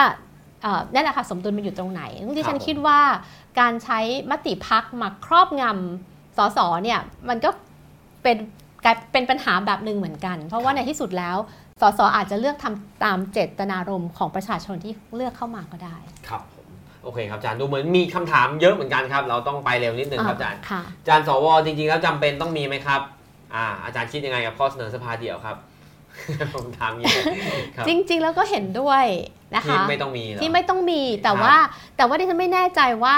เอ่อนั่นแหละค่ะสมดุลมันอยู่ตรงไหนซึ่งดิฉันครับผมคิดว่าการใช้มติพักมาครอบงำ สสเนี่ยมันก็เป็นกลายเป็นปัญหาแบบหนึ่งเหมือนกัน เพราะว่าในที่สุดแล้วสสอาจจะเลือกทำตามเจตนารมณ์ของประชาชนที่เลือกเข้ามาก็ได้ ครับผมโอเคครับอาจารย์ดูเหมือนมีคำถามเยอะเหมือนกันครับ เราต้องไปเร็วนิดนึงครับอาจารย์ค่ะอาจารย์สวจริงๆแล้วจำเป็นต้องมีไหมครับอ่าอาจารย์คิดยังไงกับข้อเสนอสภาเดี่ยวครับผมถามอย่างนี้ครับจริง ๆ แล้วก็เห็นด้วยนะที่คะไม่ต้องมีเหรอที่ไม่ต้องมีแต่ครับว่าแต่ว่าดิฉันไม่แน่ใจว่า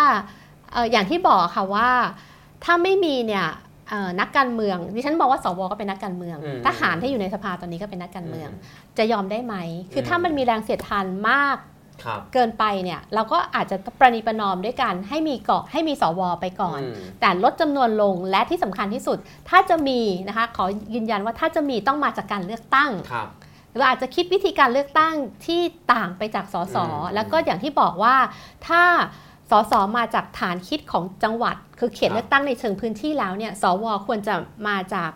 เอ่ออย่างที่บอกค่ะว่า ถ้าไม่มีเนี่ยเอ่อนักการเมืองดิฉันบอกว่าสวก็เป็นนักการเมืองอืมทหารที่อยู่ในสภาตอนนี้ก็เป็นนักการเมืองอืจะยอมได้ไหม คืออมถ้ามันมีแรงเสียดทานมากครับเกินไปเนี่ยเราก็อาจจะประนีประนอมด้วยกันให้มีเกาะให้มีสวไปก่อนอืมแต่ลดจำนวนลงและที่สำคัญที่สุด ถ้าจะมีนะคะขอยืนยันว่าถ้าจะมีต้องมาจากการเลือกตั้งครับเราอาจจะคิดวิธีการเลือกตั้งที่ต่างไปจากสสอืมแล้วก็อย่างที่บอกว่าถ้า สสมาจากฐานคิดของจังหวัด คือเขตครับเลือกตั้งในเชิงพื้นที่แล้วเนี่ยสวควรจะมาจาก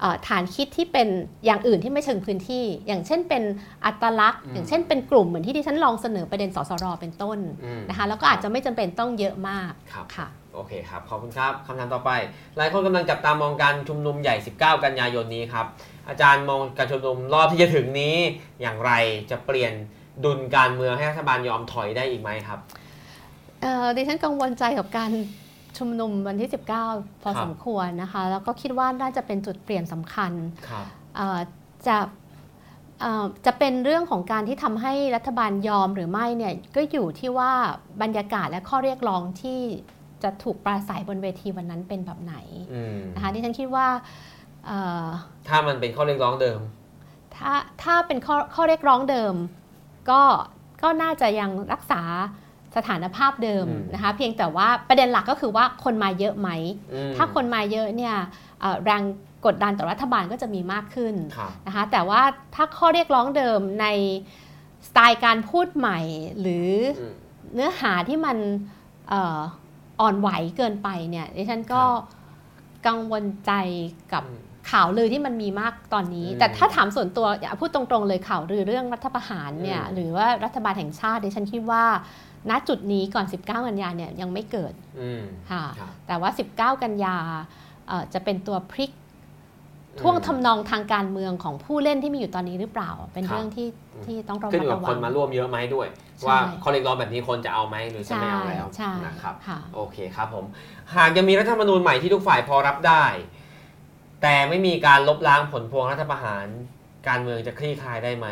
เอ่อฐานคิดที่เป็นอย่างอื่นที่ไม่เชิงพื้นที่ อย่างเช่นเป็นอัตลักษณ์ อย่างเช่นเป็นกลุ่มเหมือนที่ที่ฉันลองเสนอประเด็นสสรเป็นต้นอืมนะคะแล้วก็อาจจะไม่จำเป็นต้องเยอะมากครับค่ะโอเคครับ ขอบคุณครับคำถามต่อไป หลายคนกำลังจับตามองการชุมนุมใหญ่ 19 กันยายนนี้ครับอาจารย์มองการชุมนุมรอบที่จะถึงนี้อย่างไรจะเปลี่ยนดุลการเมืองให้รัฐบาลยอมถอยได้อีกไหมครับเอ่อ ดิฉันกังวลใจกับการชุมนุมวันที่ 19 พอครับสมควรนะคะ แล้วก็คิดว่าน่าจะเป็นจุดเปลี่ยนสำคัญครับเอ่อจะเอ่อจะเป็นเรื่องของการที่ทำให้รัฐบาลยอมหรือไม่เนี่ยก็อยู่ที่ว่าบรรยากาศและข้อเรียกร้องที่จะถูกปราศัยบนเวทีวันนั้นเป็นแบบไหนอืมนะคะดิฉันคิดว่าเอ่อถ้ามันเป็นข้อเรียกร้องเดิม ถ้าถ้าเป็นข้อข้อเรียกร้องเดิม ก็ก็น่าจะยังรักษา สถานภาพเดิมอืมนะคะเพียงแต่ว่าประเด็นหลักก็คือว่าคนมาเยอะไหมอืมถ้าคนมาเยอะเนี่ยเอ่อแรงกดดันต่อรัฐบาลก็จะมีมากขึ้นครับนะคะแต่ว่าถ้าข้อเรียกร้องเดิมในสไตล์การพูดใหม่ หรืออืมเนื้อหาที่มันเอ่ออ่อนไหวเกินไปเนี่ยดิฉันก็ครับกังวลใจกับอืมข่าวลือที่มันมีมากตอนนี้อืมแต่ถ้าถามส่วนตัวอย่าพูดตรงๆเลยข่าวลือเรื่องรัฐประหารเนี่ยอืมหรือว่ารัฐบาลแห่งชาติดิฉันคิดว่า ณจุดนี้ก่อน 19 กันยาเนี่ยยังไม่เกิดอืมค่ะครับแต่ว่า 19 กันยาเอ่อจะเป็นตัวพลิกท่วงทำนองทางการเมืองของผู้เล่นที่มีอยู่ตอนนี้หรือเปล่า เป็นครับเรื่องที่อืมที่ต้องระขึ้นมัอดยู่กับระวัคนงมาร่วมเยอะไหมด้วยใช่ว่าข้อเรียกร้องแบบนี้คนจะเอาไหมหรือจะใช่ไม่เอาแล้วใช่นะครับค่ะโอเคครับผม หากยังมีรัฐธรรมนูญใหม่ที่ทุกฝ่ายพอรับได้ แต่ไม่มีการลบล้างผลพวงรัฐประหาร การเมืองจะคลี่คลายได้ไหม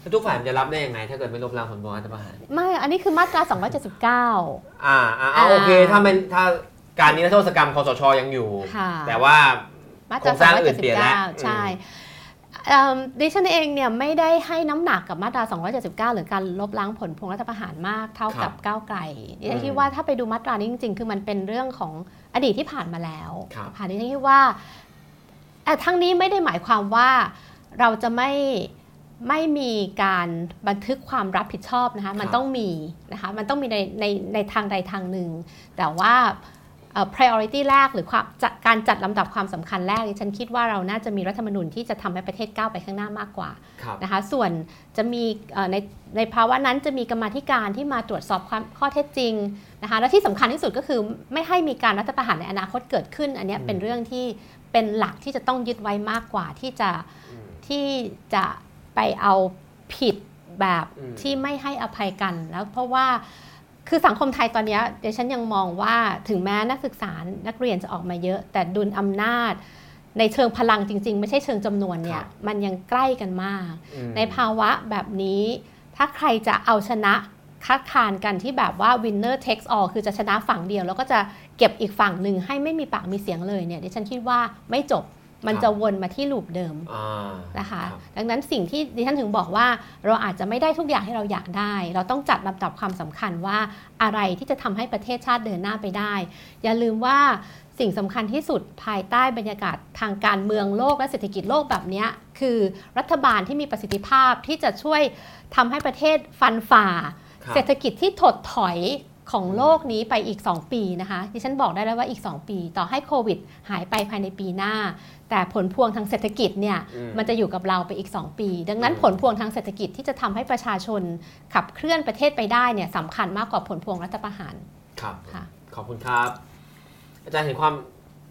แล้วทุกฝ่ายมันจะรับได้ยังไง ถ้าเกิดไม่ลบล้างผลพวงรัฐประหารไม่ อันนี้คือมาตรา 279 อ่าอ่าเอาโอเคถ้ามันถ้าการนิรโทษกรรมคอสชยังอยู่ ค่ะ แต่ว่า มาตโครงสร้างอื่นเปลี่ยนแล้วรา279 ใช่เอิ่มดิฉันเองเนี่ยไม่ได้ให้น้ำหนักกับมาตรา 279 หรือการลบล้างผลพวงรัฐประหารมากเท่ากับก้าวไกลดิฉันคิดว่าถ้าไปดูมาตรานี้จริง ๆ คือมันเป็นเรื่องของอดีตที่ผ่านมาแล้วครับ ค่ะดิฉันคิดว่าแต่ทั้งนี้ไม่ได้หมายความว่าเราจะไม่ ไม่มีการบันทึกความรับผิดชอบนะคะมันต้องมีนะคะมันต้องมีในในในทางใดทางหนึ่ง แต่ว่าเอ่อ priority แรกหรือความจะการจัดลำดับความสำคัญแรกดิฉันคิดว่าเราน่าจะมีรัฐธรรมนูญที่จะทำให้ประเทศก้าวไปข้างหน้ามากกว่าครับนะคะส่วนจะมีเอ่อในในภาวะนั้นจะมีกรรมาธิการที่มาตรวจสอบความข้อเท็จจริงนะคะและที่สำคัญที่สุดก็คือไม่ให้มีการรัฐประหารในอนาคตเกิดขึ้น อันเนี้ยอืมเป็นเรื่องที่เป็นหลักที่จะต้องยึดไว้มากกว่าที่จะอืมที่จะ ไปเอาผิดแบบอืมที่ไม่ให้อภัยกันแล้วเพราะว่าคือสังคมไทยตอนเนี้ยเดี๋ยวฉันยังมองว่าถึงแม้นักศึกษานักเรียนจะออกมาเยอะ แต่ดุลอำนาจ ในเชิงพลังจริง ๆ ไม่ใช่เชิงจำนวนเนี่คยรับมันยังใกล้กันมากอืมในภาวะแบบนี้ ถ้าใครจะเอาชนะคัดค้านกันที่แบบว่า winner takes all คือจะชนะฝั่งเดียว แล้วก็จะเก็บอีกฝั่งหนึ่งให้ไม่มีปากมีเสียงเลยเนี่ยดิฉันคิดว่าไม่จบ มันจะวนมาที่ลูปเดิมอ่านะคะรับดังนั้นสิ่งที่ดิฉันถึงบอกว่าเราอาจจะไม่ได้ทุกอย่างที่เราอยากได้ เราต้องจัดลำดับความสำคัญว่าอะไรที่จะทำให้ประเทศชาติเดินหน้าไปได้ อย่าลืมว่าสิ่งสำคัญที่สุดภายใต้บรรยากาศทางการเมืองโลกและเศรษฐกิจโลกแบบเนี้ยคือรัฐบาลที่มีประสิทธิภาพที่จะช่วยทำให้ประเทศฟันฝ่าครับเศรษฐกิจที่ถดถอยของโลกนี้ไปอีก 2 ปีนะคะดิฉันบอกได้แล้วว่าอีก 2 ปี ต่อให้โควิดหายไปภายในปีหน้า แต่ผลพวงทางเศรษฐกิจเนี่ยอืมมันจะอยู่กับเราไปอีก 2 ปี ดังนั้นอืมผลพวงทางเศรษฐกิจที่จะทำให้ประชาชนขับเคลื่อนประเทศไปได้เนี่ยสำคัญมากกว่าผลพวงรัฐประหารครับค่ะขอบคุณครับ อาจารย์เห็นความ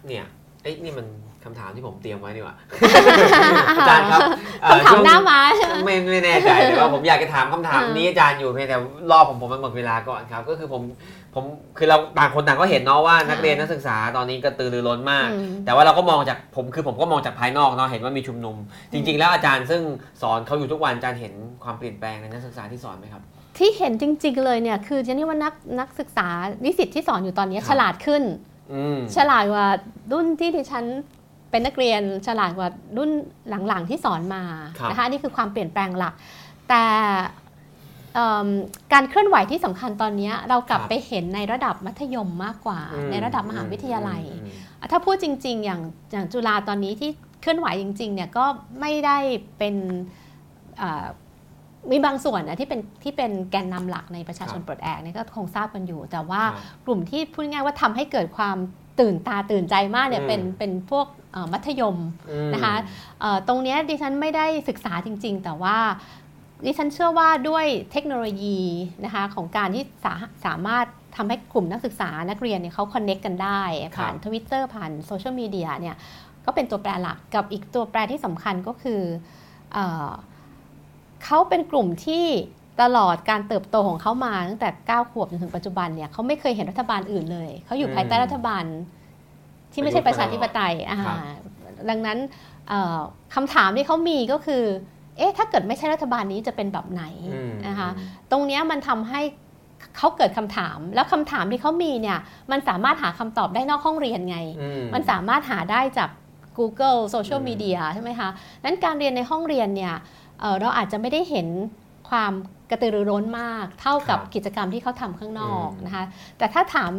เนี่ยเอ้ยนี่มันคำถามที่ผมเตรียมไว้นี่หว่าอาจารย์ครับเอ่อคำถามช่วงหน้าม้าใช่ไหมไม่ไม่แน่ใจแต่ว่าผมอยากจะถามคำถามอ่านี้นี้อาจารย์อยู่เพียงแต่รอบผมผมมันหมดเวลาก่อนครับ ก็คือผม ผมคือเราต่างคนต่างก็เห็นเนาะว่านักเรียนนักศึกษาตอนนี้กระตือรือร้นมากอืมแต่ว่าเราก็มองจากผมคือผมก็มองจากภายนอกเนาะเห็นว่ามีชุมนุม จริง ๆ แล้วอาจารย์ซึ่งสอนเขาอยู่ทุกวันอาจารย์เห็นความเปลี่ยนแปลงในนักศึกษาที่สอนไหมครับ ที่เห็นจริง ๆ เลยเนี่ยคือเจนนี่ว่านักนักศึกษานิสิตที่สอนอยู่ตอนนี้ครับฉลาดขึ้นอืมฉลาดกว่ารุ่นที่ดิฉันเป็นนักเรียนฉลาดกว่ารุ่นหลังๆที่สอนมาครับนะคะอันนี่คือความเปลี่ยนแปลงหลัก แต่เอิ่ม การเคลื่อนไหวที่สำคัญตอนนี้เรากลับครับไปเห็นในระดับมัธยมมากกว่าอืในระดับมหาวิทยาลัยอืมอืมถ้าพูดจริง ๆ อย่างอย่างจุฬาตอนนี้ที่เคลื่อนไหวจริง ๆ เนี่ยก็ไม่ได้เป็นเอ่อมีบางส่วนนะที่เป็นที่เป็นแกนนำหลักในประชาชนครับปลดแอกเนี่ยก็คงทราบกันอยู่ แต่ว่าครับกลุ่มที่พูดง่ายๆว่าทำให้เกิดความตื่นตาตื่นใจมากเนี่ยอืมเป็นเป็นพวกเอ่อมัธยมอืมนะคะเอ่อตรงเนี้ยดิฉันไม่ได้ศึกษาจริง ๆ แต่ว่า ดิฉันเชื่อว่าด้วยเทคโนโลยีนะคะของการที่สาสามารถทำให้กลุ่มนักศึกษานักเรียนเนี่ยเขาคอนเน็กกันได้ ผ่านทวิตเตอร์ผ่านโซเชียลมีเดียเนี่ยก็เป็นตัวแปรหลักกับอีกตัวแปรที่สำคัญก็คือเออเขาเป็นกลุ่มที่ตลอดการเติบโตของเขามาตั้งแต่ 9 ขวบจนถึงปัจจุบันเนี่ยเขาไม่เคยเห็นรัฐบาลอื่นเลย เขาอยู่ภายใต้รัฐบาลที่ไม่ใช่ประชาธิปไตยอ่าครับดังนั้นเอ่อคำถามที่เขามีก็คือ เอ๊ะถ้าเกิดไม่ใช่รัฐบาลนี้จะเป็นแบบไหนอืมนะคะตรงเนี้ยมันทำให้เขาเกิดคำถาม แล้วคำถามที่เขามีเนี่ย มันสามารถหาคำตอบได้นอกห้องเรียนไงอืมันสามารถหาได้จาก Google โซเชียลอืมมีเดียใช่ไหมคะนั้นการเรียนในห้องเรียนเนี่ยเอ่อเราอาจจะไม่ได้เห็นความกระตือรือร้นมาก เท่ากับครับกิจกรรมที่เขาทำข้างนอกอืมนะคะ แต่ถ้าถาม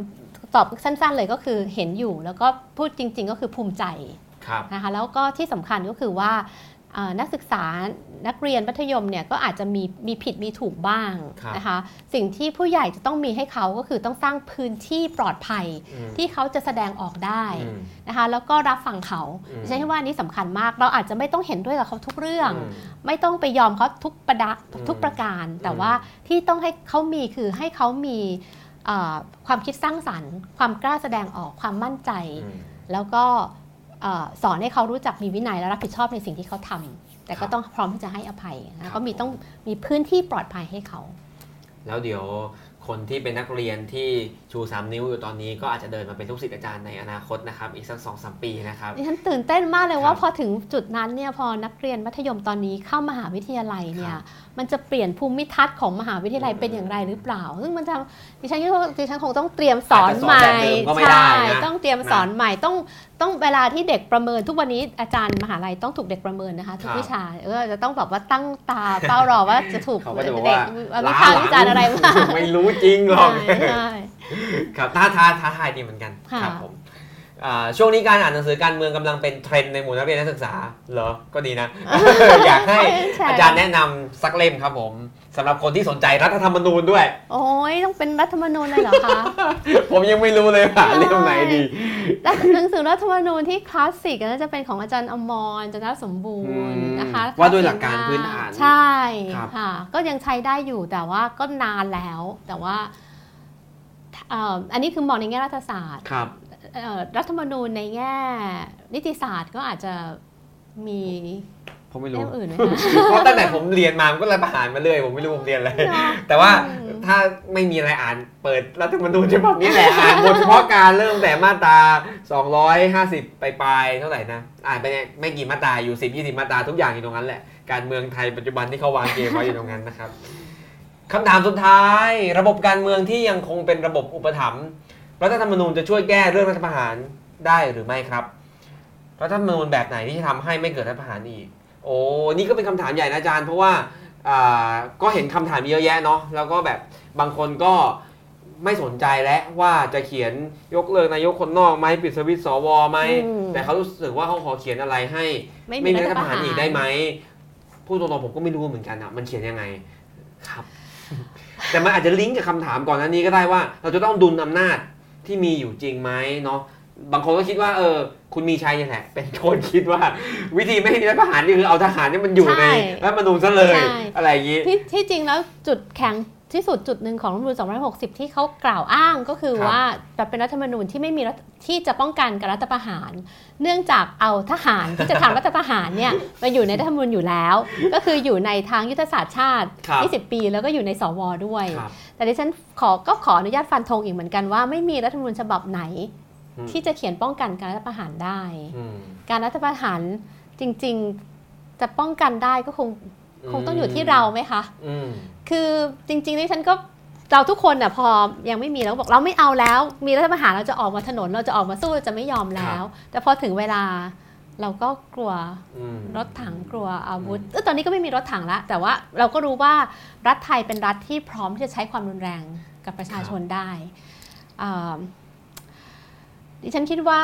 ตอบสั้นๆเลยก็คือเห็นอยู่ แล้วก็พูดจริง ๆ ก็คือภูมิใจครับนะคะแล้วก็ที่สำคัญก็คือว่าเอ่อ นักศึกษานักเรียนมัธยมเนี่ยก็อาจจะมีมีผิดมีถูกบ้างครับนะคะสิ่งที่ผู้ใหญ่จะต้องมีให้เขาก็คือต้องสร้างพื้นที่ปลอดภัยอืมที่เขาจะแสดงออกได้อืมนะคะแล้วก็รับฟังเขาอืมใช่ว่าอันนี้สำคัญมาก เราอาจจะไม่ต้องเห็นด้วยกับเขาทุกเรื่องอืมไม่ต้องไปยอมเขาทุกประดะอืมทุกประการ แต่อืมว่าที่ต้องให้เขามีคือให้เขามีเอ่อความคิดสร้างสรรค์ ความกล้าแสดงออกความมั่นใจอืมแล้วก็เอ่อ สอนให้เขารู้จักมีวินัยและรับผิดชอบในสิ่งที่เขาทำแต่ครัก็บต้องพร้อมที่จะให้อภัยครันะบก็มีต้องมีพื้นที่ปลอดภัยให้เขา แล้วเดี๋ยวคนที่เป็นนักเรียนที่ชู 3 นิ้วอยู่ตอนนี้ก็อาจจะเดินมาเป็นลูกศิษย์อาจารย์ในอนาคตนะครับ อีกสักสองสามปีนะครับดิฉันตื่นเต้นมากเลยคว่ารับพอถึงจุดนั้นเนี่ยพอนักเรียนมัธยมตอนนี้เข้ามหาวิทยาลัยเนี่คยรับมันจะเปลี่ยนภูมิทัศน์ของมหาวิทยาลัยอืมเป็นอย่างไรหรือเปล่า ซึ่งมันจะ ดิฉันคิดว่าดิฉันคงต้องเตรียมสอนอาจจะสอนใหม่แบบเดิมก็ไม่ได้ใช่นะต้องเตรียมสอนใหม่ต้องต้องเวลาที่เด็กประเมินทุกวันนี้อาจารย์มหาลัยต้องถูกเด็กประเมินนะคะ ทุกวิชาเออจะต้องแบบว่าตั้งตาเฝ้ารอว่าจะถูกเขาก็จะบอกเด็กว่าวิพากษ์วิจารณ์อะไรบ้างไม่รู้จริงหรอกใช่ใช่ครับท้าทายท้าทายดีเหมือนกันค่ะครับผมอ่า ช่วงนี้การอ่านหนังสือการเมืองกำลังเป็นเทรนด์ในหมู่นักเรียนนักศึกษาเหรอ ก็ดีนะ อยากให้ใช่อาจารย์แนะนำสักเล่มครับผมสำหรับคนที่สนใจรัฐธรรมนูญด้วย โอ้ยต้องเป็นรัฐธรรมนูญเลยเหรอคะ ผมยังไม่รู้เลยว่าใช่เล่มไหนดีและหนังสือรัฐธรรมนูญที่คลาสสิกก็จะเป็นของอาจารย์อมรจันทสมบูรณ์อืมนะคะว่าด้วยหลักการพื้นฐานใช่ครับค่ะก็ยังใช้ได้อยู่แต่ว่าก็นานแล้วแต่ว่าเอ่ออันนี้คือมองในแง่รัฐศาสตร์ค รับเอ่อรัฐธรรมนูญในแง่นิติศาสตร์ก็อาจจะมีผมไม่เล่รู้มอื่นไหมคะเพราะตั้งแต่ผมเรียนมามันก็รัฐประหารมาเรื่อยผมไม่รู้ผมเรียนอะไรเนอะแต่ว่าอืมถ้าไม่มีอะไรอ่านเปิดรัฐธรรมนูญฉบับนี้แหละอ่านบทเฉพาะการเริ่มแต่มาตรา 250 ไปปลายๆเท่าไหร่นะอ่านไปเนี่ยไม่กี่มาตราอยู่ 10 20 มาตราทุกอย่างอยู่ตรงนั้นแหละการเมืองไทยปัจจุบันที่เขาวางเกมไว้อยู่ตรงนั้นนะครับคำถามสุดท้าย ระบบการเมืองที่ยังคงเป็นระบบอุปถัมภ์ รัฐธรรมนูญจะช่วยแก้เรื่องรัฐประหารได้หรือไม่ครับรัฐธรรมนูญแบบไหนที่จะทำให้ไม่เกิดรัฐประหารอีก โอ้นี่ก็เป็นคำถามใหญ่นะอาจารย์ เพราะว่าอ่าก็เห็นคำถามเยอะแยะเนาะแล้วก็แบบบางคนก็ไม่สนใจแล้วว่าจะเขียนยกเลิกนายกคนนอกไหมปิดสวิตช์สวไหมอืมแต่เขารู้สึกว่าเขาขอเขียนอะไรให้ไม่ไม่มีมีรัรัฐฐปประระหาหารรอีกได้ไหมพูดตรงๆผมก็ไม่รู้เหมือนกันอะมันเขียนยังไงครับ แต่มันอาจจะลิงก์กับคำถามก่อนหน้านี้ก็ได้ว่า เราจะต้องดุลอำนาจ ที่มีอยู่จริงไหมเนาะบางคนก็คิดว่าเออ คุณมีชัยเนี่ยแหละเป็นคนคิดว่า วิธีไม่ให้มีรัฐประหารนี่คือเอาทหารเนี่ยมันอยู่ในใช่ รัฐธรรมนูญซะเลยใช่อะไรอย่างนี้ ที่ที่จริงแล้วจุดแข็ง ที่สุดจุดหนึ่งของรัฐธรรมนูญ260 ที่เขากล่าวอ้างก็คือครับ ว่าจะเป็นรัฐธรรมนูญที่ไม่มีรัฐที่จะป้องกันการรัฐประหาร เนื่องจากเอาทหารที่จะทำ รัฐประหารเนี่ยมาอยู่ในรัฐธรรมนูญอยู่แล้ว ก็คืออยู่ในทางยุทธศาสตร์ชาติ ครับ 20 ปี แล้วก็อยู่ในสวด้วย ครับ แต่ดิฉันขอก็ขออนุญาตฟันธงอีกเหมือนกันว่าไม่มีรัฐธรรมนูญฉบับไหน อืม ที่จะเขียนป้องกันการรัฐประหารได้ อืม การรัฐประหารจริงๆ จะป้องกันได้ก็คง คงต้องอยู่ที่เราไหมคะอืมคือจริงๆที่ฉันก็เราทุกคนน่ะพอยังไม่มีเราก็บอกเราไม่เอาแล้ว มีรัฐประหารเราจะออกมาถนน เราจะออกมาสู้เราจะไม่ยอมแล้ว แต่พอถึงเวลาเราก็กลัวอืมรถถังกลัวอาวุธเอ้ยตอนนี้ก็ไม่มีรถถังละแต่ว่าเราก็รู้ว่ารัฐไทยเป็นรัฐที่พร้อมที่จะใช้ความรุนแรงกับประชาชนได้อ่าดิฉันคิดว่า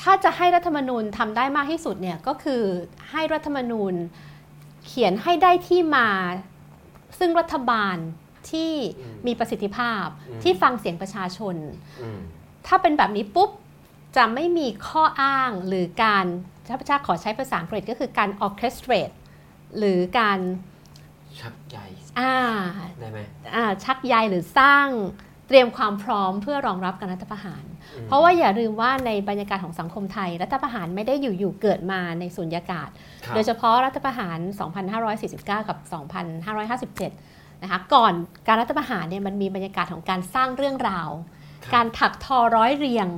ถ้าจะให้รัฐธรรมนูญทำได้มากที่สุดเนี่ยก็คือให้รัฐธรรมนูญ เขียนให้ได้ที่มา ซึ่งรัฐบาลที่อืมมีประสิทธิภาพอืมที่ฟังเสียงประชาชนอืมถ้าเป็นแบบนี้ปุ๊บ จะไม่มีข้ออ้างหรือการถ้าพระเจ้าขอใช้ภาษาอังกฤษก็คือการ orchestrate หรือการชักใหญ่อ่าได้ไหมอ่าชักใยหรือสร้างเตรียมความพร้อมเพื่อรองรับการรัฐประหารอืมเพราะว่าอย่าลืมว่าในบรรยากาศของสังคมไทย รัฐประหารไม่ได้อยู่ๆเกิดมาในสุญญากาศครับ โดยเฉพาะรัฐประหาร 2549 กับ 2557 นะคะ ก่อนการรัฐประหารเนี่ยมันมีบรรยากาศของการสร้างเรื่องราวครับการถักทอร้อยเรียง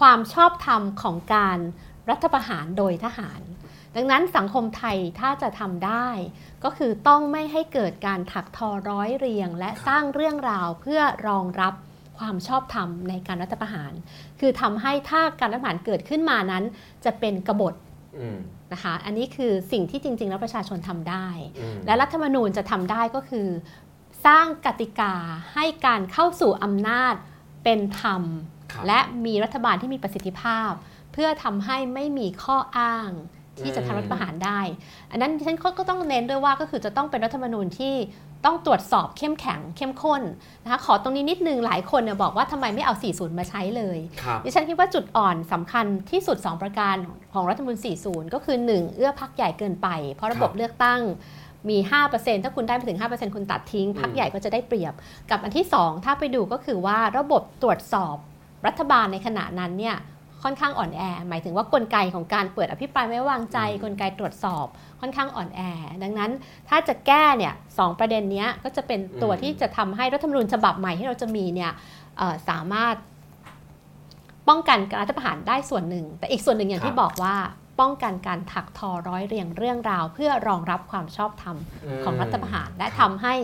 ความชอบธรรมของการรัฐประหารโดยทหาร ดังนั้นสังคมไทยถ้าจะทำได้ ก็คือต้องไม่ให้เกิดการถักทอร้อยเรียง และสร้างเรื่องราวเพื่อรองรับความชอบธรรมในการรัฐประหาร คือทำให้ถ้าการรัฐประหารเกิดขึ้นมานั้น จะเป็นกบฏอืม นะคะอันนี้คือสิ่งที่จริง ๆ แล้วประชาชนทำได้อืมและรัฐธรรมนูญจะทำได้ก็คือ สร้างกติกาให้การเข้าสู่อำนาจเป็นธรรมครับและมีรัฐบาลที่มีประสิทธิภาพ เพื่อทำให้ไม่มีข้ออ้างที่จะทำรัฐประหารได้ อันนั้นดิฉันก็ต้องเน้นด้วยว่าก็คือจะต้องเป็นรัฐธรรมนูญที่ ต้องตรวจสอบเข้มแข็งเข้มข้นนะคะขอตรงนี้นิดนึงหลายคนเนี่ยบอกว่าทำไมไม่เอา 40 มาใช้เลยครับดิฉันคิดว่าจุดอ่อนสำคัญที่สุด 2 ประการของรัฐธรรมนูญ40 ก็คือ 1 เอื้อพักใหญ่เกินไป เพราะระบบครับเลือกตั้งมี 5%ถ้าคุณได้ไปถึง 5%คุณตัดทิ้งพักอืมใหญ่ก็จะได้เปรียบ กับอันที่ 2 ถ้าไปดูก็คือว่าระบบตรวจสอบรัฐบาลในขณะนั้นเนี่ยค่อนข้างอ่อนแอ หมายถึงว่ากลไกของการเปิดอภิปรายไม่ไว้วางใจ กลไกตรวจสอบ ค่อนข้างอ่อนแอ ดังนั้นถ้าจะแก้เนี่ยสองประเด็นเนี้ยก็จะเป็นตัวที่จะทำให้รัฐธรรมนูญฉบับใหม่ที่เราจะมีเนี่ยเอ่อสามารถป้องกันการรัฐประหารได้ส่วนหนึ่ง แต่อีกส่วนหนึ่งอย่างครับที่บอกว่าป้องกันการถักทอร้อยเรียงเรื่องราว เพื่อรองรับความชอบธรรมของรัฐประหาร และทำให้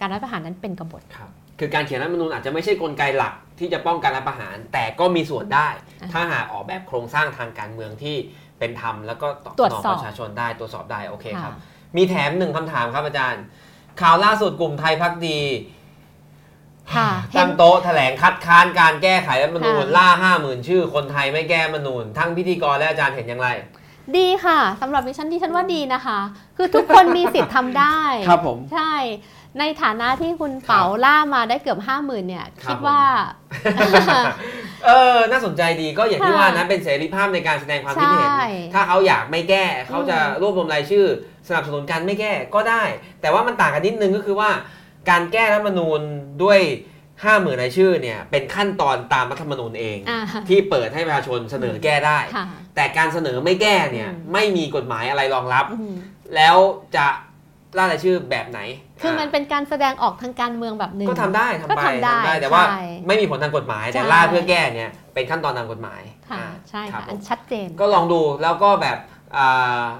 การรัฐประหารนั้นเป็นกบฏครับคือการเขียนรัฐธรรมนูญอาจจะไม่ใช่กลไกหลักที่จะป้องกันรัฐประหาร แต่ก็มีส่วนได้อ่าถ้าหากออกแบบโครงสร้างทางการเมืองที่ เป็นธรรมแล้วก็ตอบตรวจสนองสอบ ประชาชนได้ตรวจสอบได้โอเคครับค่ะมีแถมหนึ่งคำถามครับอาจารย์ ข่าวล่าสุดกลุ่มไทยพักดี ค่ะเห็ตั้น งโต๊ะแถลงคัดค้านการแก้ไขรัฐธรรมนูญค่ะ ล่าห้าหมื่นชื่อ คนไทยไม่แก้รัฐธรรมนูญทั้งพิธีกรและอาจารย์เห็นอย่างไร ดีค่ะสำหรับดิฉันดิฉันว่าดีนะคะ คือทุกคนมีสิทธิ์ทำได้ ครับผม ใช่ ในฐานะที่คุณเป๋าล่ามาได้เกือบห้าหมื่นเนี่ยครับคิดว่า เออ น่าสนใจดีก็อย่างที่ค่ะว่านะเป็นเสรีภาพในการแสดงความคิดเห็นใช่ถ้าเขาอยากไม่แก้เขาจะอืมรวบรวมรายชื่อ สนับสนุนการไม่แก้ก็ได้ แต่ว่ามันต่างกันนิดนึงก็คือว่า การแก้รัฐธรรมนูญด้วยห้าหมื่นรายชื่อเนี่ยเป็นขั้นตอนตามรัฐธรรมนูญเองอ่าที่เปิดให้ประชาชนเสนอแก้ได้ค่ะแต่การเสนอไม่แก้เนี่ยอืมไม่มีกฎหมายอะไรรองรับอืมแล้วจะ ล่ารายชื่อแบบไหน คือมันเป็นการแสดงออกทางการเมืองแบบหนึ่งก็ทำได้ก็ทำไปทำได้ แต่ว่าใช่ไม่มีผลทางกฎหมายแต่ใช่ล่าเพื่อแก้เนี่ยเป็นขั้นตอนตามกฎหมายค่ะอ่าใช่รัค่ะบอันผมชัดเจน ก็ลองดูแล้วก็แบบอ่า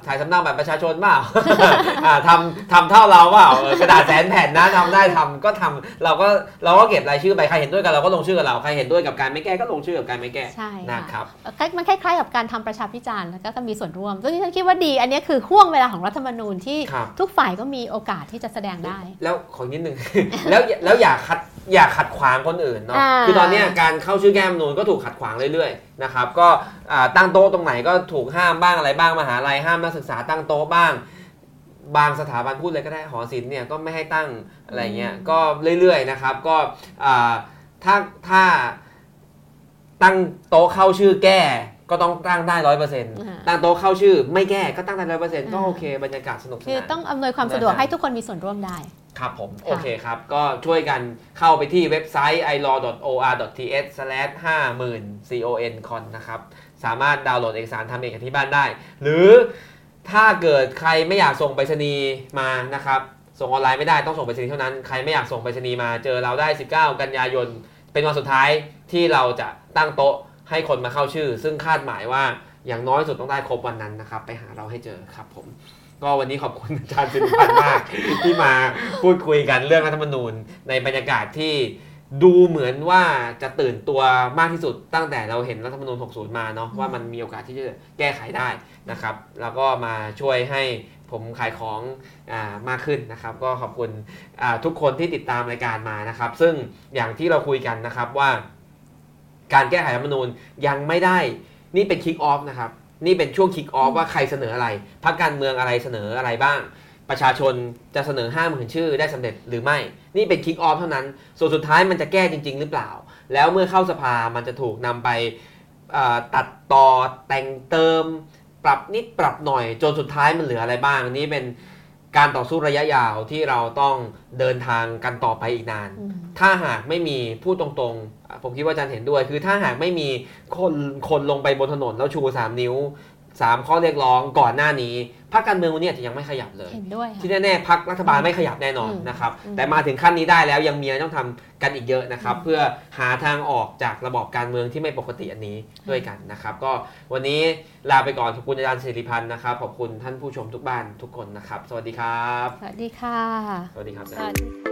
ถ่ายสำเนาแบบประชาชนเปล่าอ่าทำทำเท่าเราเปล่าเออกระดาษแสนแผ่นนะทำได้ทำก็ทำเราก็เราก็เก็บรายชื่อไปใครเห็นด้วยกับเราก็ลงชื่อกับเราใครเห็นด้วยกับการไม่แก้ก็ลงชื่อกับการไม่แก้ใช่นะค่ะครับคล้ายมันคล้ายๆกับการทำประชาพิจารณ์แล้วก็มีส่วนร่วมซึ่งฉันคิดว่าดีอันนี้คือห่วงเวลาของรัฐธรรมนูญที่ครับทุกฝ่ายก็มีโอกาสที่จะแสดงได้ แล้วขอนิดนึงแล้วแล้วอย่าขัด อย่าขัดขวางคนอื่นเนาะ อ่า คือตอนเนี้ยการเข้าชื่อแก้มนูนก็ถูกขัดขวางเรื่อยๆนะครับ ก็อ่าตั้งโต๊ะตรงไหนก็ถูกห้ามบ้างอะไรบ้างมหาลัยห้ามนักศึกษาตั้งโต๊ะบ้าง บางสถาบันพูดเลยก็ได้หอศิลป์เนี่ยก็ไม่ให้ตั้งอะไรเงี้ย ก็เรื่อยๆนะครับ ก็อ่าถ้าถ้าตั้งโต๊ะเข้าชื่อแก้ก็ต้องตั้งได้ร้อยเปอร์เซ็นต์อ่าตั้งโต๊ะเข้าชื่อ ไม่แก้ก็ตั้งได้ร้อยเปอร์เซ็นต์ก็อ่าโอเคบรรยากาศสนุกสคือนานต้องอำนวยความสะดวกนะครับ ให้ทุกคนมีส่วนร่วมได้ ครับผมค่ะโอเคครับ ก็ช่วยกันเข้าไปที่เว็บไซต์ ilaw.or.th/50,000 con นะครับ สามารถดาวน์โหลดเอกสารทำเองที่บ้านได้ หรือถ้าเกิดใครไม่อยากส่งไปรษณีย์มานะครับ ส่งออนไลน์ไม่ได้ต้องส่งไปรษณีย์เท่านั้น ใครไม่อยากส่งไปรษณีย์มาเจอเราได้ 19 กันยายน เป็นวันสุดท้ายที่เราจะตั้งโต๊ะให้คนมาเข้าชื่อ ซึ่งคาดหมายว่าอย่างน้อยสุดต้องได้ครบวันนั้นนะครับ ไปหาเราให้เจอครับผม ก็วันนี้ขอบคุณอาจารย์สิริพันธ์มาก ที่มาพูดคุยกันเรื่องรัฐธรรมนูญ ในบรรยากาศที่ดูเหมือนว่าจะตื่นตัวมากที่สุดตั้งแต่เราเห็นรัฐธรรมนูญ 60 มาเนาะอืมว่ามันมีโอกาสที่จะแก้ไขได้นะครับ แล้วก็มาช่วยให้ผมขายของอามากขึ้นนะครับ ก็ขอบคุณอ่าทุกคนที่ติดตามรายการมานะครับ ซึ่งอย่างที่เราคุยกันนะครับว่า การแก้ไขรัฐธรรมนูญยังไม่ได้นี่เป็นคิกออฟนะครับ นี่เป็นช่วงคิกออฟว่าใครเสนออะไรพรรคการเมืองอะไรเสนออะไรบ้าง ประชาชนจะเสนอห้าหมื่นชื่อได้สำเร็จหรือไม่ นี่เป็นคิกออฟเท่านั้น ส่วนสุดท้ายมันจะแก้จริง ๆ หรือเปล่า แล้วเมื่อเข้าสภามันจะถูกนำไปเอ่อตัดต่อแต่งเติม ปรับนิดปรับหน่อย จนสุดท้ายมันเหลืออะไรบ้าง นี่เป็นการต่อสู้ระยะยาวที่เราต้องเดินทางกันต่อไปอีกนานอืมถ้าหากไม่มีพูดตรงๆอะ ผมคิดว่าอาจารย์เห็นด้วย คือถ้าหากไม่มีคนคนลงไปบนถนนแล้วชู 3 นิ้ว 3 ข้อเรียกร้องก่อนหน้านี้พรรคการเมืองวันนี้อาจจะยังไม่ขยับเลย เห็นด้วยที่ค่ะแน่ๆพักรัฐบาลไม่ขยับแน่นอนอืมนะครับอืมแต่มาถึงขั้นนี้ได้แล้วยังมีอะไรต้องทำกันอีกเยอะนะครับอืมเพื่อหาทางออกจากระบอบการเมืองที่ไม่ปกติอันนี้ด้วยกันนะครับ ก็วันนี้ลาไปก่อนขอบคุณอาจารย์สิริพันธ์นะครับขอบคุณท่านผู้ชมทุกบ้านทุกคนนะครับ สวัสดีครับ สวัสดีค่ะ สวัสดีครับสวัสดี